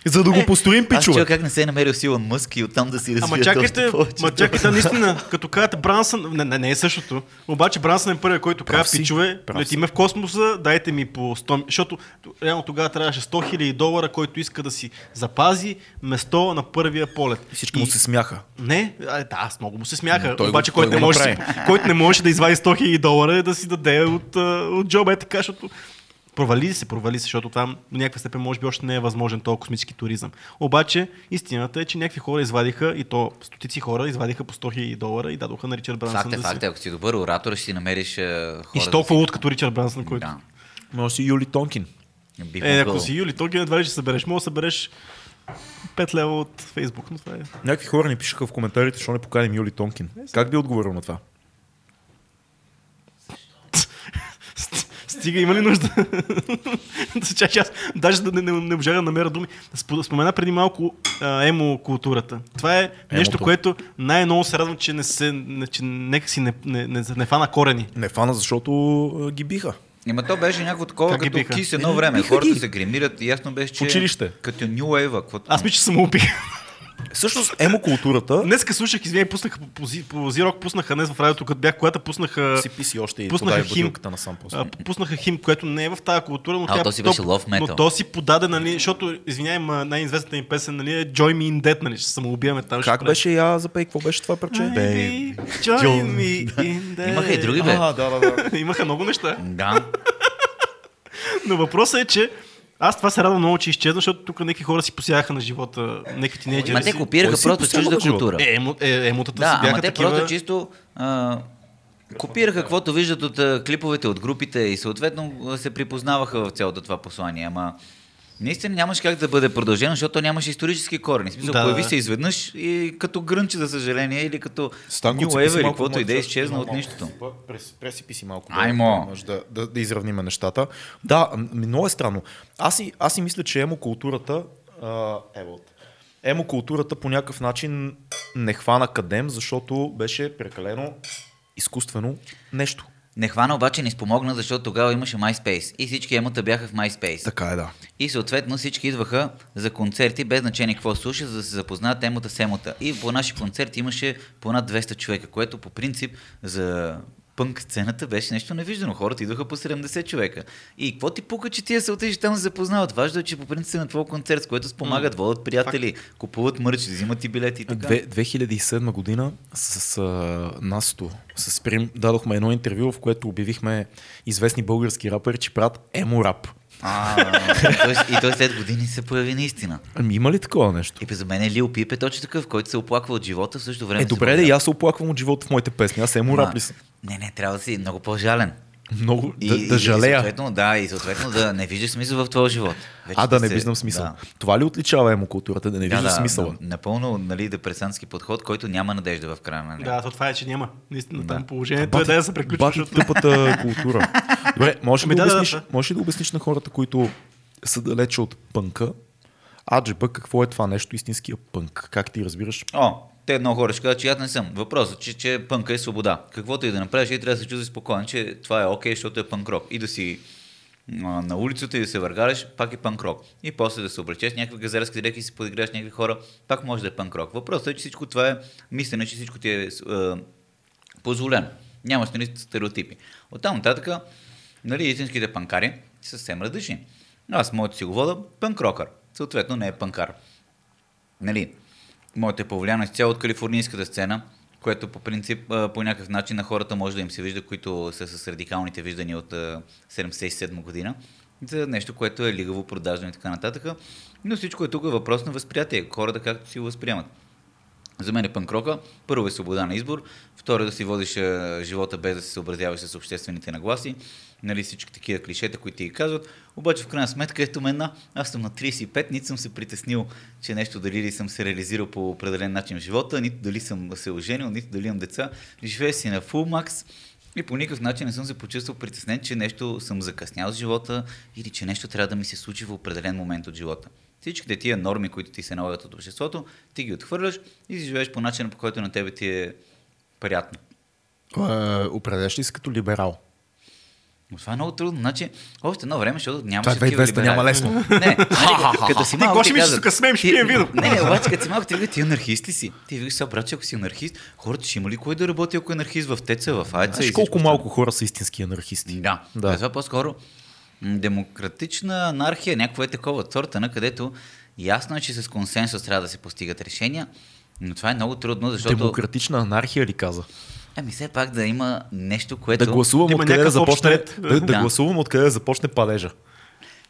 За да го построим, Аз пичове. чуя как не се е намерил Силон Мъск и оттам да си развият Ама чакайте, ма чакайте, наистина, като кажете Брансън, не, не, не е същото, обаче Брансън е първият, който казва, пичове, летиме в космоса, дайте ми по 100, защото реално тогава трябваше 100 000 долара, който иска да си запази место на първия полет. И всички му се смяха. Не, а, да, аз много му се смяха. Но той Обаче, го- той който, не може, който не може да извади 100 000 долара, е да си даде от, от джоба. Е така, защото провали се, провали се, защото там до някаква степен може би още не е възможен този космически туризъм. Обаче, истината е, че някакви хора извадиха, и то стотици хора извадиха по 100 000 долара и дадоха на Ричард Брансън. Факт е, да факт си... е, ако си добър оратор, ще си намериш хора. И си толкова луд като Ричард Брансън, който... Да. Може си Юли Тонкин. Бих Е, могъл. ако си Юли, то ги едва ли ще събереш. Може да събереш 5 лева от Фейсбук, но това е. Някакви хора ни пишаха в коментарите, защо не поканим Юли Тонкин. Как би отговорил на това? Стига, има ли нужда? чакай, аз даже да не, не, не можа да намеря думи. Спо- Спомена преди малко а, емо културата. Това е нещо, Емото. което най-много се радвам, че не се, не, че нека си не, не, не, не фана корени. Не фана, защото а, ги биха. Има то беше някакво такова, Как ги като биха? кис Е, едно време. биха Хората ги. се гримират и ясно беше, че... училище. Като New Wave, каквото... Аз мисля, че съм убих. Всъщност, емо културата Днеска слушах, извиняй, пуснаха по, по, Зи- по Зирок, пуснаха днес в радиото, като бях, когато пуснаха... си писи още и пуснаха хим. на сам. А, пуснаха хим, което не е в тази култура, но А, тя то си беше love metal. Но то си подаде, нали, защото, извиняй, ма, най-известната им песен, нали, е Joy Me in Death, нали, ще самоубиваме там. ще Как правим. беше я запей? Какво беше това парче? Baby, join me in death. Имаха и други, бе. А, да, да, да. Имаха много неща. Да. Но въпросът е, че аз това се радвам много, че изчезна, защото тук някакви хора си посягаха на живота, някакви тинейджери Ма те копираха просто чужда култура. Е, емо, е, емотата Да, си бяха ама те такива... просто чисто а, копираха каквото виждат от а, клиповете, от групите и съответно се припознаваха в цялото това послание. Ама наистина нямаше как да бъде продължено, защото то нямаше исторически корени. В смисъл, Да, появи се изведнъж и като грънче, за съжаление, или като Станко, New Wave или каквото и да е изчезна от нищото. си- прес- Пресипи си малко. Аймо. Да, може да, да, да изравниме нещата. Да, много е странно. Аз си, аз си мисля, че емо културата... А, ево, от- емо културата по някакъв начин не хвана кадем, защото беше прекалено изкуствено нещо. Не хвана обаче не спомогна, защото тогава имаше MySpace и всички емота бяха в MySpace. Така е, да. И съответно всички идваха за концерти, без значение какво слуша, за да се запознаят емота с емота. И по наши концерти имаше по над 200 човека, което по принцип за пънк сцената беше нещо невиждано. Хората идваха по 70 човека. И какво ти пука, че тия се отидеш там се запознават? Важно е, че по принцип на твой концерт, с което спомагат, водят приятели, купуват мърч, взимат ти билети и така. Две- 2007 година с, с Насто, с Прим, дадохме едно интервю, в което обявихме известни български рапъри, че правят емо рап. А, и той, след години се появи наистина. Ами има ли такова нещо? И за мен е Лил Пип е точно такъв, който се оплаква от живота, в същото време. Е, добре, да, и аз се оплаквам от живота в моите песни. Аз емо Ма, рап ли съм? Не, не, трябва да си много по-жален. Много, И, да, и, да И жалея. съответно, да, и съответно да не виждаш смисъл в твоя живот. Вече А, да не се- виждам смисъл. Да. Това ли отличава емо културата, да не Да, виждаш да, смисъла? на- Напълно нали, депресантски подход, който няма надежда в края на него. Да, то това е, че няма. Наистина, Да. там положението е да се приключва, Бати защото... тъпата култура. Добре, можеш ли Ами да, да, да, обясниш, да. можеш ли да обясниш на хората, които са далече от пънка, аджеба, какво е това нещо, истинския пънк? Как ти разбираш? О, те много хора ще кажат, че аз не съм. Въпросът, че, че пънка е свобода. Каквото и да направиш, и трябва да се чувстваш спокоен, че това е окей, защото е пънк рок. И да си на улицата и да се въргареш, пак е пънк рок. И после да се облечеш някакви газарски дрехи и си подиграеш някакви хора, пак може да е пънк рок. Въпросът е, че всичко това е мислене, че всичко ти е а, позволено. Нямаш нали, стереотипи. Оттам нататък, нали, истинските панкари са съвсем различни. Аз моето си го вода пънк рокър. Съответно не е панкар. Нали, моето е повлияно изцяло от калифорнийската сцена, което по принцип по някакъв начин на хората може да им се вижда, които са с радикалните виждания от а, 77 година, за нещо, което е лигаво, продажно и така нататък. Но всичко е тук въпрос на възприятие. Хората както си го възприемат. За мен е панкрока. Първо е свобода на избор, второ е да си водиш живота без да се съобразяваш с обществените нагласи, нали всички такива клишета, които ти ги казват. Обаче в крайна сметка ето мен, аз съм на 35, нито съм се притеснил, че нещо дали ли съм се реализирал по определен начин в живота, нито дали съм се оженил, нито дали имам деца. Живея си на full max и по никакъв начин не съм се почувствал притеснен, че нещо съм закъснял с живота или че нещо трябва да ми се случи в определен момент от живота. Всичките тия норми, които ти се налагат от обществото, ти ги отхвърляш и си живееш по начина, по който на тебе ти е приятно. Е, определяш ли се като либерал? Но това е много трудно. Значи, още едно време, защото Това е такива 2200, няма лесно. Не, като си Гоши ти казват, тук смеем, ще ти- пием вино. Не, не, обаче като си малък, ти ти анархист ли си? Ти викаш, сега, брат, че ако си анархист, хората ще има ли кой да работи, ако е анархист в Теца, в Айца Знаеш колко всичко малко хора са истински анархисти? Да. Да. Това по-скоро демократична анархия, някаква е такова сорта, на където ясно е, че с консенсус трябва да се постигат решения, но това е много трудно, защото... Демократична анархия ли каза? Ами все пак да има нещо, което... Да гласувам откъде да започне, ред. да, да Да. гласувам откъде да започне падежа.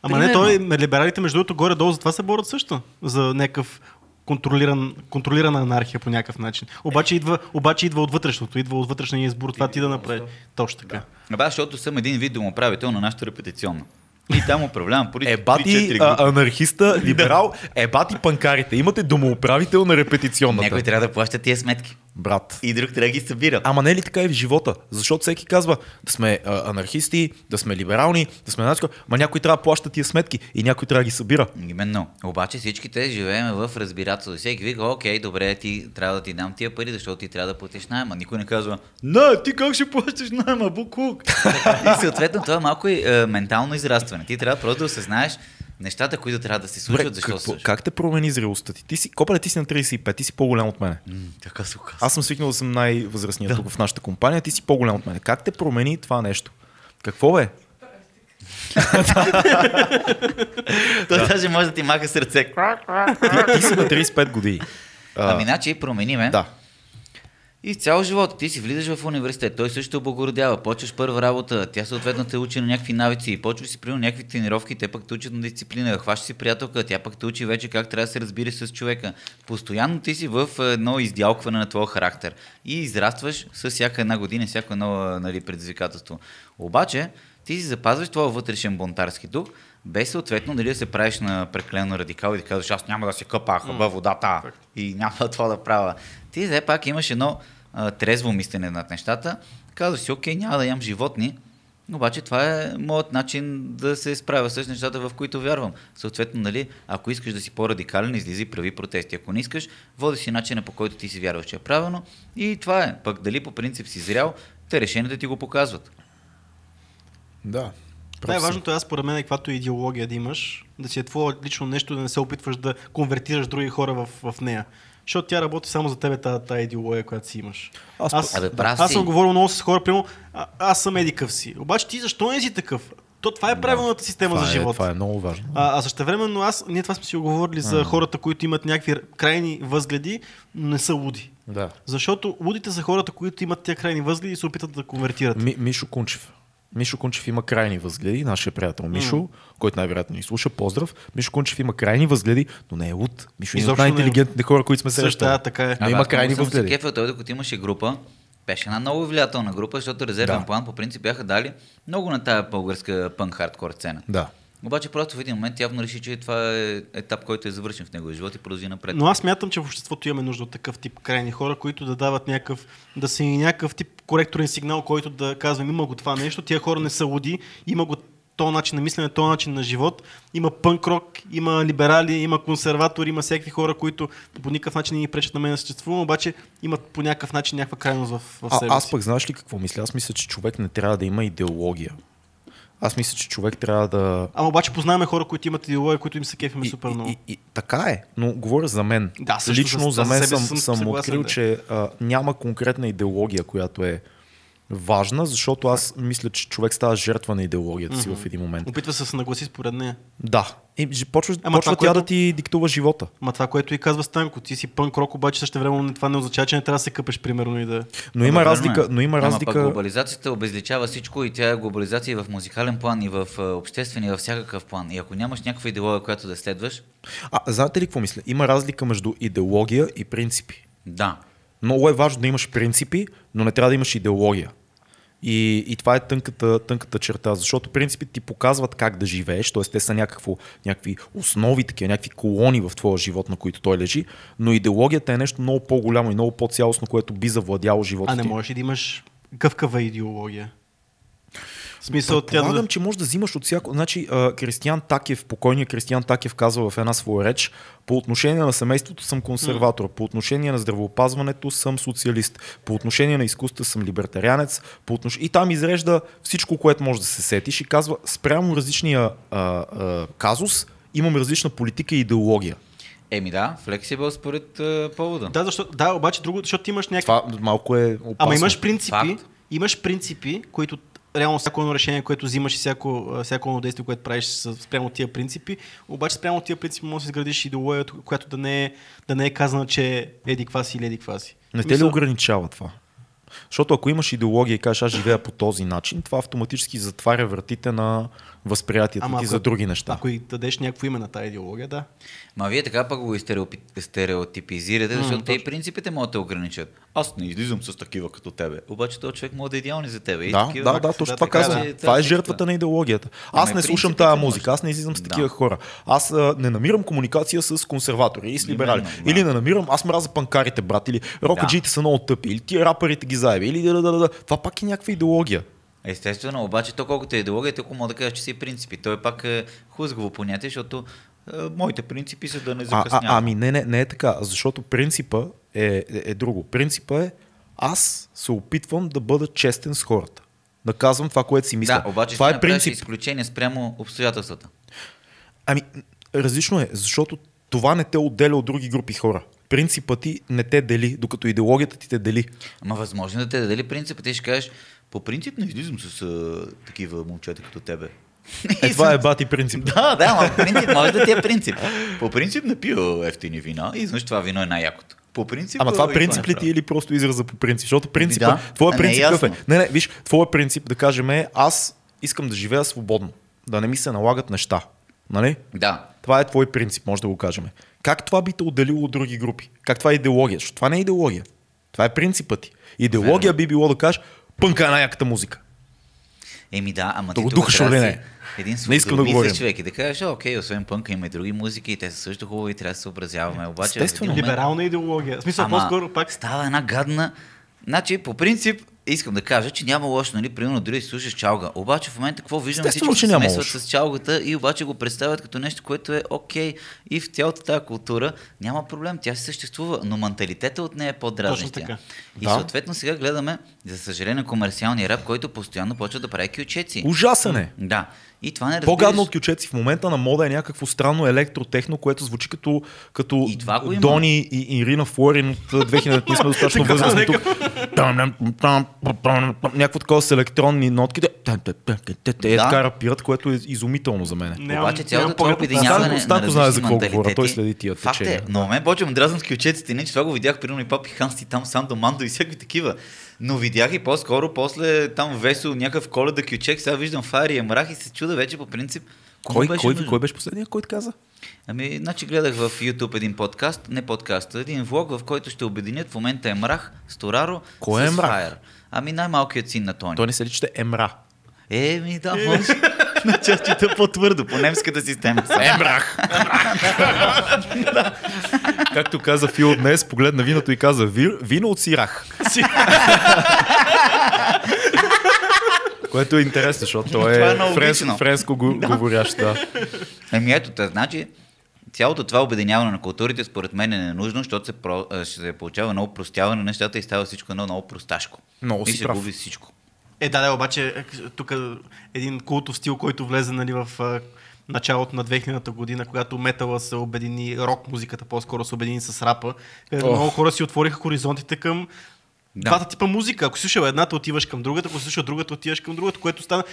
Ама не, Примерно. той, либералите между другото горе-долу за това се борят също. За някакъв контролиран, контролирана анархия по някакъв начин. Обаче идва, обаче идва от вътрешното, идва от вътрешния избор, това ти да направи. Точно така. Абе, защото съм един вид домоправител на нашата репетиционна. И там управлявам по Е, бати а, анархиста, либерал, е, бати панкарите. Имате домоуправител на репетиционната. Някой трябва да плаща тия сметки. Брат. И друг трябва да ги събира. Ама не е ли така и в живота? Защото всеки казва да сме а, анархисти, да сме либерални, да сме нациско, ма някой трябва да плаща тия сметки и някой трябва да ги събира. Именно. Обаче всички те живеем в разбирателство. Всеки вика, окей, добре, ти трябва да ти дам тия пари, защото ти трябва да платиш найема. Никой не казва, не, ти как ще плащаш найема, буклук. и съответно това малко е, е ментално израстване. Ти трябва просто да осъзнаеш нещата, които трябва да се случват, Добре, защо какво, как те промени зрелостта ти? Ти си, Копале, ти си на 35, ти си по-голям от мене. М, така се оказва. Аз съм свикнал да съм най-възрастният да. тук в нашата компания, ти си по-голям от мен. Как те промени това нещо? Какво бе? Той даже може да ти маха сърце. Ти, ти си на 35 години. Ами, значи, промени ме. да. И цял живот ти си влизаш в университет, той също облагородява, почваш първа работа, тя съответно те учи на някакви навици, почваш си примерно някакви тренировки, те пък те учат на дисциплина, хващаш си приятелка, тя пък те учи вече как трябва да се разбира с човека. Постоянно ти си в едно издялкване на твоя характер и израстваш с всяка една година, всяко едно нали, предизвикателство. Обаче, ти си запазваш твоя вътрешен бунтарски дух, без съответно дали да се правиш на прекалено радикал и да казваш, аз няма да се къпа във водата и няма това да правя. Ти все пак имаш едно а, трезво мислене над нещата. Казваш си, окей, няма да ям животни, обаче това е моят начин да се справя с нещата, в които вярвам. Съответно, нали, ако искаш да си по-радикален, излизи и прави протести. Ако не искаш, води си начина по който ти си вярваш, че е правилно. И това е. Пък дали по принцип си зрял, те решенията ти го показват. Да. Най-важното е, аз според мен, каквато и идеология да имаш, да си е твое лично нещо, да не се опитваш да конвертираш други хора в, в нея. Защото тя работи само за тебе тази, тази идеология, която си имаш. Аз Аз, Абе, да, прав аз съм говорил много с хора, примерно, а, аз съм едикъв си. Обаче ти защо не си такъв? То това е правилната система това за е, живота. това е много важно. А, а същевременно аз, ние това сме си оговорили за хората, които имат някакви крайни възгледи, но не са луди. Да. Защото лудите са хората, които имат тия крайни възгледи и се опитат да конвертират. Ми, Мишо Кунчев. Мишо Кунчев има крайни възгледи, нашия приятел Мишо, който най-вероятно ни слуша, поздрав. Мишо Кунчев има крайни възгледи, но не е луд. Мишо е един от е най-интелигентните хора, които сме срещали. да, така е. Но има крайни възгледи. кефил, той докато имаше група, беше една много влиятелна група, защото резервен Да. план по принцип бяха дали много на тая българска пънк хардкор сцена. Да. Обаче просто в един момент явно реши, че това е етап, който е завършен в неговия живот и продължи напред. Но аз мятам, че в обществото имаме нужда от такъв тип крайни хора, които да дават някакъв, да са и някакъв тип коректорен сигнал, който да казвам, има го това нещо, тия хора не са луди, има го то начин на мислене, то начин на живот. Има пънк рок, има либерали, има консерватори, има всякакви хора, които по никакъв начин не ни пречат на мен да съществувам, обаче имат по някакъв начин някаква крайност в, в А, себе аз си. пък знаеш ли какво мисля? Аз мисля, че човек не трябва да има идеология. Аз мисля, че човек трябва да... Ама обаче познаваме хора, които имат идеология, които им се кефиме супер много. И, и, и, така е, но говоря за мен. Да, също Лично за- за за мен себе съм, съм съм, открил, да. че а, няма конкретна идеология, която е важна, защото аз мисля, че човек става жертва на идеологията си в един момент. Опитва се да се нагласи според нея. Да. И почва, Ама почва това, тя което- да ти диктува живота. Ма това, което и казва Станко, ти си пънк рок, обаче също време това не означава, че не трябва да се къпеш, примерно, и да... Но има Ама, разлика. е. Но има Ама разлика. Пък глобализацията обезличава всичко и тя е глобализация и в музикален план, и в а, обществен, и във всякакъв план. И ако нямаш някаква идеология, която да следваш, А, знаете ли какво мисля? Има разлика между идеология и принципи. да. Много е важно да имаш принципи, но не трябва да имаш идеология. И, и това е тънката, тънката черта, защото принципите ти показват как да живееш, т.е. те са някакво, някакви основи, такива, някакви колони в твоя живот, на които той лежи, но идеологията е нещо много по-голямо и много по-цялостно, което би завладяло живота А не можеш ли да имаш гъвкава идеология? Смисъл, тя Предполагам, че може да взимаш от всяко... Значи, а, Кристиян Такев, покойният Кристиян Такев казва в една своя реч, по отношение на семейството съм консерватор, по отношение на здравеопазването съм социалист, по отношение на изкуството съм либертарианец, по отнош... и там изрежда всичко, което може да се сетиш и казва, спрямо различния а, а, казус, имам различна политика и идеология. Еми да, флексибъл според а, повода. Да, защото, да, обаче друго, защото ти имаш някакви... Това малко е опасно. Ама имаш принципи, Факт. имаш принципи, които реално всяко едно решение, което взимаш и всяко, всяко едно действие, което правиш спрямо тия принципи, обаче спрямо тия принципи може да изградиш идеология, която да не е, да не е казана, че е еди ква си или еди ква си. Не те ли ограничава това? Защото ако имаш идеология и кажеш, аз живея по този начин, това автоматически затваря вратите на възприятието Ама ти ако- за други неща. Ако и дадеш някакво име на тази идеология, да. Ма вие така пък го стереотипизирате, защото те и принципите могат да те ограничат. Аз не излизам с такива като тебе. Обаче този човек може да е идеални за тебе. И Да, такива- да, да, точно това казвам. да. Това е жертвата на идеологията. Аз не слушам тази музика, аз не излизам с Да. такива хора. Аз а, не намирам комуникация с консерватори и с либерали. Именно, да. Или не намирам, аз мразя панкарите, брат, или рокаджиите са много тъпи, или тия рапърите ги заеби, или да, да, да, да. Това пак е някаква идеология. Естествено, обаче то колкото е идеология, толкова мога да кажеш, че си принципи. Той пак е хлъзгаво понятие, защото е, моите принципи са да не закъснявам. а, ами не, не, не е така, защото принципа е, е, е друго. Принципа е аз се опитвам да бъда честен с хората. Да казвам това, което си мисля. да, обаче това е принцип. изключение спрямо обстоятелствата. Ами, различно е, защото това не те отделя от други групи хора. Принципът ти не те дели, докато идеологията ти те дели. Ама възможно е да те даде принцип, ти ще кажеш, по принцип не излизам с а, такива момчета като тебе. Е, това е бати принцип. Да, да, ама принцип може да ти е принцип. По принцип не пия ефтини вина и знаеш това вино е най-якото. По принцип. Ама това и принцип ли ти е или просто израза по принцип? Защото принципа, да. твоя А, не е принцип е? Не, не, виж, твоя принцип да кажем е, аз искам да живея свободно, да не ми се налагат неща. Нали? Да. Това е твой принцип, може да го кажем. Как това би те отделило от други групи? Как това е идеология? Защото това не е идеология. Това е принципът ти. Идеология Верно. би било да кажеш, пънка е най-яката музика. Еми да, ама ти тук трябва си един Не искам да говорим. човек и да кажеш, «А, окей, освен пънка има и други музики и те са също хубави, трябва да се съобразяваме. Обаче, Естествено. момент- Либерална идеология. В смисъл, Ама по-скоро пак става една гадна... Значи, по принцип, искам да кажа, че няма лошо, нали, примерно дори си слушаш чалга. Обаче в момента какво Естествено, всички се смесват с чалгата и обаче го представят като нещо, което е окей. И в цялата тази култура няма проблем, тя си съществува, но менталитета от нея е по-дразнещия. така. И Да. съответно сега гледаме, за съжаление, комерциалния рап, който постоянно почва да прави кючеци. Ужасен е. Да. И това не разбираш... По-гадно от кючеци в момента на мода е някакво странно електротехно, което звучи като, като И това го има. Дони и Ирина Флорин от 2000 ние сме достатъчно възрастни тук. Някакво такова с електронни нотки. Те Да. така рапират, което е изумително за мен. Обаче цялото това обединяване Станко знае за какво говоря, той следи тия Факт е, но мен почвам дразнам с кючеците, не, че това го видях примерно и Папи Ханс и там Сандо Мандо и всякакви такива. Но видях и по-скоро после там весел някакъв коледа кючек, сега виждам Фари и Мрах и се чуда вече по принцип. Кой, беше кой, кой беше последния, който каза? Ами, значи гледах в YouTube един подкаст, не подкаст, един влог, в който ще обединят в момента е Мрах, Стораро Кой е с Мрах? Fire. Ами най-малкият син на Тони. Той не се личи, че е Емра. Е, ми да, може. Значи чета по-твърдо, по немската система. Емрах! Както каза Фил днес, погледна виното и каза «Вир- вино от сирах. Което е интересно, защото той Това е е френско го, говорящ. Да. Ами ето, та, значи, цялото това обединяване на културите според мен е ненужно, защото се, про, ще се получава много простяване на нещата и става всичко едно много просташко. Много и си се прав. губи всичко. Е, да, да, обаче е, тук един култов стил, който влезе нали, в а, началото на 2000-та година, когато метала се обедини, рок музиката по-скоро се обедини с рапа, където Ох. много хора си отвориха хоризонтите към Да. двата типа музика. Ако слушал едната, отиваш към другата, ако слушал другата, отиваш към другата, което стана...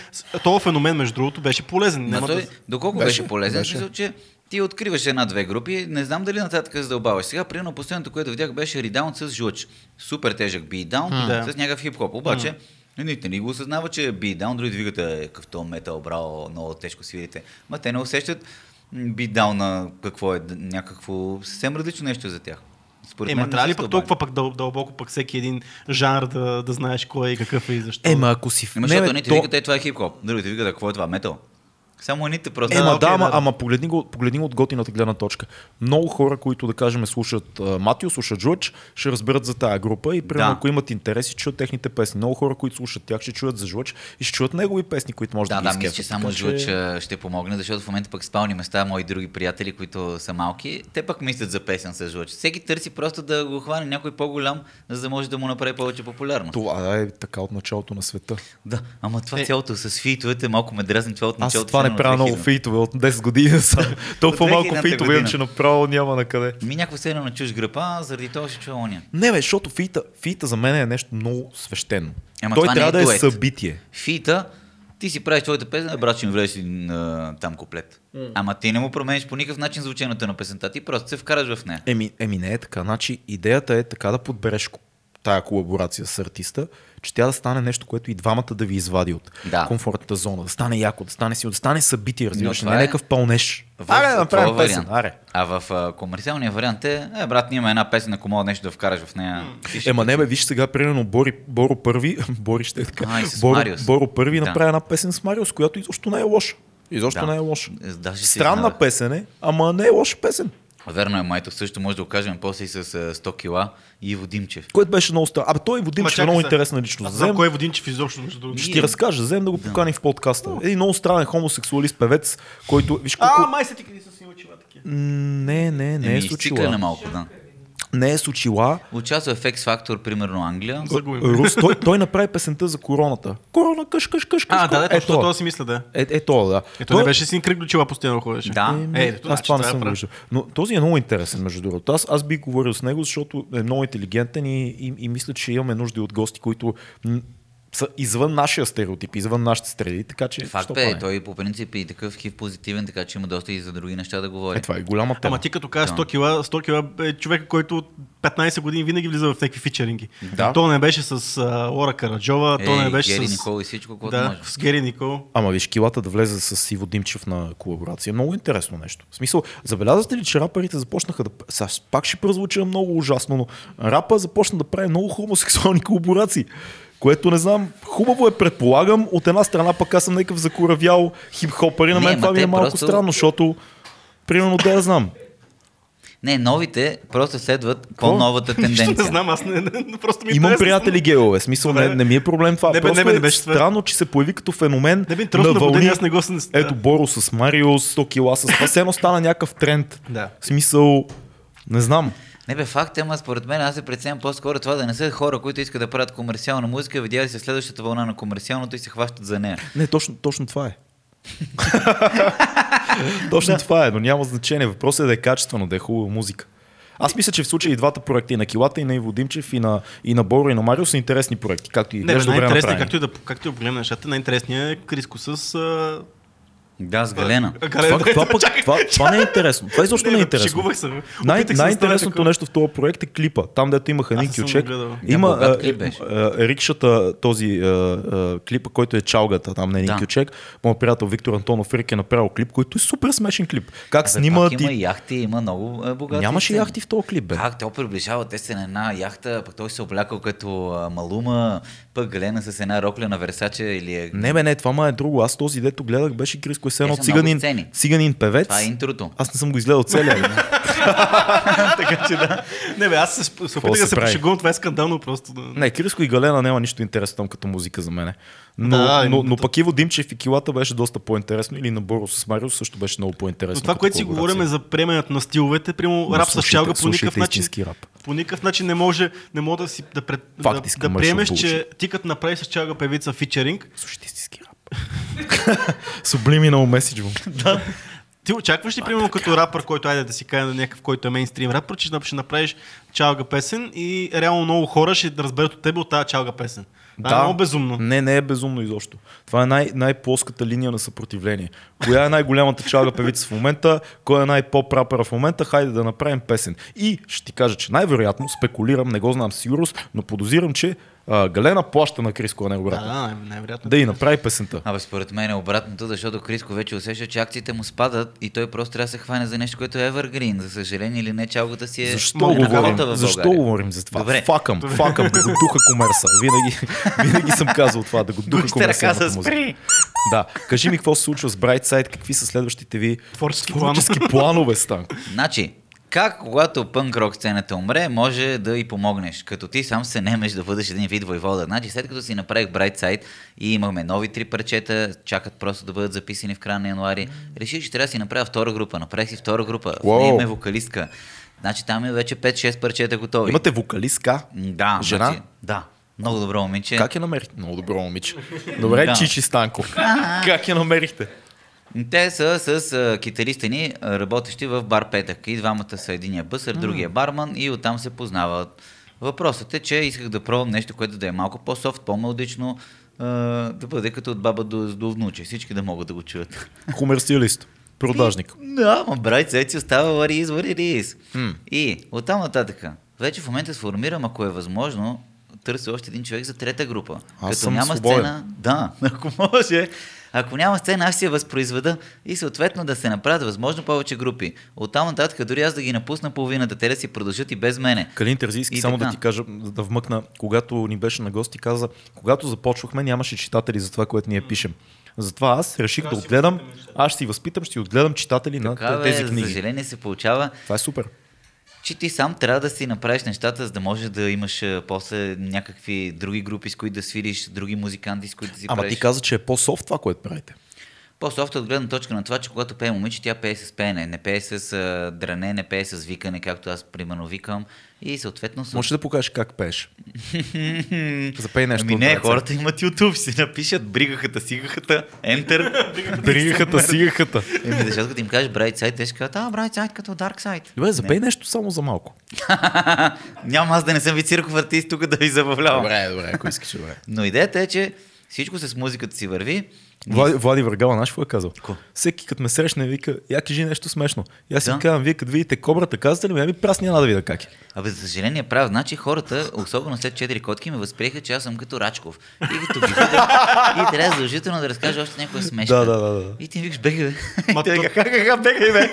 Това феномен, между другото, беше полезен. Няма той, да... доколко Беше, беше, полезен, беше. че ти откриваш една-две групи, не знам дали нататък задълбаваш. Сега, примерно, последното, което видях, беше Редаун с жлъч. Супер тежък битдаун Да. с някакъв хип-хоп. Обаче, Едните не го осъзнава, че е битдаун, други двигате е къвто метал, браво, много тежко свирите. Ма те не усещат битдаун на какво е, някакво съвсем различно нещо за тях. Според Е, мен не трябва ли пък задълбани. толкова пък дъл, дълбоко пък всеки един жанр да, да знаеш кой е и какъв е и защо? Ема ако си... в- Ема, не, защото бе, едните то- викат, е, това е хип-хоп. Другите викат, какво е това, метал? Само едните просто. Е, Да, ама, да, ама погледни, го, погледни го от готината гледна точка. Много хора, които да кажем слушат а, Матио, слушат Джордж, ще разберат за тая група и примерно, Да. ако имат интерес, ще чуят техните песни. Много хора, които слушат тях, ще чуят за Жлъч и ще чуят негови песни, които може да, Да, да, мисля, че само Жлъч а, ще помогне, защото в момента пък спални места, мои други приятели, които са малки, те пък мислят за песен с Жлъч. Всеки търси просто да го хване някой по-голям, за да може да му направи повече популярност. Това е така от началото на света. Да, ама това Е. цялото с фитовете малко ме дразни това от Аз началото. това не на правя много 2000. фейтове от 10 години са. Толкова малко 2000-та фейтове че направо няма на къде. Ми някакво се едно на чуж гръб, а заради това ще чуя оня. Не, бе, защото фита, фита за мен е нещо много свещено. Ама Той това не трябва е да е дует. събитие. Фита, ти си правиш твоята песен, брат, ще ми влезеш там куплет. Ама ти не му промениш по никакъв начин звученето на песента, ти просто се вкараш в нея. Еми, еми не е така. Значи, идеята е така да подбереш тая колаборация с артиста, че тя да стане нещо, което и двамата да ви извади от Да. комфортната зона, да стане яко, да стане си, да стане събитие, разбираш, не е е- някакъв пълнеж. В Аре, да направим песен, вариант. аре. А в а, комерциалния вариант е, е, брат, ние има една песен, ако мога нещо да вкараш в нея. Ема не бе, виж сега, примерно Бори, Боро първи, Бори ще е така, А, Боро, Мариус. Боро първи Да. направи една песен с Мариус, която изобщо не е лоша. Изобщо Да. не е лоша. Даже Странна изненадах. песен е, ама не е лоша песен. Верно е, майто също може да го кажем после и с а, 100 кила и Иво Димчев. Което беше много странно. Абе, той Водим Ма ще е много сега. интересна личност. Взем- кой е Водинчев изобщо, между другото. Ще ти разкажа, взем да го покани в подкаста. Един много странен хомосексуалист певец, който, виж колко... А, май се ти къде са си очила такива. Не, не, не е Еми, с изциклена очила. малко, да. Не е с очила. Участва в X Factor, примерно Англия. Рус, той, той направи песента за короната. Корона, къш, къш, къш, А, къш, да, да, къш. точно Е, това си мисля, да. Е, е, то, да. Ето не беше си кръг до чела постоянно ходеше. Да. Еми, Е, ето, аз значи, това не е съм виждал. Но този е много интересен, между другото. Аз, аз би говорил с него, защото е много интелигентен и, и, и мисля, че имаме нужда и от гости, които са извън нашия стереотип, извън нашите среди, така че... Факт бе, па не? той по принцип е и такъв хив позитивен, така че има доста и за други неща да говори. Е, това е голяма тема. Ама ти като кажеш Да. 100 кила, 100 кила е човек, който от 15 години винаги влиза в някакви фичеринги. Да. То не беше с а, Лора Караджова, то не беше Гери с... Никол и всичко, което да, може. с Гери Никол. Ама виж, килата да влезе с Иво Димчев на колаборация. Много интересно нещо. В смисъл, забелязате ли, че рапърите започнаха да... Сега пак ще прозвуча много ужасно, но рапа започна да прави много хомосексуални колаборации. Което не знам, хубаво е, предполагам. От една страна пък аз съм някакъв закоравял хип-хопър и на Не, мен ма това ми е малко просто- странно, защото примерно да я знам. Не, новите просто следват по-новата Нищо тенденция. не знам, аз не, не, не просто ми е Имам приятели геове, смисъл не, не ми е проблем това. Не бе, Просто не бе, не е беше странно, че се появи като феномен Не бе, на вълни. аз не го съм... Ето Боро с Мариус, 100 кила с това. Стана някакъв тренд. Да. В смисъл, не знам. Не бе, факт е, ама според мен аз се преценям по-скоро това да не са хора, които искат да правят комерциална музика, видяли се следващата вълна на комерциалното и се хващат за нея. Не, точно, точно това е. точно това е, но няма значение. Въпросът е да е качествено, да е хубава музика. Аз мисля, че в случая и двата проекта, и на Килата, и на Иво Димчев, и на, и на Боро, и на Марио са интересни проекти, както и Не, изглежда добре направени. както и да, както и да погледнем нещата, най-интересният е Криско с... Да, с Галена. Това, това, пък, Чакай, това, това не е интересно. Това изобщо не, е интересно. Се. Най- се най-интересното нещо в този проект е клипа. Там, дето имах един кючек. Има а, а, рикшата, този а, клипа, който е чалгата там на един Да. кючек. Моят приятел Виктор Антонов Рик е направил клип, който е супер смешен клип. Как Абе, снимат има и... яхти, има много богати. Нямаше яхти в този клип, бе. Как? Той приближава, те са на една яхта, пък той се облякал като а, малума, пък Галена с една рокля на Версаче или е... Не, бе, не, това ма е друго. Аз този, дето гледах, беше Криско е все едно циганин, циганин певец. Това е интрото. Аз не съм го изгледал целия. бе. така че да. Не бе, аз се, се се опитах да се пошегувам, това е скандално просто. Да. не, Криско и Галена няма нищо интересно там като музика за мене. Но, Да, но, но пък Иво Димчев и Килата беше доста по-интересно. Или на Боро с Марио също беше много по-интересно. Но това, което си говорим за приемането на стиловете, прямо Но рап с чалга по никакъв начин. рап. По никакъв начин не може, не може да си да, пред, Факт, да, да приемеш, че ти като направиш с чалга певица фичеринг, Слушайте истински рап. Subliminal message. бум. ти очакваш ли, примерно, като рапър, който айде да си каже на някакъв, който е мейнстрим рапър, че ще направиш чалга песен и реално много хора ще разберат от теб от тази чалга песен. Това е много безумно. Не, не е безумно изобщо. Това е най- най-плоската линия на съпротивление. Коя е най-голямата чалга певица в момента, кой е най-поп рапъра в момента, хайде да направим песен. И ще ти кажа, че най-вероятно, спекулирам, не го знам сигурност, но подозирам, че а, Галена плаща на Криско, а не Да, обратно. да, най- най-вероятно. Да и направи песента. Абе, според мен е обратното, защото Криско вече усеща, че акциите му спадат и той просто трябва да се хване за нещо, което е evergreen. За съжаление или не, чалгата си е Защо говорим, защо говорим за това? Добре. Факъм, факъм, духа комерса. Винаги. Винаги съм казал това, да го духа спри! Да, кажи ми какво се случва с Brightside, какви са следващите ви Творчески планове, Станко. Значи, как когато пънк рок сцената умре, може да и помогнеш, като ти сам се немеш да бъдеш един вид войвода. Значи, след като си направих Brightside и имахме нови три парчета, чакат просто да бъдат записани в края на януари, реших, че трябва да си направя втора група. Направих си втора група. Нея имаме вокалистка. Значи там е вече 5-6 парчета готови. Имате вокалистка? Да, Жена? Значи, да. Много добро момиче. Как я намерихте? Много добро момиче. Добре, Да. Чичи Станко. как я намерихте? Те са с а, китариста ни, работещи в бар Петък. И двамата са единия бъсър, другия барман и оттам се познават. Въпросът е, че исках да пробвам нещо, което да е малко по-софт, по-мелодично, а, да бъде като от баба до, до внуче. Всички да могат да го чуят. Комерциалист. Продажник. Да, ма брат, сега си остава it is. М. И оттам нататък. Вече в момента сформирам, ако е възможно, търся още един човек за трета група. Аз Като съм няма свободен. сцена, да, ако може. Ако няма сцена, аз си я възпроизведа и съответно да се направят възможно повече групи. Оттам нататък дори аз да ги напусна половината, те да си продължат и без мене. Калин Терзийски, И само така. да ти кажа, за да вмъкна, когато ни беше на гости, каза, когато започвахме, нямаше читатели за това, което ние пишем. Затова аз реших да отгледам, аз ще си възпитам, ще отгледам читатели на Така, тези бе, за книги. съжаление се получава, Това е супер. Че ти сам трябва да си направиш нещата, за да можеш да имаш после някакви други групи, с които да свириш, други музиканти, с които да си Ама правиш. ти каза, че е по-софт това, което правите. По-софт от гледна точка на това, че когато пее момиче, тя пее с пеене, не пее с а, дране, не пее с викане, както аз примерно викам. И съответно... Можеш да покажеш как пееш. Запей нещо. Ами не, хората имат YouTube, си напишат бригахата, сигахата, Enter. Бригахата, сигахата. Еми, защото като им кажеш Bright Side, те ще кажат, а, Bright Side като Dark Side. Добре, запей нещо само за малко. Няма аз да не съм ви цирков артист тук да ви забавлявам. Добре, добре, ако искаш, добре. Но идеята е, че всичко с музиката си върви. Влади, Влади Въргала, какво е казал? Ко? Всеки като ме срещне, вика, я кажи нещо смешно. И аз си Да. казвам, вие като видите кобрата, казвате ли ми, ами прас няма да видя как е. Абе, за съжаление прав. Значи хората, особено след 4 котки, ме възприеха, че аз съм като Рачков. И като ги видя, и трябва задължително да разкажа още някоя смешка. Да, да, да, да. И ти викаш, бегай, бе. Ма И те то- вика, ха-ха-ха, бегай, бе.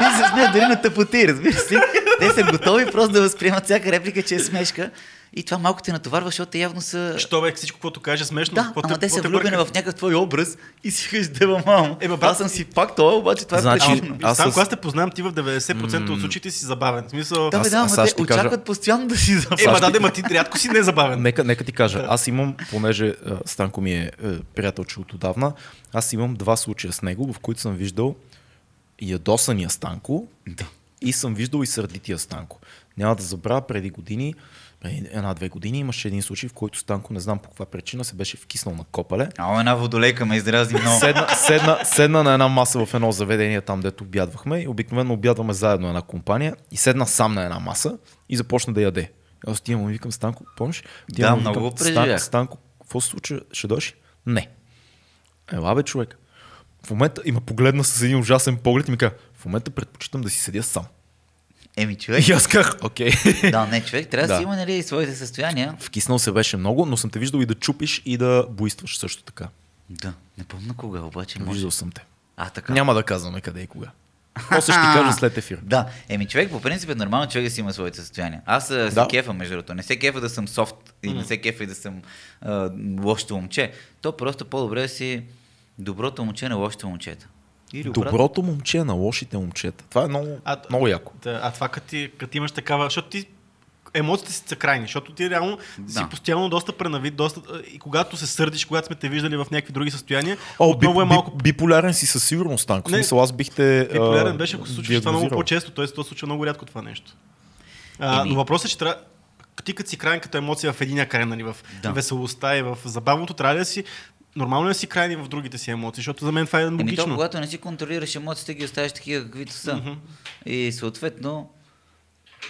и се смеят дори на тъпоти, разбираш ли? Те са готови просто да възприемат всяка реплика, че е смешка. И това малко те натоварва, защото те явно са... Що бе, всичко, което каже, е смешно. Да, ама те са влюбени в някакъв твой образ и си викаш, дева мамо. Е, бе, брат, аз съм си пак това, обаче това е Значи, причина. аз Аз когато те познавам, ти в 90% от случаите си забавен. В смисъл... Да, бе, Аз- да, аз ама те кажа- очакват постоянно да си Е, забавен. ма да, да, ма ти рядко си не е забавен. Нека, нека ти кажа, аз имам, понеже а, Станко ми е, е приятелче от отдавна, аз имам два случая с него, в които съм виждал ядосания Станко Да. и съм виждал и сърдития Станко. Няма да забравя, преди години, една-две години имаше един случай, в който Станко, не знам по каква причина, се беше вкиснал на копале. Ало, една водолейка ме издразни много. Седна, седна, седна на една маса в едно заведение, там дето обядвахме и обикновено обядваме заедно една компания и седна сам на една маса и започна да яде. Аз отивам и викам Станко, помниш? Да, и много викам. Стан, Станко, какво се случва? Ще дойш? Не. Ела бе, човек. В момента има погледна с един ужасен поглед и ми каза, в момента предпочитам да си седя сам. Еми, човек. И аз казах, окей. да, не, човек, трябва да Да. си има нали, своите състояния. Вкиснал се беше много, но съм те виждал и да чупиш и да буйстваш също така. Да, не помня кога, обаче може. Виждал съм те. А, така. Няма да казваме къде и кога. После ще ти кажа след ефир. Да, еми човек по принцип е нормално човек да си има своите състояния. Аз се Да. кефа, между другото. Не се кефа да съм софт и не се кефа и да съм а, лошото момче. То просто по-добре да си доброто момче на лошите момчета. Или обратно. Доброто момче на лошите момчета. Това е много, А- много яко. Да, а това като, ти, като имаш такава, защото ти емоциите си са крайни, защото ти реално Да. си постоянно доста пренавид, доста, и когато се сърдиш, когато сме те виждали в някакви други състояния, О, отново би, е малко би, биполярен си със сигурност, Танко. В Не, смисъл, аз бих те... а, Биполярен беше, ако се случва това много диагнозирал. по-често, т.е. то случва много рядко това нещо. А, Еми- но въпросът е, че трябва, ти като си крайен като емоция в единия край, нали, в Да. веселостта и в забавното, трябва да си нормално е да си крайни в другите си емоции, защото за мен това е Еми то, логично. когато не си контролираш емоциите, ги оставяш такива, каквито са. И съответно,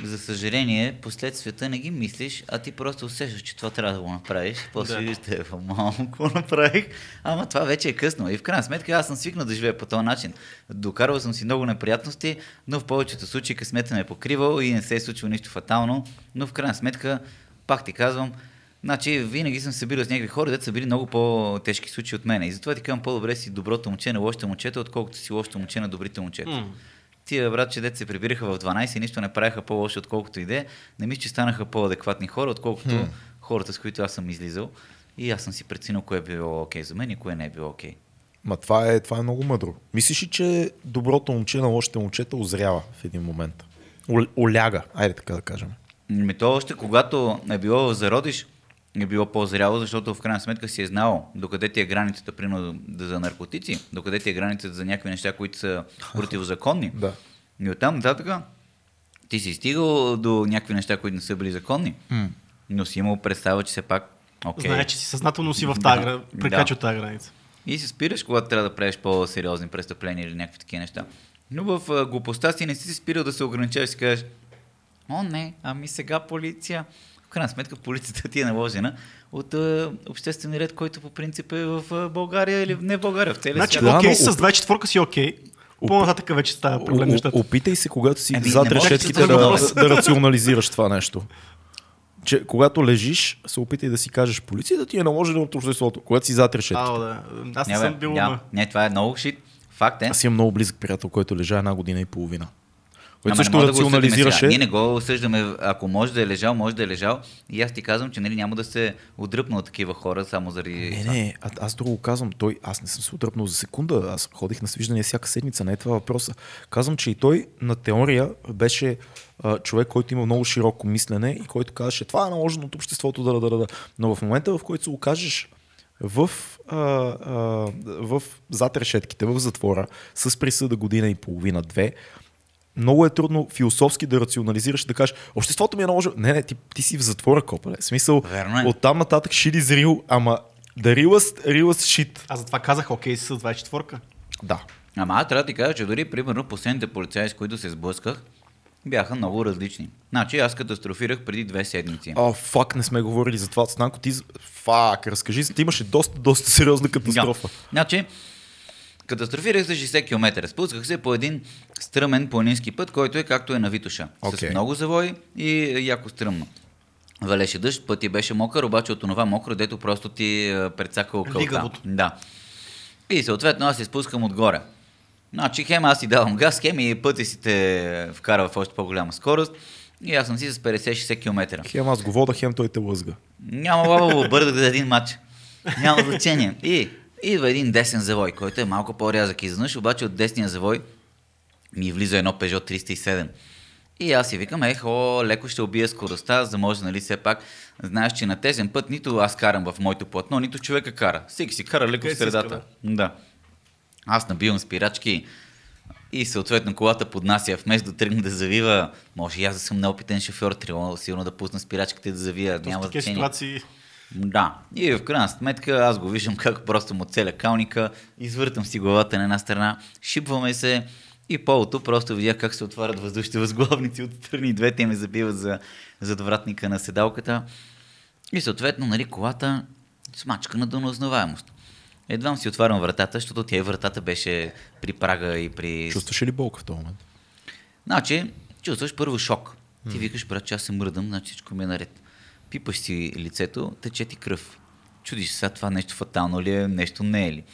за съжаление, последствията не ги мислиш, а ти просто усещаш, че това трябва да го направиш. После Да. да. вижте, малко направих. Ама това вече е късно. И в крайна сметка аз съм свикнал да живея по този начин. Докарвал съм си много неприятности, но в повечето случаи късмета ме е покривал и не се е случило нищо фатално. Но в крайна сметка, пак ти казвам, Значи, винаги съм се събирал с някакви хора, дето са били много по-тежки случаи от мен. И затова ти казвам по-добре си доброто момче на лошите момчета, отколкото си лошото момче на добрите момчета. М. Тия брат, че деца се прибираха в 12 и нищо не правеха по-лошо, отколкото и де. Не мисля, че станаха по-адекватни хора, отколкото хората, с които аз съм излизал. И аз съм си преценил кое е било окей за мен и кое не е било окей. Ма това е, това е много мъдро. Мислиш ли, че доброто момче на лошите момчета озрява в един момент? О- Оляга, айде така да кажем. Ми то още когато е било зародиш, е било по-зряло, защото в крайна сметка си е знал докъде ти е границата, примерно да за наркотици, докъде ти е границата за някакви неща, които са противозаконни. Да. И оттам нататък ти си стигал до някакви неща, които не са били законни, но си имал представа, че все пак окей. Знае, че си съзнателно си в Да. тази гра... прекрачил Да. тази граница. И се спираш, когато трябва да правиш по-сериозни престъпления или някакви такива неща. Но в глупостта си не си се спирал да се ограничаваш и си кажеш, о не, ами сега полиция. Крайна сметка полицията ти е наложена от а, обществен ред, който по принцип е в а, България или не в България, в целия Значи, свят. Да, окей, но с оп- 24 си окей. По-нататък вече става проблем нещата. Опитай се, когато си Еми, зад не да решетките да, да рационализираш това нещо. Че когато лежиш, се опитай да си кажеш, полицията ти е наложена от обществото. Когато си зад решетките. Ао, да. Аз не Не, бе, съм бил... ма. не, това е много шит. Факт е. Аз имам много близък приятел, който лежа една година и половина. Който също не да рационализираше. сега. Ние не го осъждаме, ако може да е лежал, може да е лежал. И аз ти казвам, че нали, няма да се отдръпна от такива хора, само заради... Не, не, а, аз друго казвам. Той, аз не съм се отдръпнал за секунда. Аз ходих на свиждане всяка седмица. Не е това въпроса. Казвам, че и той на теория беше а, човек, който има много широко мислене и който казваше, това е наложено от обществото, да, да, да, да. Но в момента, в който се окажеш в, а, а, в зад решетките, в затвора, с присъда година и половина, две, много е трудно философски да рационализираш, да кажеш, обществото ми е наложило. Не, не, ти, ти си в затвора, копале. В смисъл, Верно е. оттам нататък shit is real, ама the realest, realest shit. Аз затова казах окей с 24 Да. Ама аз трябва да ти кажа, че дори примерно последните полицаи, с които се сблъсках, бяха много различни. Значи аз катастрофирах преди две седмици. О, фак, не сме говорили за това. Станко, ти... Фак, разкажи си, ти имаше доста, доста сериозна катастрофа. Да. Значи, катастрофирах за 60 км. Спусках се по един стръмен планински път, който е както е на Витоша. Окей. С много завой и яко стръмно. Валеше дъжд, пъти беше мокър, обаче от това мокро, дето просто ти е, прецака кълта. Лигавото. Да. И съответно аз се спускам отгоре. Значи хем аз си давам газ, хем и пътя си те вкара в още по-голяма скорост. И аз съм си с 50-60 км. Хем аз го вода, хем той те лъзга. Няма лава, бърдах за един матч. Няма значение. И идва един десен завой, който е малко по-рязък изведнъж, обаче от десния завой ми влиза едно Peugeot 307. И аз си викам, ехо, леко ще убия скоростта, за може, нали, все пак, знаеш, че на тезен път нито аз карам в моето платно, нито човека кара. Всеки си кара леко Къде в иска, средата. Да. Аз набивам спирачки и съответно колата поднася, вместо да тръгне да завива, може и аз да съм неопитен шофьор, трябва силно да пусна спирачките да завия, В няма такива значение. ситуации... Да. И в крайна сметка аз го виждам как просто му целя калника, извъртам си главата на една страна, шипваме се и полото просто видя как се отварят въздушните възглавници от страни. Двете ме забиват за зад вратника на седалката. И съответно, нали, колата смачка на доноузнаваемост. Едвам си отварям вратата, защото тя и вратата беше при прага и при... Чувстваш ли болка в този момент? Значи, чувстваш първо шок. Ти викаш, брат, че аз се мръдам, значи всичко ми е наред. Пипаш си лицето, тече ти кръв. Чудиш се, сега това нещо фатално ли е, нещо не е ли.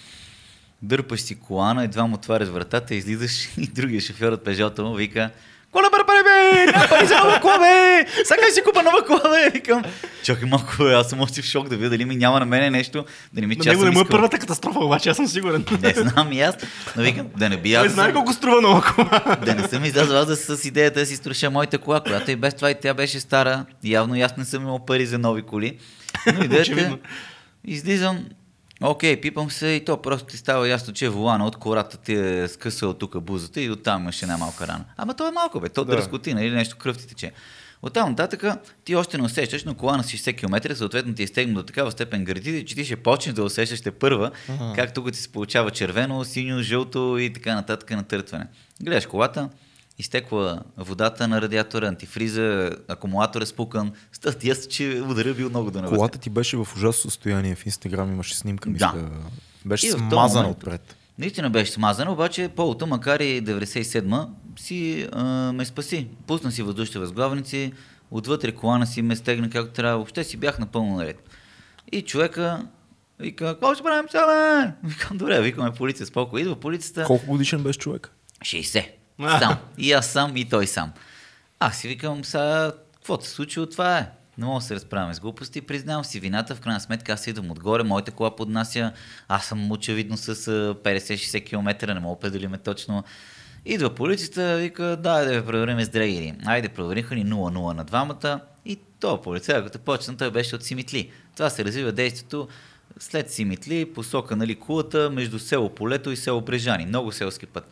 Дърпаш си колана, едва му отваряш вратата, излизаш и другия шофьор от пежото му вика Кола бе, бе, бе, няма пари за нова кола, бе! Сега си купа нова кола, бе! Викам, чакай малко, бе, аз съм още в шок да видя дали ми няма на мене нещо, дали ми На че аз него съм не му е искал. първата катастрофа, обаче аз съм сигурен. Не знам и аз, но викам, да не би аз да знае колко струва нова кола. да не съм излязъл аз да с идеята да си струша моята кола, която и без това и тя беше стара. Явно и аз не съм имал пари за нови коли. Но идеята е, излизам, окей, пипам се и то просто ти става ясно, че волана от кората ти е скъсал тук бузата и оттам имаше една малка рана. Ама то е малко, бе, то Да. дръскотина или нещо кръв ти тече. Оттам нататък ти още не усещаш, но кола на 60 км, съответно ти е стегна до такава степен гърдите, че ти ще почнеш да усещаш те първа, Ага. как тук ти се получава червено, синьо, жълто и така нататък натъртване. Гледаш колата, изтекла водата на радиатора, антифриза, акумулатор е спукан. Стат ясно, че удара бил много да навътре. Колата ти беше в ужасно състояние. В Инстаграм имаше снимка, мисля. Да. Беше И смазана отпред. Наистина беше смазано, обаче полото, макар и 97-ма, си а, ме спаси. Пусна си въздушните възглавници, отвътре колана си ме стегна както трябва, въобще си бях напълно наред. И човека вика, какво ще правим сега, бе? Викам, добре, викаме полиция, споко. Идва полицията, Колко годишен беше човек? 60. Сам. И аз сам, и той сам. Аз си викам, сега, какво се случило, това е. Не мога да се разправяме с глупости, признавам си вината, в крайна сметка аз идвам отгоре, моята кола поднася, аз съм очевидно с а, 50-60 км, не мога да определиме точно. Идва полицията, вика, да, да ви проверим с дрегери. Айде, провериха ни 0-0 на двамата и то полицай, като почна, той беше от Симитли. Това се развива действието след Симитли, посока нали, кулата между село Полето и село Брежани. Много селски път.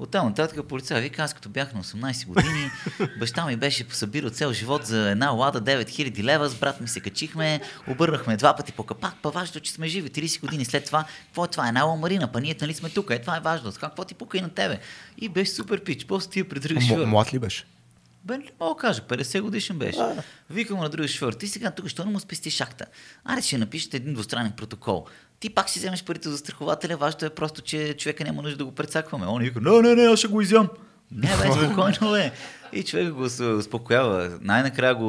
Оттам нататък полицай вика, аз като бях на 18 години, баща ми беше събирал цел живот за една лада 9000 лева, с брат ми се качихме, обърнахме два пъти по капак, па важно, че сме живи 30 години след това. Какво е това? Една ламарина, па ние нали сме тук, е това е важно. Какво ти пука и на тебе? И беше супер пич, после ти я придръгаш. Млад ли беше? Бе, не мога да кажа, 50 годишен беше. Викам му на другия шофьор, ти сега тук, що не му спести шахта? Аре, ще напишете един двустранен протокол. Ти пак си вземеш парите за страхователя, важното е просто, че човека няма нужда да го прецакваме. Он вика, не, не, не, аз ще го изям. Не, бе, спокойно, бе. И човек го успокоява. Най-накрая го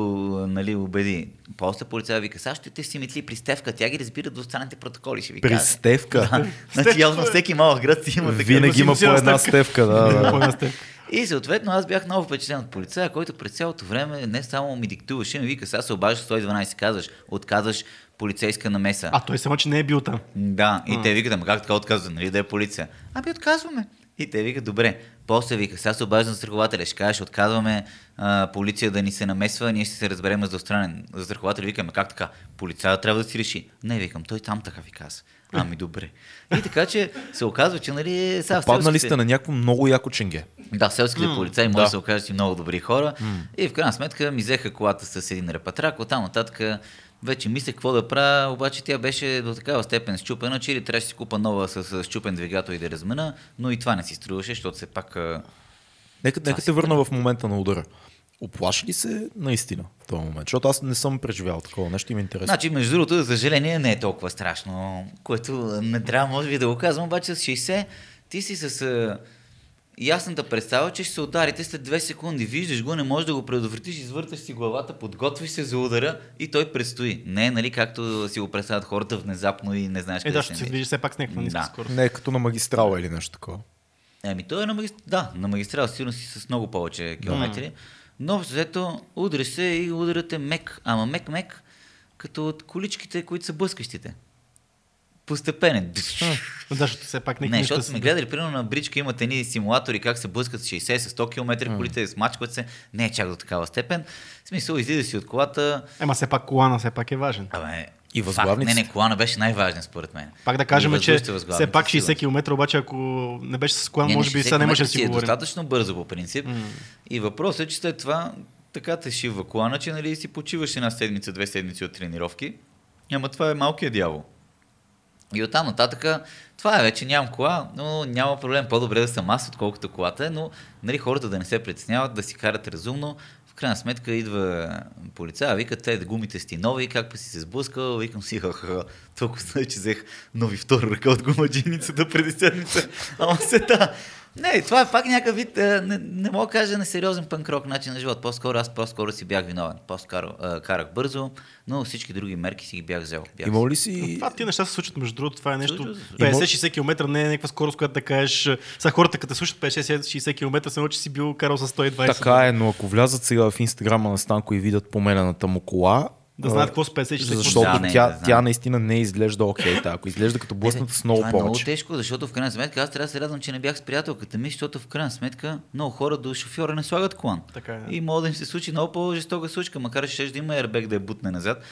нали, убеди. После полицая вика, сега ще те си метли при Стевка, тя ги разбира двустранните протоколи. Ще ви При кажа. Стевка. Да. Значи явно всеки малък град си има такъв. Винаги има по една стевка, да. Да. И съответно аз бях много впечатлен от полицая, който през цялото време не само ми диктуваше, ми вика, сега се обаждаш 112, казваш, отказваш полицейска намеса. А той само, че не е бил там. Да, и те викат, ама как така отказва, нали да е полиция? Ами отказваме. И те викат, добре. После вика, сега се обаждам застрахователя, ще кажеш, отказваме а, полиция да ни се намесва, ние ще се разберем с двустранен застраховател. Викаме, как така? Полицая трябва да си реши. Не, викам, той там така ви каза. Ами добре. И така, че се оказва, че нали, сега в Паднали селските- сте на някакво много яко ченге. да, селските mm, полицаи може да. се окажат и много добри хора. Mm. И в крайна сметка ми взеха колата с един репатрак. Оттам нататък вече мислех какво да правя, обаче тя беше до такава степен щупена, че или трябваше да си купа нова с, с щупен двигател и да размена, но и това не си струваше, защото все пак... Нека, нека те върна в момента на удара. Оплаши ли се наистина в този момент? Защото аз не съм преживял такова нещо и ми е интересно. Значи, между другото, за съжаление, не е толкова страшно, което не трябва, може би, да го казвам, обаче с 60 ти си с а, ясната представа, че ще се ударите след 2 секунди. Виждаш го, не можеш да го предотвратиш, извърташ си главата, подготвиш се за удара и той предстои. Не нали, както си го представят хората внезапно и не знаеш Е, къде да, ще се намериш. движи все пак с някаква ниска Да. скорост. Не е като на магистрала или нещо такова. Ами той е на магистрал. Да, на магистрал сигурно си с много повече километри. Но взето удриш се и ударът е мек. Ама мек-мек, като от количките, които са блъскащите. Постепенен. Защото все пак Не, нека защото сме гледали, примерно на бричка имат едни симулатори, как се блъскат с 60, с 100 км, колите смачкват се. Не е чак до такава степен. В смисъл, излиза си от колата. Ема все пак колана все пак е важен. Абе, И факт, възглавниците. Не, не, колана беше най-важен според мен. Пак да кажем, че все пак 60 сигурно. км, обаче ако не беше с колан, Не, не, може би 60 сега нямаше да км си е говорим. достатъчно бързо по принцип. И въпросът е, че след това така те шива колана, че нали, си почиваш една седмица, две седмици от тренировки. Ама това е малкият дявол. И оттам нататък, това е вече, нямам кола, но няма проблем, по-добре да съм аз, отколкото колата е, но нали, хората да не се притесняват, да си карат разумно. Крайна сметка идва полицая, вика, те гумите си нови, как па си се сблъскал, викам си, ха толкова знае, че взех нови втора ръка от гумаджиницата преди седмица, ама се та. Не, това е пак някакъв вид, а, не, не мога да кажа несериозен панкрок начин на живот. По-скоро аз по-скоро си бях виновен. По-скоро а, карах бързо, но всички други мерки си ги бях взел. Бях Имал ли си... Това ти неща се случват, между другото, това е нещо. Случва се, случва се. 50-60 км не е някаква скорост, която да кажеш. Сега хората, като слушат 50-60 км, се че си бил карал с 120. Така е, но ако влязат сега в инстаграма на Станко и видят поменената му кола, Да знаят какво са 50-60 км. защото Да, не, тя, да тя наистина не изглежда окей. Та, ако изглежда като блъсната с много това е много повече. тежко, защото в крайна сметка аз трябва да се радвам, че не бях с приятелката ми, защото в крайна сметка много хора до шофьора не слагат колан. Така е, да. И може да им се случи много по-жестока случка, макар че ще да има airbag да я бутне назад.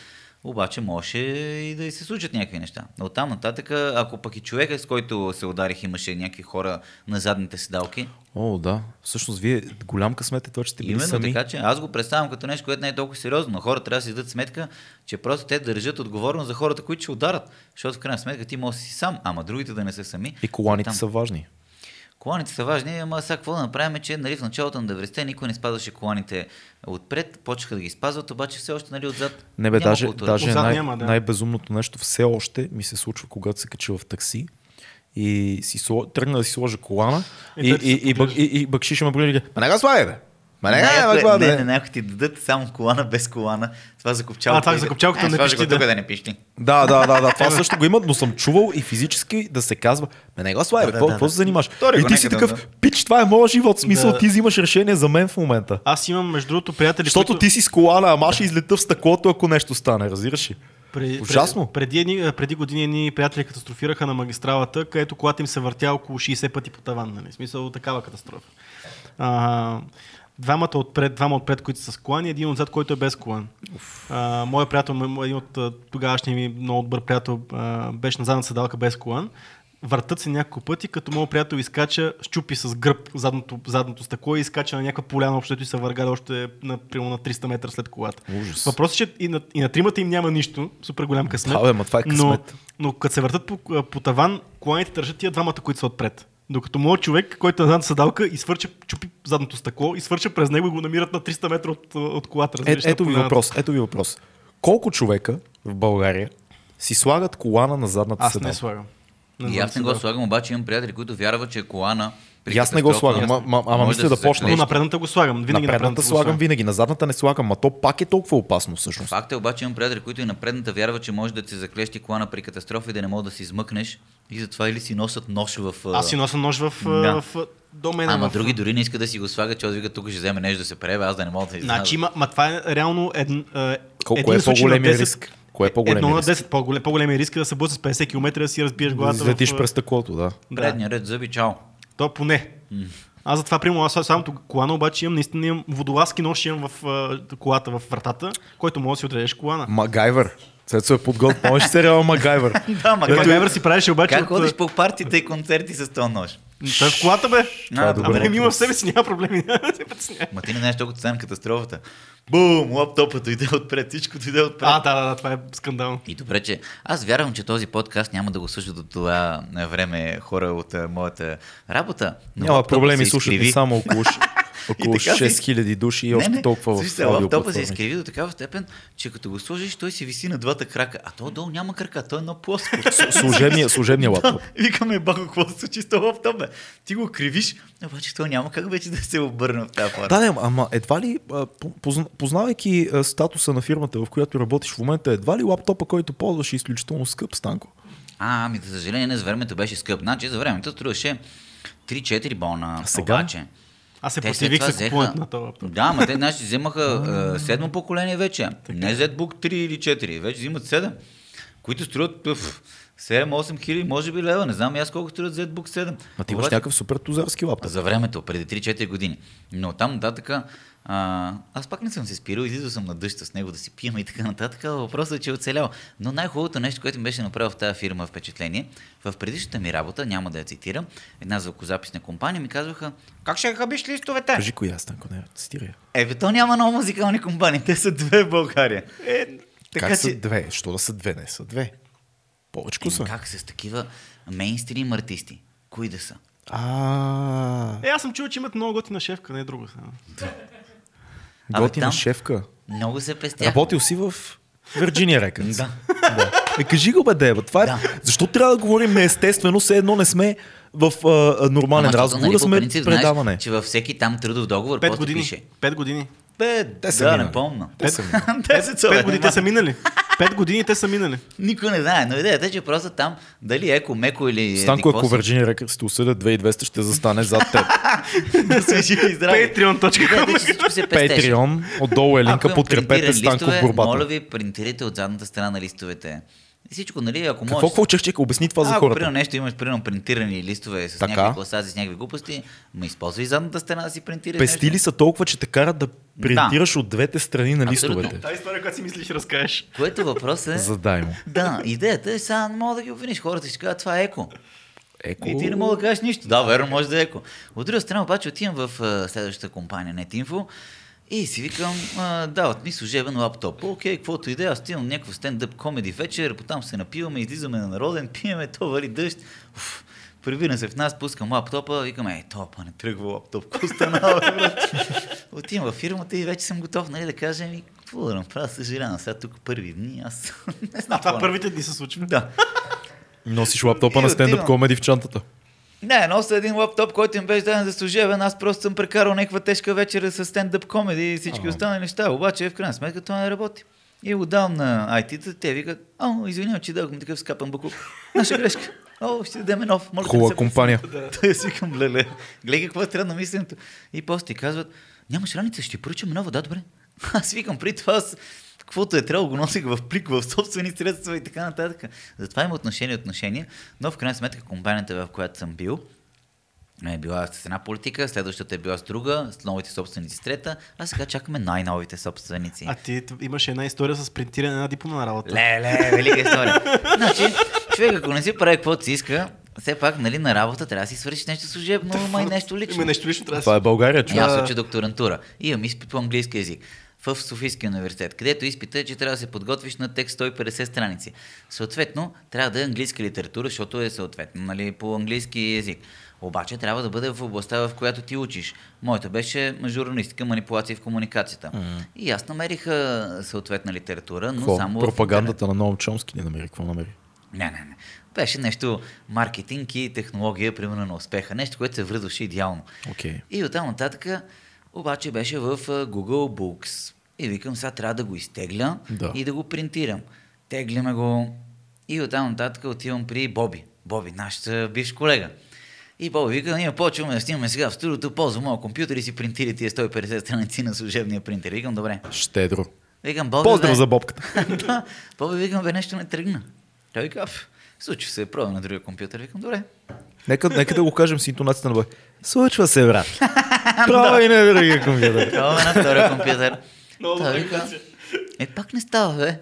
Обаче може и да й се случат някакви неща. Но оттам нататък, ако пък и човека, с който се ударих, имаше някакви хора на задните седалки, О, да. Всъщност, вие голям късмет е това, че сте били Именно сами. така, че аз го представям като нещо, което не е толкова сериозно, но хората трябва да си дадат сметка, че просто те държат отговорност за хората, които ще ударат. Защото в крайна сметка ти може да си сам, ама другите да не са сами. И коланите Там- са важни. Коланите са важни, ама сега какво да направим, че нали, в началото на 90-те никой не спазваше коланите отпред, почнаха да ги спазват, обаче все още нали, отзад Не бе, няма даже, култура. даже Отзад най- няма, да. най-безумното нещо все още ми се случва, когато се кача в такси и си сло... тръгна да си сложа колана И и, и, и, бък, и, и бъкшиша ме погледа и казва, «Ма не го слагай, бе! Ма не, не, Някой- не, не, не, не. не, някой ти дадат само колана без колана. Това за копчалката. А, това за копчалката Е, не го тук да. да не пищи. Да, да, да, да, това също го имат, но съм чувал и физически да се казва, ме не го слай, Да, какво да, какво да. се занимаваш? Тори И ти си такъв, пич, това е моят живот, смисъл, Да. ти взимаш решение за мен в момента. Аз имам, между другото, приятели, Защото които... ти си с колана, ама ще излета в стъклото, ако нещо стане, разбираш ли? Преди, Ужасно. Преди, преди, едни- преди години едни приятели катастрофираха на магистралата, където колата им се въртя около 60 пъти по таван. Нали? Смисъл такава катастрофа. А, двамата отпред, двама отпред, които са с колан и един отзад, който е без колан. А, моя приятел, един от тогавашния ми много добър приятел, а, беше на задната седалка без колан. Въртат се няколко пъти, като моят приятел изкача, щупи с гръб задното, задното стъкло и изкача на някаква поляна, общото и се въргаля още на, примерно на 300 метра след колата. Ужас. Въпросът е, че и на, и на тримата им няма нищо, супер голям късмет. Да, бе, това е но, късмет. но като се въртат по, по таван, коланите държат тия двамата, които са отпред. Докато моят човек, който е на задната седалка, изфърча, чупи задното стъкло, изфърча през него и го намират на 300 метра от, от колата. Е, разбираш, ето ви въпрос, ето ви въпрос. Колко човека в България си слагат колана на задната Аз седалка? не слагам. На И аз не го слагам, обаче имам приятели, които вярват, че колана И аз не го слагам, ма- ма- ама мисля да се почна. Но заклещи. на предната го слагам. Винаги на на предната предната го слагам винаги, на задната не слагам, ма то пак е толкова опасно всъщност. Факт е обаче имам приятели, които и на предната вярват, че може да ти се заклещи колана при катастрофа и да не мога да си измъкнеш. И затова или си носят нож в... Аз си нося нож в, Да. в, до мен. Ама в... други дори не искат да си го слагат, че вика тук ще вземе нещо да се пребе, аз да не мога да изляза. Значи, има, ма това е реално ед, е, Колко е по-големия на 10 риск? Кое е по-големия Едно на риск? 10. По-голем, по-големия риск е да се блъснеш с 50 км да си разбиеш главата. Летиш в, през стъклото, да. Да. Предния ред зъби, чао. То поне. Аз затова, примерно, аз самото колана, обаче имам наистина имам водолазки нож имам в а, колата, в вратата, който може да си отредеш колана. Магайвър. Цецо е подготвен. Помниш сериала Магайвър? Да, ма Той как, Гайвер си правеше обаче как от... ходиш по партиите и концерти с този нож? Той е в колата, бе. Е А, добре. Абе, ми има в себе си, няма проблеми. Ма ти не знаеш толкова стане катастрофата. Бум, лаптопът дойде отпред, всичко дойде отпред. А, да, да, да, това е скандално. И добре, че аз вярвам, че този подкаст няма да го слушат до това време хора от а, моята работа. но Няма проблеми, слушат само около, около така се- 6000 души и още толкова в слушайте, лаптопът се изкриви до такава степен, че като го сложиш, той си виси на двата крака, а то долу няма крака, той е на плоско. Служебния, служебния лаптоп. Викаме, бако, какво се случи с този лаптоп, бе? Ти го кривиш, обаче то няма как вече да се обърне в тази форма. Да, не, ама едва ли, познавайки статуса на фирмата, в която работиш в момента, едва ли лаптопа, който ползваш е изключително скъп, Станко? А, ами за съжаление, не за времето беше скъп. Значи за времето струваше 3-4 бона. А сега? Обаче. Аз се противих за купуването на този лаптоп. Да, ма те значи вземаха а, седмо поколение вече. Не ZBook 3 или 4, вече взимат 7, които струват пъф, 7-8 хиляди, може би лева. Не знам и аз колко струват ZBook 7. А ти имаш някакъв супер тузарски лаптоп. за времето, преди 3-4 години. Но там нататък, а, аз пак не съм се спирал, излизал съм на дъжд с него да си пием и така нататък. Въпросът е, че е оцелял. Но най-хубавото нещо, което ми беше направил в тази фирма впечатление, в предишната ми работа, няма да я цитирам, една звукозаписна компания ми казваха, как ще хабиш листовете? Кажи коя, Станко, не, цитирай. Е, бе, то няма много музикални компании, те са две в България. Е, така как са че... две? Що да са две? Не са две. Повечко Еми, са. как с такива мейнстрим артисти? Кои да са? А, Е, аз съм чул, че имат много готина шефка, не е друго. Абе, готина там- шефка. Много се пестях. Работил си в Вирджиния Рекърдс. Да. да. Е, кажи го бе, Деба. Това е... Да. Защо трябва да говорим неестествено, все едно не сме в а, нормален Ама, защото, разговор, нали, да по сме принцип, предаване. Знаеш, че във всеки там трудов договор Пет години. пише. Пет години. Бе, Те са да, минали. не помня. Те са минали. Десет са, Пет години те са минали. Пет години те са минали. Никой не знае, но идеята е, че просто там дали еко, меко или... Станко, еди ако Вирджиния Рекърдс те осъдят 2200, ще застане зад теб. да се живи. Patreon.com. Идеята е. Patreon, отдолу е линка, подкрепете Станко в борбата. Моля ви, принтирайте от задната страна на листовете. И всичко, нали, ако Какво, можеш... какво чех, чека, обясни това за Ако хората. примерно нещо имаш, примерно принтирани листове с Така. някакви класации, с някакви глупости, ма използвай задната страна да си принтираш Пести нещо. ли са толкова, че те карат да принтираш от двете страни на Абсолютно. листовете? Тази история, която си мислиш, разкажеш. Което въпрос е... Задай му. Да, идеята е, сега не мога да ги обвиниш. Хората ще кажат, това е еко. Еко... И ти не мога да кажеш нищо. Да, верно, може да е еко. От друга страна, обаче, отивам в а, следващата компания NetInfo и си викам, а, дават ми служебен лаптоп. Окей, каквото и да е, аз на някакво стендъп комеди вечер, потам се напиваме, излизаме на народен, пиеме, то вали дъжд. Уф, Прибирам се в нас, пускам лаптопа, викам, ей, топа, не тръгва лаптоп, какво стана? Отивам във фирмата и вече съм готов, нали, да кажа ми, какво да направя, съжалявам, сега тук първи дни, аз не знам. А това първите дни се случва. Да. Носиш лаптопа И на стендъп комеди в чантата. Не, нося един лаптоп, който им беше даден за служебен. Аз просто съм прекарал някаква тежка вечера с стендъп комеди и всички Ага. останали неща. Обаче в крайна сметка това не работи. И го давам на IT-та, те викат, о, извинявам, че дадохме такъв скапан бакук. Наша грешка. О, ще дадем нов. Моля, Хубава компания. Той си викам, леле, гледай какво е странно мисленето. И после ти казват, нямаш раница, ще ти поръчаме нова, да, добре. Аз викам, при това аз, каквото е трябвало, го носих в плик, в собствени средства и така нататък. Затова има отношение отношение, но в крайна сметка компанията, в която съм бил, е била с една политика, следващата е била с друга, с новите собственици с трета, а сега чакаме най-новите собственици. А ти имаш една история с принтиране на дипломна работа. Ле, ле, велика история. значи, човек, ако не си прави каквото си иска, все пак, нали, на работа трябва да си свършиш нещо служебно, ама и нещо лично. Има нещо лично трябва да Това е. България, човек. аз уча докторантура. И имам изпит по английски язик в Софийския университет, където изпита е, че трябва да се подготвиш на текст 150 страници. Съответно, трябва да е английска литература, защото е съответно нали, по английски язик. Обаче трябва да бъде в областта, в която ти учиш. Моята беше журналистика, манипулация в комуникацията. И аз намерих съответна литература, но Какво? само в. Пропагандата на Ноам Чомски не намери. Какво намери? Не, не, не. Беше нещо маркетинг и технология, примерно на успеха. Нещо, което се връзваше идеално. Окей. И оттам нататък обаче беше в Google Books. И викам, сега трябва да го изтегля Да. и да го принтирам. Тегляме го и оттам нататък отивам при Боби. Боби, нашата бивш колега. И Боби вика, ние почваме да снимаме сега в студиото, ползвам моят компютър и си принтири тия 150 страници на служебния принтер. Викам, добре. Щедро. Викам, Боби, Поздрав бе. за бобката. да, Боби, викам, бе, нещо не тръгна. Той вика, «Аф, случи се, пробвам на другия компютър. Викам, добре. Нека, нека да го кажем с интонацията на бой. Случва се, брат. Права и на другия компютър. Пробваме на втория компютър. Много вика, е, пак не става, бе.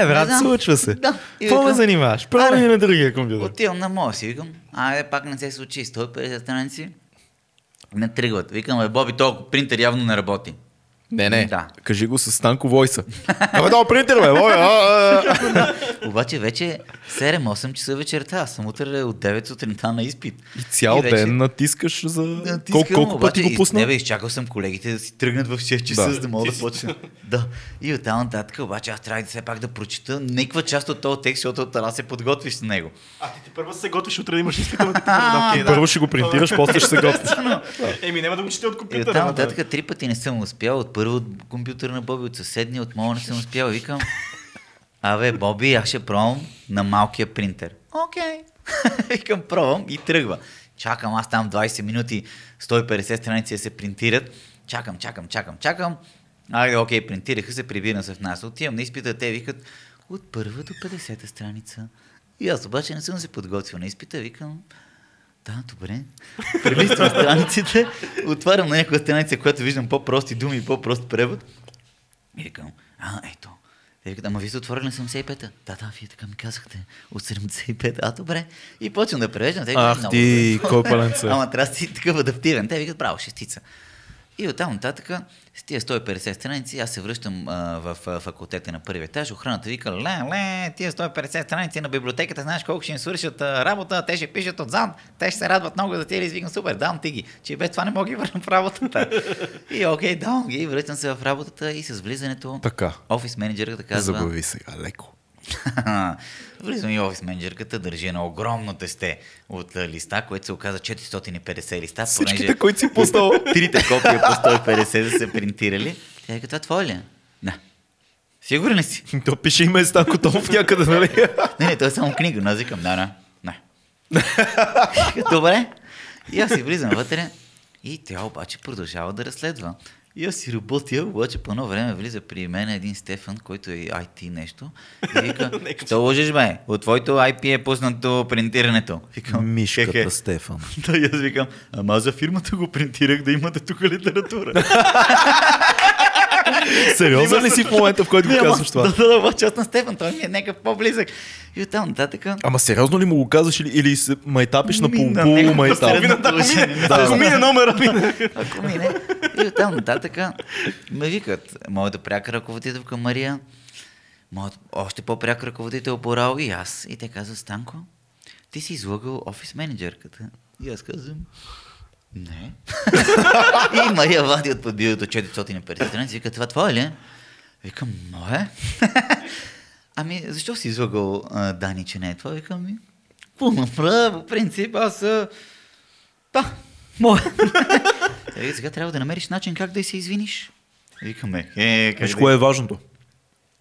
Е, брат, знам. случва се. Да. Какво ме занимаваш? Аре. на другия компютър. Отивам на моя си, викам, айде, пак не се случи, 150 страници. Не тръгват. Викам, бе, Боби, толкова принтер явно не работи. Не, не. Да. Кажи го с Станко Войса. Абе, това принтер, бе. Бой, а, а. Обаче вече 7-8 часа вечерта, аз съм утре от 9 сутринта на изпит. И цял вече- ден натискаш за... Натискам, Колко, колко пъти обаче, го и- пусна? Не бе, изчакал съм колегите да си тръгнат в 6 часа, Да. за да мога да почна. да. И оттам нататък, обаче аз трябва да все пак да прочита някаква част от този текст, защото от една се подготвиш с него. А ти, ти първо се готвиш, утре да имаш изпита на дипломна. Да, окей, да. Първо ще го принтираш, после ще се готвиш. Еми, няма да го чете от И компютъра. оттам да. нататък три пъти не съм успял. От първо от компютъра на Боби, от съседния, от моя не съм успял. Викам, абе, Боби, аз ще пробвам на малкия принтер. Окей. Викам, пробвам и тръгва. Чакам аз там 20 минути, 150 страници да се принтират. Чакам, чакам, чакам, чакам. Айде, окей, принтираха се, прибирам се в нас. Отивам на изпита, те викат от първа до 50 страница. И аз обаче не съм се подготвил на изпита, викам, да, добре. Прелиствам страниците, отварям на някоя страница, която виждам по-прости думи и по-прост превод. И викам, а, ето. Те викат, ама вие сте отворили на 75-та. Да, да, вие така ми казахте. От 75 А, добре. И почвам да превеждам. Те викат, Ах ти, кой паленце. Ама трябва да си такъв адаптивен. Те викат, браво, шестица. И оттам нататък, с тия 150 страници, аз се връщам а, в а, факултета на първи етаж. Охраната вика, ле, ле, тия 150 страници на библиотеката, знаеш колко ще им свършат а, работа, те ще пишат отзад, те ще се радват много за тия. И викам, супер, давам ти ги, че без това не мога ги върна в работата. и окей, давам ги, връщам се в работата и с влизането Така. офис менеджерката казва, Забави сега, леко. Влизам и офис менеджерката, държи едно огромно тесте от листа, което се оказа 450 листа. Всичките, които си пуснал. Трите копия по 150 са се принтирали. Тя вика, това твое ли е? Да. Сигурен ли си? То пише име Станко Томов някъде, нали? Не, не, това е само книга. Но аз викам, да, да, не. Добре. И аз си влизам вътре и тя обаче продължава да разследва. И аз си работя, обаче по едно време влиза при мен един Стефан, който е IT нещо. И вика, що лъжеш бе? От твоето IP е пуснато принтирането. Викам, Мишката «Хе-хе». Стефан. Да, и аз викам, ама за фирмата го принтирах да имате тук литература. Сериозен ли си в момента, в който го казваш това? Да, да, да, обаче аз на Стефан, той ми е някакъв по-близък. И оттам нататък. Ама сериозно ли му го казваш или, или се майтапиш на полу, майтап? Ако мине, Да. ако мине номера, мине. Ако мине. И оттам нататък ме викат моята пряка ръководителка Мария, моят още по-пряк ръководител Порал и аз. И те казват, Станко, ти си излъгал офис менеджерката. И аз казвам, не. и Мария вади от подбиването 450 страници и вика, това твое ли е? Викам, мое. ами, защо си излъгал а, Дани, че не е това? Викам, ми, направо, по принцип, аз... а, Да, мога. Е, сега трябва да намериш начин как да се извиниш. Викаме, е, Виж кое е важното.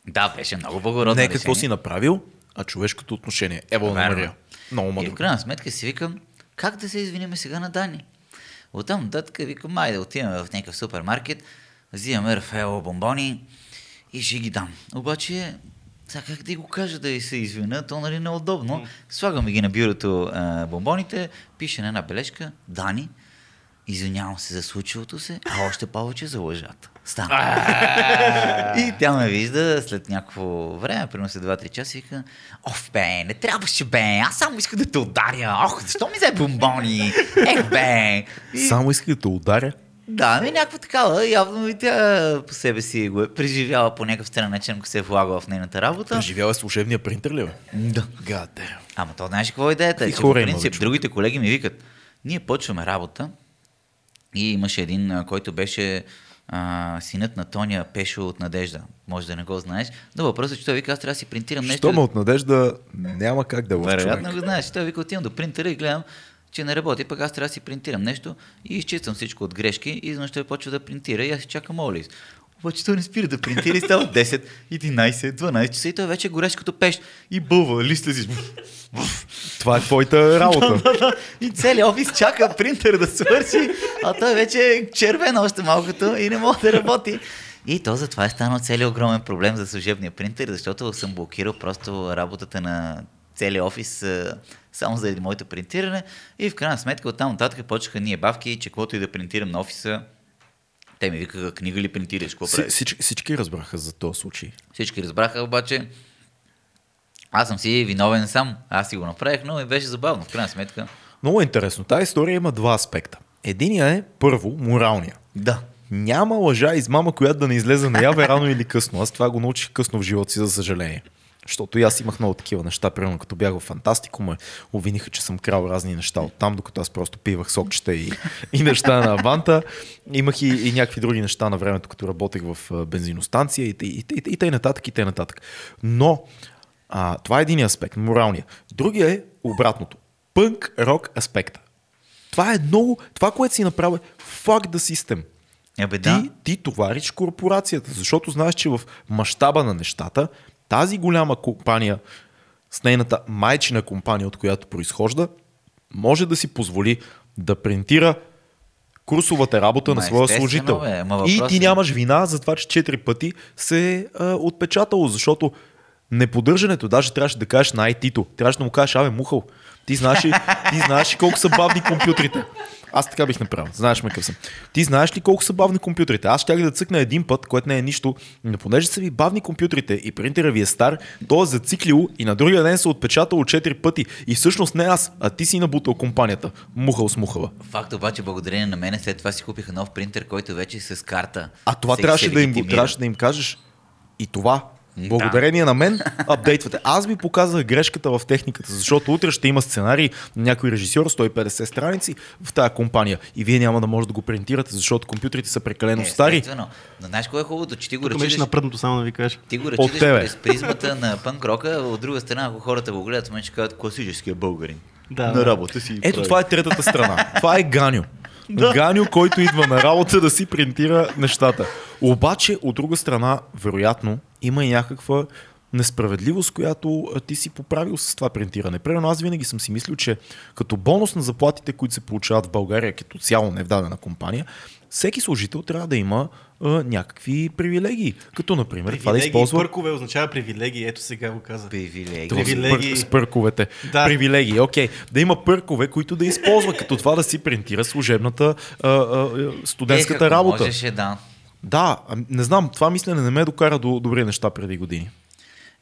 Да, беше много благородно Не какво решение. си направил, а човешкото отношение. Ево на. Мария. Много И в мъдро. крайна сметка си викам, как да се извиниме сега на Дани? Оттам нататък викам, майде отиваме в някакъв супермаркет, взимаме Рафаело бомбони и ще ги дам. Обаче, сега как да го кажа да се извина, то нали неудобно. Слагаме ги на бюрото а, бомбоните, пише на една бележка, Дани, извинявам се за случилото се, а още повече за лъжата. Стана. И тя ме вижда след някакво време, примерно след 2-3 часа, и вика, оф бе, не трябваше бе, аз само исках да те ударя, ох, защо ми взе бомбони, ех бе. И, Само исках да те ударя. да, ми някаква такава, явно и тя по себе си го е преживяла по някакъв странен начин, ако се е влагала в нейната работа. Преживял е служебния принтер ли бе? Да. Гаде. Ама то знаеш какво е идеята? И Че, по принцип, другите колеги ми викат, ние почваме работа и имаше един, който беше а, синът на Тоня Пешо от Надежда. Може да не го знаеш. Но въпросът е, че той вика, аз трябва да си принтирам нещо. Що ме от надежда няма как да лъж човек. Вероятно го знаеш. Той вика, отивам до принтера и гледам, че не работи, пък аз трябва да си принтирам нещо и изчиствам всичко от грешки и изведнъж той почва да принтира и аз си чакам Олис. Обаче той не спира да принтира и става 10, 11, 12 часа и той вече е горещ като пещ и бълва листа си. Това е твоята работа. И целият офис чака принтер да свърши, а той вече е червен още малкото и не може да работи. И то затова е станал целият огромен проблем за служебния принтер, защото съм блокирал просто работата на целият офис само заради моето принтиране. И в крайна сметка оттам нататък почнаха ние бавки, че каквото и да принтирам на офиса, те ми викаха, книга ли принтираш, какво правиш? Всички, всички разбраха за този случай. Всички разбраха, обаче аз съм си виновен сам. Аз си го направих, но и беше забавно, в крайна сметка. Много е интересно. Тази история има два аспекта. Единия е, първо, моралния. Да. Няма лъжа измама, която да не излезе наяве рано или късно. Аз това го научих късно в живота си, за съжаление. Защото и аз имах много такива неща, примерно като бях в Фантастико, ме обвиниха, че съм крал разни неща от там, докато аз просто пивах сокчета и, и неща на Аванта. Имах и, и някакви други неща на времето, като работех в бензиностанция и, и, и, и, тъй нататък, и тъй нататък. Но а, това е един аспект, моралния. Другия е обратното. Пънк рок аспекта. Това е много, това, което си направи, fuck the system. Абе, да. Ти, ти товариш корпорацията, защото знаеш, че в мащаба на нещата, тази голяма компания с нейната майчина компания, от която произхожда, може да си позволи да принтира курсовата работа Ма, на своя служител. бе, И ти е- нямаш вина за това, че четири пъти се е отпечатало, защото неподдържането, даже трябваше да кажеш на IT-то, трябваше да му кажеш, абе, мухал, ти знаеш ли, ти знаеш ли колко са бавни компютрите? Аз така бих направил. Знаеш ме какъв съм. Ти знаеш ли колко са бавни компютрите? Аз щях да цъкна един път, което не е нищо, но понеже са ви бавни компютрите и принтера ви е стар, то е зациклило и на другия ден се е отпечатало 4 пъти. И всъщност не аз, а ти си набутал компанията. Мухал с мухала. Факт обаче, благодарение на мене, след това си купиха нов принтер, който вече е с карта. А това трябваше да, им, трябваше да им кажеш и това. Да. Благодарение на мен апдейтвате. Аз ви показах грешката в техниката, защото утре ще има сценарий на някой режисьор, 150 страници в тази компания и вие няма да може да го принтирате, защото компютрите са прекалено Е, стари. Но знаеш кое е хубавото, че ти го Тук беше разчиташ, напредното, само да ви кажа. ти го тебе. през призмата на пънк рока, от друга страна, ако хората го гледат, мен ще кажат класическия българин. Да, на да. работа си. Ето прави. това е третата страна. Това е Ганю. Ганю, който идва на работа да си принтира нещата. Обаче, от друга страна, вероятно, има и някаква несправедливост, която ти си поправил с това принтиране. Примерно аз винаги съм си мислил, че като бонус на заплатите, които се получават в България, като цяло не в дадена компания, всеки служител трябва да има а, някакви привилегии. Като, например, това да Привилегии, използва пъркове означава привилегии. Ето сега го каза. Привилегия. Това с Привилегии. пър- С пърковете. Да. Привилегии, окей. Да има пъркове, които да използва, като това да си принтира служебната а, а, студентската ако работа. Можеше, да. Да, не знам, това мислене не ме докара до добри неща преди години.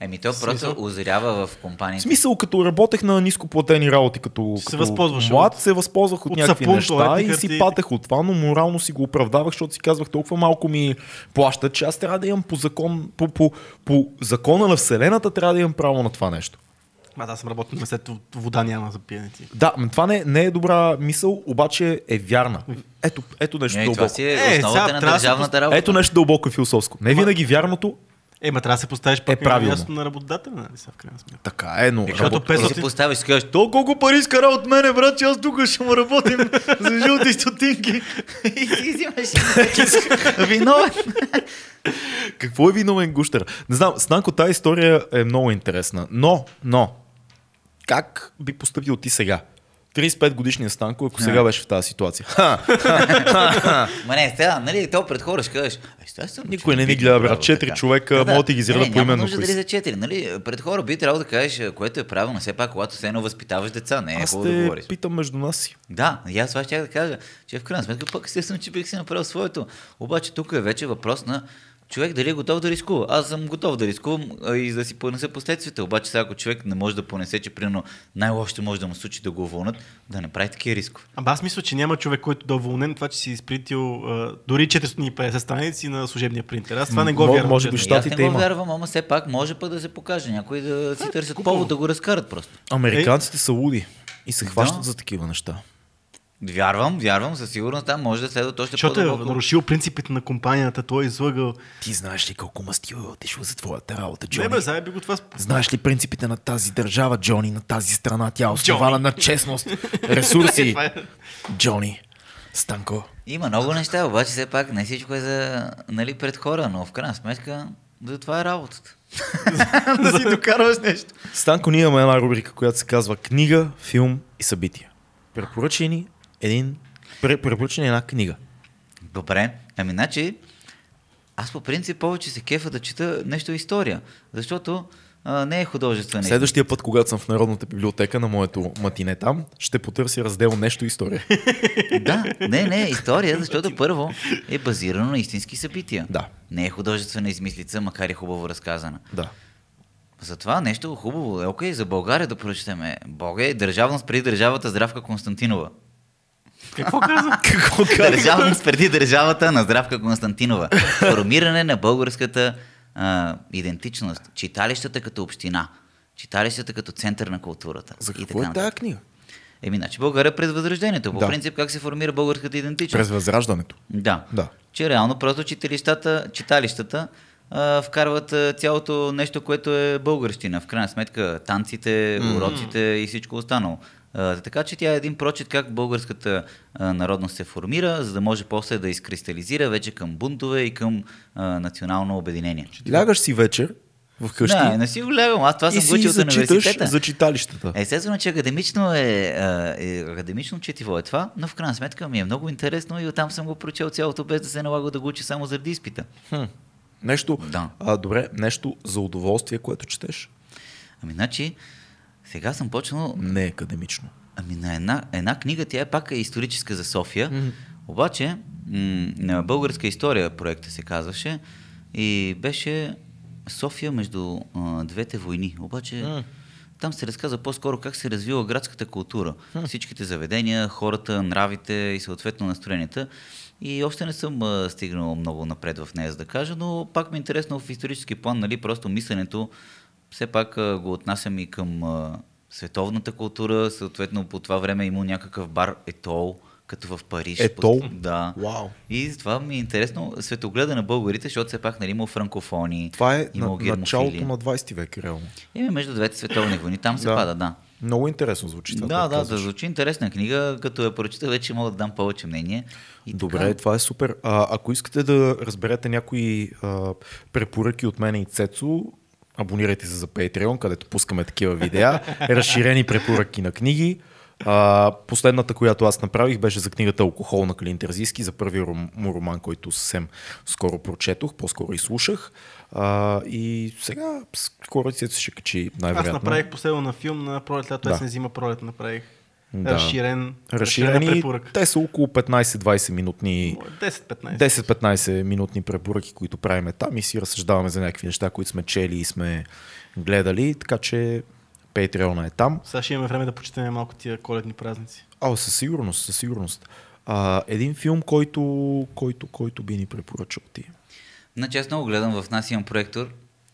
Еми, то Смисъл? просто озрява в В компанията. смисъл, като работех на нископлатени работи, като, Се като млад, от- се възползвах от, от някакви сапун, неща и си патех от това, но морално си го оправдавах, защото си казвах толкова малко ми плащат, че аз трябва да имам по, закон, по, по, по закона на Вселената, трябва да имам право на това нещо. А, да, съм работил на месето, вода няма за пиене ти. Да, м, това не, не е добра мисъл, обаче е вярна. Ето, ето нещо Е, дълбоко. това си е Е, сега на да държавната работа. Ето нещо дълбоко и философско. Не винаги вярното Е, ма трябва да се поставиш пак Е, правилно. на място на работодателя, нали са в крайна сметка. Така е, но... Защото работ- пет- Ти 500 си поставиш и кажеш, то колко пари изкара от мене, брат, че аз тук ще му работим за жълти стотинки. и си взимаш виновен. Какво е виновен гущер? Не знам, Станко, тази история е много интересна. Но, но, как би поступил ти сега? 35 годишния Станко, ако сега беше в тази ситуация. Ма не, сега, нали, то пред хора ще кажеш. Никой не ни гледа, брат. Четири така. човека, могат да ти ги поименно Няма нужда кои дали за четири, нали? Пред хора би трябвало да кажеш, което е правилно, все пак, когато се едно възпитаваш деца, не е хубаво да говориш. питам между нас си. Да, и аз това ще да кажа, че в крайна сметка пък естествено, че бих си направил своето. Обаче тук е вече въпрос на човек дали е готов да рискува. Аз съм готов да рискувам и да си понеса последствията. Обаче сега ако човек не може да понесе, че примерно най-лошото може да му случи да го уволнат, да не прави такива рискове. Ама аз мисля, че няма човек, който да е уволнен това, че си изпринтил а, дори 450 страници на служебния принтер. Аз това не го вярвам. може би. И аз Щатите не го вярвам, ама все пак може пък да се покаже. Някой да си търсят купувам. повод да го разкарат просто. Американците са луди и се хващат за такива неща. Вярвам, вярвам, със сигурност там може да следват още Защото е по-дълбоко. нарушил принципите на компанията, той е излъгал. Ти знаеш ли колко мастило е отишъл за твоята работа, Не бе, заеби го това. Знаеш ли принципите на тази държава, Джони, на тази страна? Тя е основана на честност, ресурси. Е- Джони, Станко. Има много неща, обаче все пак не всичко е за, нали, пред хора, но в крайна сметка да това е работата. да си докарваш нещо. Станко, ние имаме една рубрика, която се казва книга, филм и събития. Препоръчай ни един... пре- Препоръчай ни една книга. Добре, ами значи, аз по принцип повече се кефа да чета нещо история, защото а, не е художествена. Следващия път, когато съм в Народната библиотека на моето матине там, ще потърся раздел нещо история. Да, не, не, история, защото първо е базирано на истински събития. Да. Не е художествена измислица, макар и хубаво разказана. Да. Затова нещо хубаво е, окей, за България да прочетеме. Бога е държавност преди държавата Здравка Константинова. Какво каза? Какво Държавност преди държавата на Здравка Константинова. Формиране на българската а, идентичност. Читалищата като община. Читалищата като център на културата. За И какво така е тази книга? Еми, значи България през възрождението. По Да. принцип, как се формира българската идентичност? През възраждането. Да. Да. Че реално просто читалищата, читалищата а, вкарват а, цялото нещо, което е българщина. В крайна сметка танците, уроците и всичко останало. А, така че тя е един прочит как българската а, народност се формира, за да може после да изкристализира вече към бунтове и към а, национално обединение. Лягаш си вечер вкъщи Не, не си го лягам. Аз това и съм си учил зачиташ университета. за читалищата. Естествено, че академично е, е академично четиво е това, но в крайна сметка ми е много интересно и оттам съм го прочел цялото, без да се налага да го учи само заради изпита. Хм. Нещо, Да. а, добре, нещо за удоволствие, което четеш. Ами, значи, сега съм почнал Не академично. ами, на една, една книга, тя е пак е историческа за София, mm-hmm. обаче м- на българска история проекта се казваше и беше София между а, двете войни. Обаче М. там се разказва по-скоро как се развива градската култура. Всичките заведения, хората, нравите и съответно настроенията. И още не съм а, стигнал много напред в нея, за да кажа, но пак ми е интересно в исторически план, нали, просто мисленето, все пак го отнасям и към световната култура, съответно по това време има някакъв бар Етол, като в Париж. Етол? Да. Вау. И това ми е интересно светогледа на българите, защото все пак нали, има франкофони, Това е на, началото на 20 век, реално. Има между двете световни войни, там се Да. пада, да. Много интересно звучи това. да, да, да, звучи интересна книга, като я прочита, вече мога да дам повече мнение. И Добре, така. това е супер. А, ако искате да разберете някои а, препоръки от мен и Цецо, абонирайте се за Patreon, където пускаме такива видеа. Разширени препоръки на книги. А, последната, която аз направих, беше за книгата Алкохол на Калин Терзийски, за първия ром, му роман, който съвсем скоро прочетох, по-скоро и слушах. А, и сега скоро Цецо ще качи Аз най-вероятно. направих последно на филм на пролет, лято, Да. есен зима пролет направих. Да. Разширен, Разширени, препоръка. те са около 15-20 минутни 10-15. 10-15 минутни препоръки, които правиме там и си разсъждаваме за някакви неща, които сме чели и сме гледали, така че Patreon е там. Сега ще имаме време да почитаме малко тия коледни празници. А, със сигурност, със сигурност. А, един филм, който, който, който би ни препоръчал ти. Значи аз много гледам в нас имам проектор,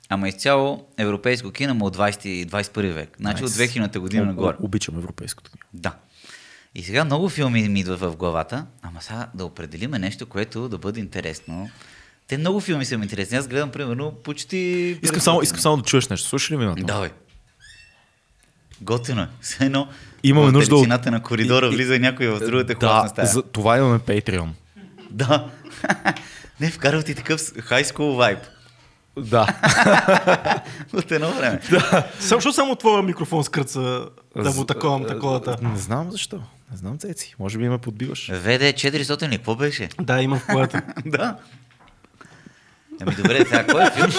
ама изцяло европейско кино ама от 20 и 21 век. Значи от Nice. 2000-та година О, нагоре. Обичам европейското кино. Да. И сега много филми ми идват в главата, ама сега да определиме нещо, което да бъде интересно, Те много филми са ми интересни. Аз гледам, примерно, почти... Искам само, искам само да чуеш нещо. Слушай ли ми? Давай. Готино е. Все едно Имаме нужда от- на коридора И- и- влиза някой в другата Да, стая. за това имаме Patreon. Да. Не, вкарва ти такъв high school вайб. Да. От едно време. Само, защото само твоя микрофон скръца да му таковам таковата. Не знам защо. Не знам, Цеци. Може би ме подбиваш. ВД 400 ли? Какво беше? Да, има в колата. да. Ами добре, сега кой е филм?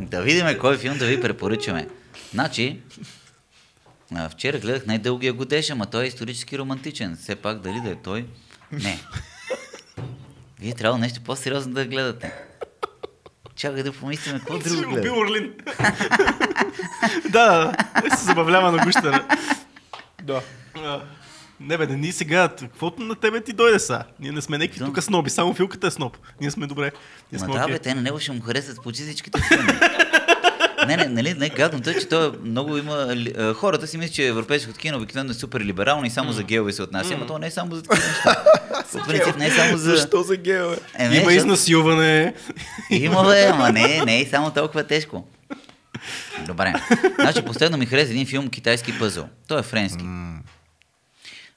да видим кой филм да ви препоръчаме. Значи, вчера гледах най-дългия годеш, ама той е исторически романтичен. Все пак дали да е той? Не. Вие трябва нещо по-сериозно да гледате. Чакай да помислим какво друго гледа. Орлин. да, да, се забавлява на гущера. Да. Не бе, не ни сега, каквото на тебе ти дойде са. Ние не сме някакви Да. тук сноби, само филката е сноб. Ние сме добре. Ние Ма сме да, окей. бе, те на него ще му харесат почти всичките филми. Не, не, нали, не, гадното е, че той много има... Хората си мислят, че европейското кино обикновено е супер либерално и само за геове се отнася, но то не е само за такива неща. По принцип не е само за... Защо за гео, бе? Е, не, Има изнасилване. Има, бе, ама не, не е само толкова тежко. Добре. Значи, последно ми хареса един филм Китайски пъзъл. Той е френски.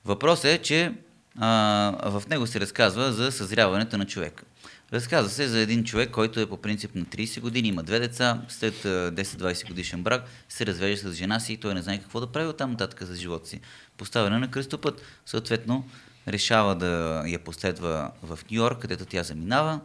Въпросът е, че а, в него се разказва за съзряването на човека. Разказва се за един човек, който е по принцип на 30 години, има две деца, след а, 10-20 годишен брак се развежда с жена си и той не знае какво да прави оттам нататък за живота си. Поставена на кръстопът, съответно решава да я последва в Нью Йорк, където тя заминава,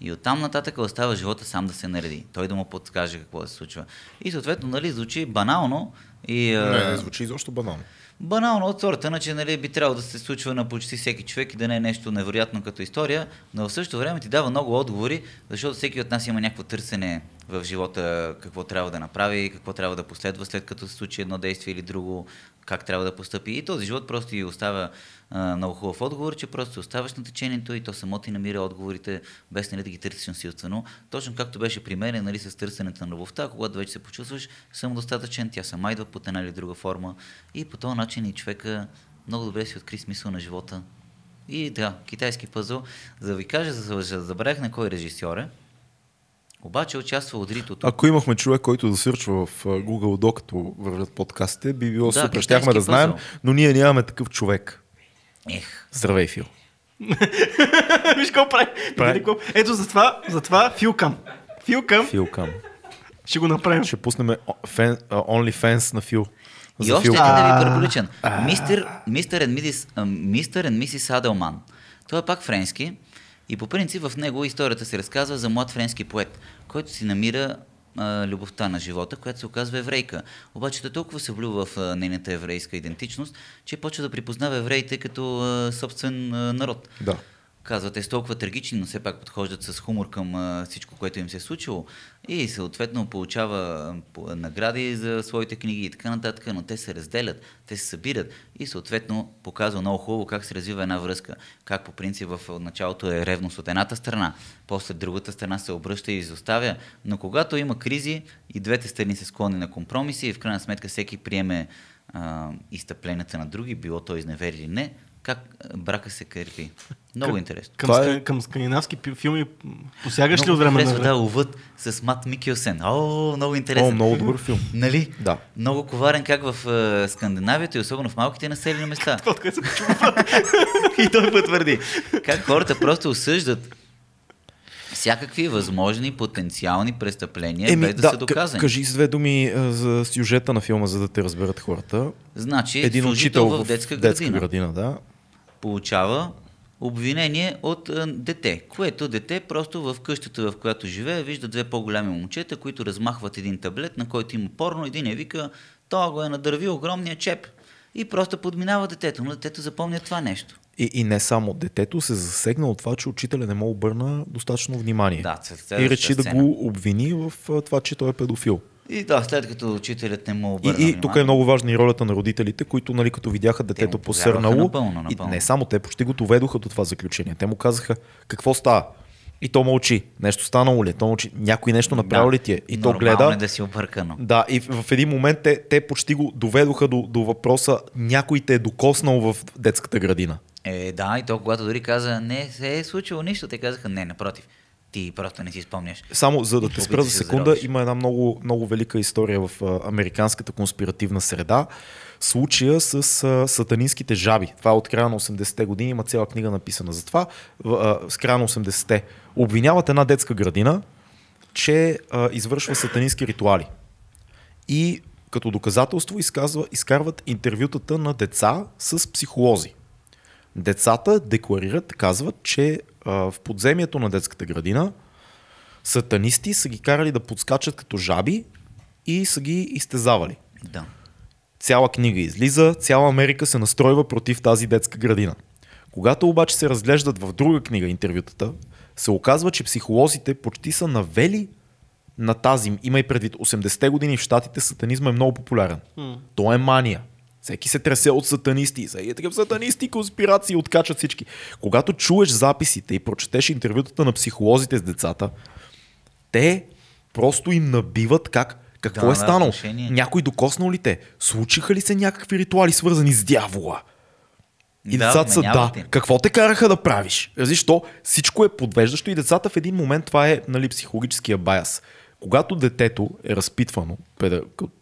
и оттам нататък остава живота сам да се нареди. Той да му подскаже какво да се случва. И съответно, нали, звучи банално и... Не, не звучи изобщо банално. Банално от сорта на, че нали, би трябвало да се случва на почти всеки човек и да не е нещо невероятно като история, но в същото време ти дава много отговори, защото всеки от нас има някакво търсене в живота, какво трябва да направи, какво трябва да последва след като се случи едно действие или друго, как трябва да постъпи. И този живот просто ти оставя а, много хубав отговор, че просто оставаш на течението и то само ти намира отговорите, без нали, да ги търсиш насилствено. Точно както беше при мен, нали, с търсенето на любовта, когато вече се почувстваш самодостатъчен, тя сама идва под една или друга форма и по този начин и човека много добре си откри смисъл на живота. И да, китайски пъзъл. За да ви кажа, за да забравях на кой режисьор е, обаче участва от Ритото. Ако имахме човек, който да сърчва в Google, докато вървят подкастите, би било Да, супер. Щяхме да знаем, но ние нямаме такъв човек. Ех, Здравей, Фил. Виж какво прави. Прави. Ето затова, затова филкам. Филкам. Фил Кам. Ще го направим. Ще пуснем фен, OnlyFans на Фил. И За още Фил. един да ви препоръчам. Мистер, мистер, мистер and Мисис Аделман. Той е пак френски и по принцип в него историята се разказва за млад френски поет, който си намира а, любовта на живота, която се оказва еврейка. Обаче той толкова се влюбва в а, нейната еврейска идентичност, че почва да припознава евреите като а, собствен а, народ. Да. Казват, те са толкова трагични, но все пак подхождат с хумор към всичко, което им се е случило. И съответно получава награди за своите книги и така нататък, но те се разделят, те се събират и съответно показва много хубаво как се развива една връзка, как по принцип в началото е ревност от едната страна, после другата страна се обръща и изоставя, но когато има кризи и двете страни се склонни на компромиси и в крайна сметка всеки приеме изтъпленията на други, било то изневери или не, как брака се кърпи. Много интересно. Към, Това е- към скандинавски филми посягаш ли Много от време на време? Да, ловът с Мат Микелсен. О, много интересен. О, много добър филм. Нали? Да. Много коварен как в е, Скандинавията и особено в малките населени места. Това, откъде се почува. и той потвърди. Как хората просто осъждат всякакви възможни потенциални престъпления, без да, са к- доказани. кажи с две думи а, за сюжета на филма, за да те разберат хората. Значи, Един служител учител в детска детска градина. градина, да. Получава обвинение от а, дете, което дете просто в къщата, в която живее, вижда две по-голями момчета, които размахват един таблет, на който има порно, един е вика, той го е надървил огромния чеп. И просто подминава детето, но детето запомня това нещо. И, и не само детето се засегна от това, че учителя не му обърна достатъчно внимание. Да, и речи да го обвини в това, че той е педофил. И да, след като учителят не му И, обърна и тук е много важна и ролята на родителите, които, нали, като видяха детето посърнало, напълно, и напълно. не само те, почти го доведоха до това заключение. Те му казаха какво става. И то мълчи. Нещо станало ли? е? То мълчи. Някой нещо направил ли ти е? И то гледа. е да си объркано. Да, и в, в един момент те, те почти го доведоха до, до въпроса някой те е докоснал в детската градина. Е, да, и то когато дори каза, не се е случило нищо, те казаха, не, напротив, ти просто не си спомняш. Само за да те спра за се секунда, има една много, много велика история в а, американската конспиративна среда. Случая с а, сатанинските жаби. Това е от края на 80-те години, има цяла книга написана за това. В, а, с края на 80-те. Обвиняват една детска градина, че а, извършва сатанински ритуали. И като доказателство изказва, изкарват интервютата на деца с психолози. Децата декларират, казват, че а, в подземието на детската градина сатанисти са ги карали да подскачат като жаби и са ги изтезавали. Да. Цяла книга излиза, цяла Америка се настройва против тази детска градина. Когато обаче се разглеждат в друга книга интервютата, се оказва, че психолозите почти са навели на тази, има и предвид 80-те години в Штатите сатанизма е много популярен. То е мания. Всеки се тресе от сатанисти. Е такъв сатанисти, конспирации, откачат всички. Когато чуеш записите и прочетеш интервютата на психолозите с децата, те просто им набиват как какво Да, е да, станало. отношение. Някой докоснал ли те? Случиха ли се някакви ритуали, свързани с дявола? И Да, децата са, да, им. какво те караха да правиш? Защо? Всичко е подвеждащо и децата в един момент, това е нали, психологическия баяс. Когато детето е разпитвано,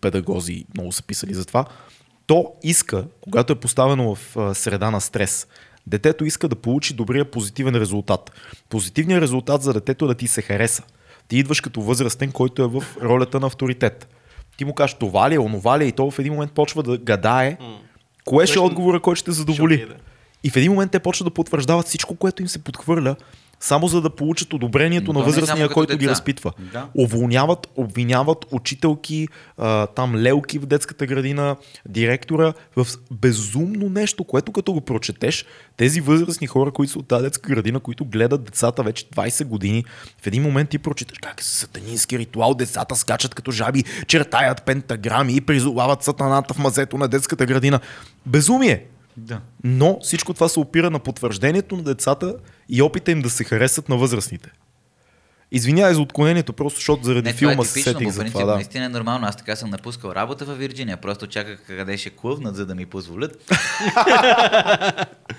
педагози много са писали за това, то иска, когато е поставено в среда на стрес, детето иска да получи добрия позитивен резултат. Позитивният резултат за детето е да ти се хареса. Ти идваш като възрастен, който е в ролята на авторитет. Ти му кажеш това ли е, онова ли е и то в един момент почва да гадае кое ще е отговора, който ще те задоволи. отиде. И в един момент те почват да потвърждават всичко, което им се подхвърля, само за да получат одобрението То на възрастния, който ги деца. разпитва. Да. Уволняват, обвиняват учителки, а, там лелки в детската градина, директора в безумно нещо, което като го прочетеш, тези възрастни хора, които са от тази детска градина, които гледат децата вече 20 години, в един момент ти прочиташ как е сатанински ритуал, децата скачат като жаби, чертаят пентаграми и призовават сатаната в мазето на детската градина. Безумие! Да. Но всичко това се опира на потвърждението на децата и опита им да се харесат на възрастните. Извинявай за отклонението, просто защото заради Не, е филма се типично, сетих по за това. Да. наистина е нормално. Аз така съм напускал работа във Вирджиния. Просто чаках къде ще клъвнат, за да ми позволят.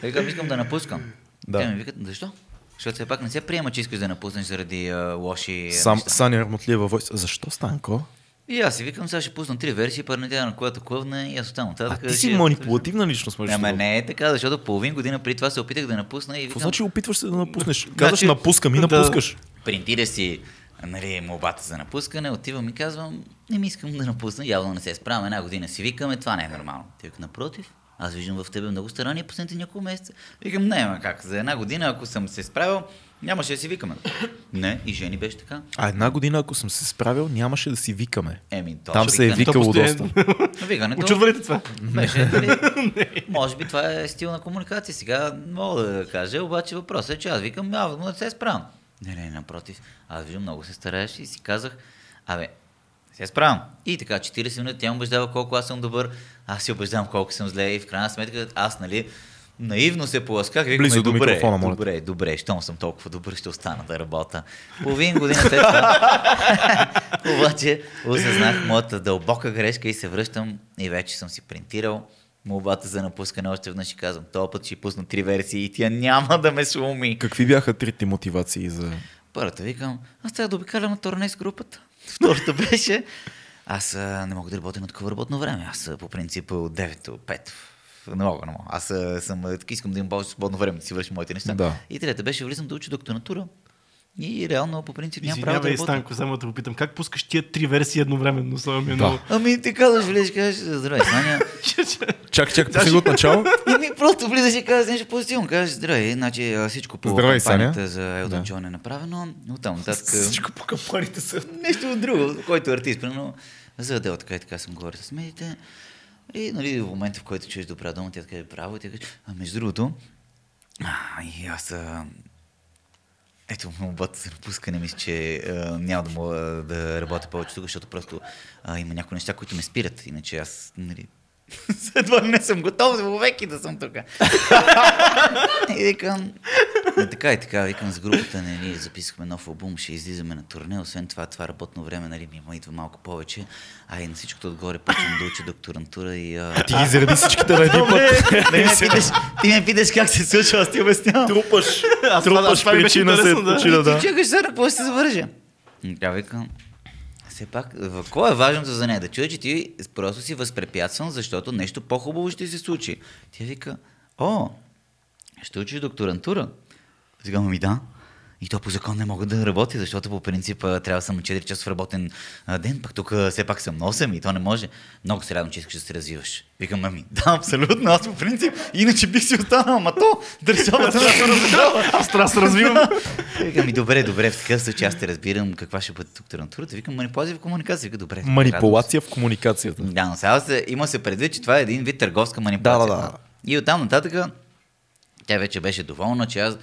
Викам, искам да напускам. Да. Те ми викат, защо? Защото все пак не се приема, че искаш да напуснеш заради а, лоши Сам. Саня Армотлиева войс. Защо, Станко? И аз си викам, сега ще пусна три версии, първа неделя, на която клъвне и аз оттам. А ти си манипулативна личност, между Ама не е така, защото половин година преди това се опитах да напусна и Какво викам, значи опитваш се да напуснеш? Казваш Значи- напускам и Да. напускаш. принтира си нали, молбата за напускане, отивам и казвам, не ми искам да напусна, явно не се справям, една година си викаме, това не е нормално. Ти вика, напротив, аз виждам в тебе много старания последните няколко месеца. Викам, не, ма как, за една година, ако съм се справил, нямаше да си викаме. Не, и жени беше така. А една година, ако съм се справил, нямаше да си викаме. Еми, то Там се е викало доста. Викането Очудва ли това? беше, нали, може би това е стил на комуникация. Сега мога да кажа, обаче въпросът е, че аз викам, явно не се справям. Не, не, напротив. Аз виждам, много се стараеш и си казах, абе, се справям. И така, 40 минути тя ме убеждава колко аз съм добър, аз си убеждавам колко съм зле и в крайна сметка аз, нали, наивно се поласках и викам, Близо «Е, до добре, те. добре, добре, щом съм толкова добър, ще остана да работя. Половин година след това, обаче осъзнах моята дълбока грешка и се връщам и вече съм си принтирал молбата за напускане още веднъж и казвам, този път ще пусна три версии и тя няма да ме сломи. Какви бяха трите мотивации за... Първата викам, аз трябва да обикалям на турне с групата. Втората беше, аз а, не мога да работя на такова работно време. Аз по принцип от 9 до 5. Не мога, не мога. Аз а, съм, а, така искам да имам повече свободно време да си вършим моите неща. Да. И трета беше, влизам да уча докторантура. И реално по принцип нямам право да работя. Станко, само да попитам. Как пускаш тия три версии едновременно? Само ми е Да. много... Ами ти казваш, влизаш и кажеш, здравей, Саня. Чакай, чакай, пусни го от начало. И ми просто влизаш и казваш нещо позитивно. Кажеш, здравей, значи всичко по Здравей, кампанията за Елдон Да. Джон е направено. Оттам нататък... Всичко по кампаните са. нещо друго, който е артист, примерно за Адел, така и така съм говорил с медиите. И нали, в момента, в който чуеш добра дума, тя така е право и тя каже, а между другото, а, и аз а, ето молбата за напускане, мисля, че а, няма да мога да работя повече тук, защото просто а, има някои неща, които ме спират. Иначе аз, нали, след това не съм готов за веки да съм тук. и викам, Не, така и така, викам с групата, нали, записахме нов албум, ще излизаме на турне, освен това, това работно време, нали, ми има идва малко повече, а и на всичкото отгоре почвам да уча докторантура и... А... Ти ги заради всичките на един път. Не ме питаш, ти ме питаш как се случва, аз ти обяснявам. Трупаш. Аз Трупаш това причина след интересно, да. ти чакаш сега, какво ще се завържа? Тя вика, все пак, в- какво е важното за нея? Да чуя, че ти просто си възпрепятстван, защото нещо по-хубаво ще се случи. Тя вика, о, ще учиш докторантура? Викам, ми да. И то по закон не мога да работя, защото по принцип трябва да съм на 4 часов работен а, ден, пък тук все пак съм на 8 и то не може. Много се радвам, че искаш да се развиваш. Викам, ами, да, абсолютно, аз по принцип, иначе бих си останал, ама то, държавата на това Аз трябва да се развивам. Викам ми, добре, добре, в такъв случай аз те разбирам каква ще бъде докторантурата. Викам, манипулация в комуникация. Вика, добре. Манипулация в комуникацията. се. Да, но сега се, има се предвид, че това е един вид търговска манипулация. Да, да, да. И оттам нататък тя вече беше доволна, че аз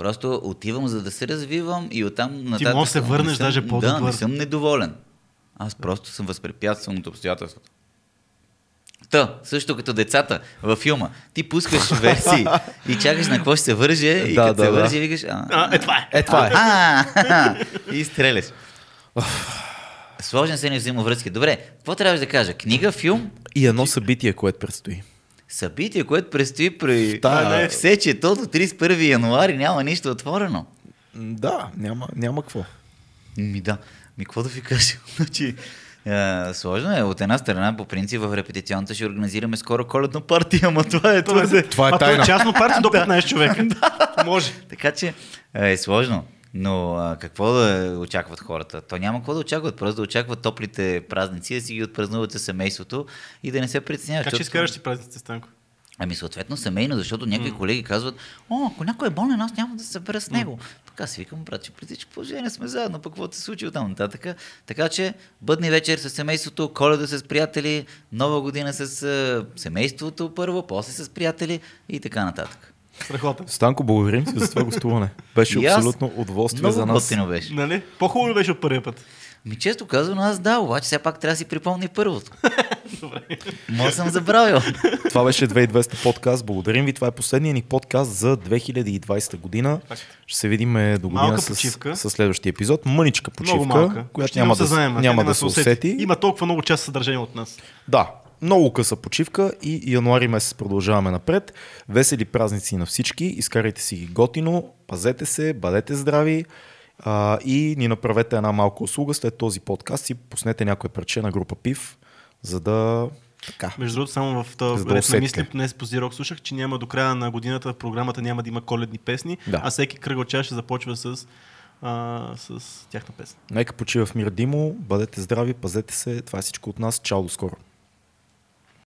просто отивам за да се развивам и оттам нататък... можеш да се не върнеш съм- даже Да, по-добър. не съм недоволен. Аз просто съм възпрепятстван от обстоятелствата. Та, също като децата във филма. Ти пускаш версии и чакаш на какво ще се върже и Да, като да, се да. върже, викаш... А, А, е, това е. Е, това е. а, и стреляш. Сложен се не взаимовръзки. Добре, какво трябваше да кажа? Книга, филм, И едно събитие, което предстои. Събитие, което предстои при Да, все, че то до 31 януари няма нищо отворено. Да, няма, няма какво. Ми да, ми какво да ви кажа? Значи, е, сложно е. От една страна, по принцип, в репетиционната ще организираме скоро коледна партия, ама това е твърде. Това е а то тайна. е частно парти до 15 човека. Може. Така че е сложно. Но а, какво да очакват хората? То няма какво да очакват, просто да очакват топлите празници, да си ги отпразнуват със семейството и да не се притесняват. Как ще изкараш ти празниците, Станко? Ами съответно семейно, защото някои колеги казват, о, ако някой е болен, аз няма да се събера с него. Така си викам, брат, че при всички положения сме заедно, пък какво се случи от там нататък. Така че бъдни вечер с семейството, коледа с приятели, нова година с семейството първо, после с приятели и така нататък. Страхотен. Станко, благодарим ти за това гостуване. Беше абсолютно удоволствие Много за нас. готино беше. Нали? По-хубаво беше от първия път? Ми често казвам, аз да, обаче все пак трябва да си припомня първото. Може съм забравил. Това беше 2200 подкаст. Благодарим ви. Това е последният ни подкаст за 2020 година. Ще се видим до година с, почивка. с следващия епизод. Мъничка почивка, Много която няма, да, няма тя да се усети. Има толкова много част съдържание от нас. Да, много къса почивка и януари месец продължаваме напред. Весели празници на всички, изкарайте си ги готино, пазете се, бъдете здрави а, и ни направете една малка услуга след този подкаст и пуснете някое парче на група ПИВ, за да... Така. Между другото, само в За този да ред на мисли, днес по Зирок слушах, че няма до края на годината в програмата няма да има коледни песни, Да. а всеки кръгъл час ще започва с, а, с тяхна песен. Нека почива в мир Димо, бъдете здрави, пазете се. Това е всичко от нас. Чао до скоро.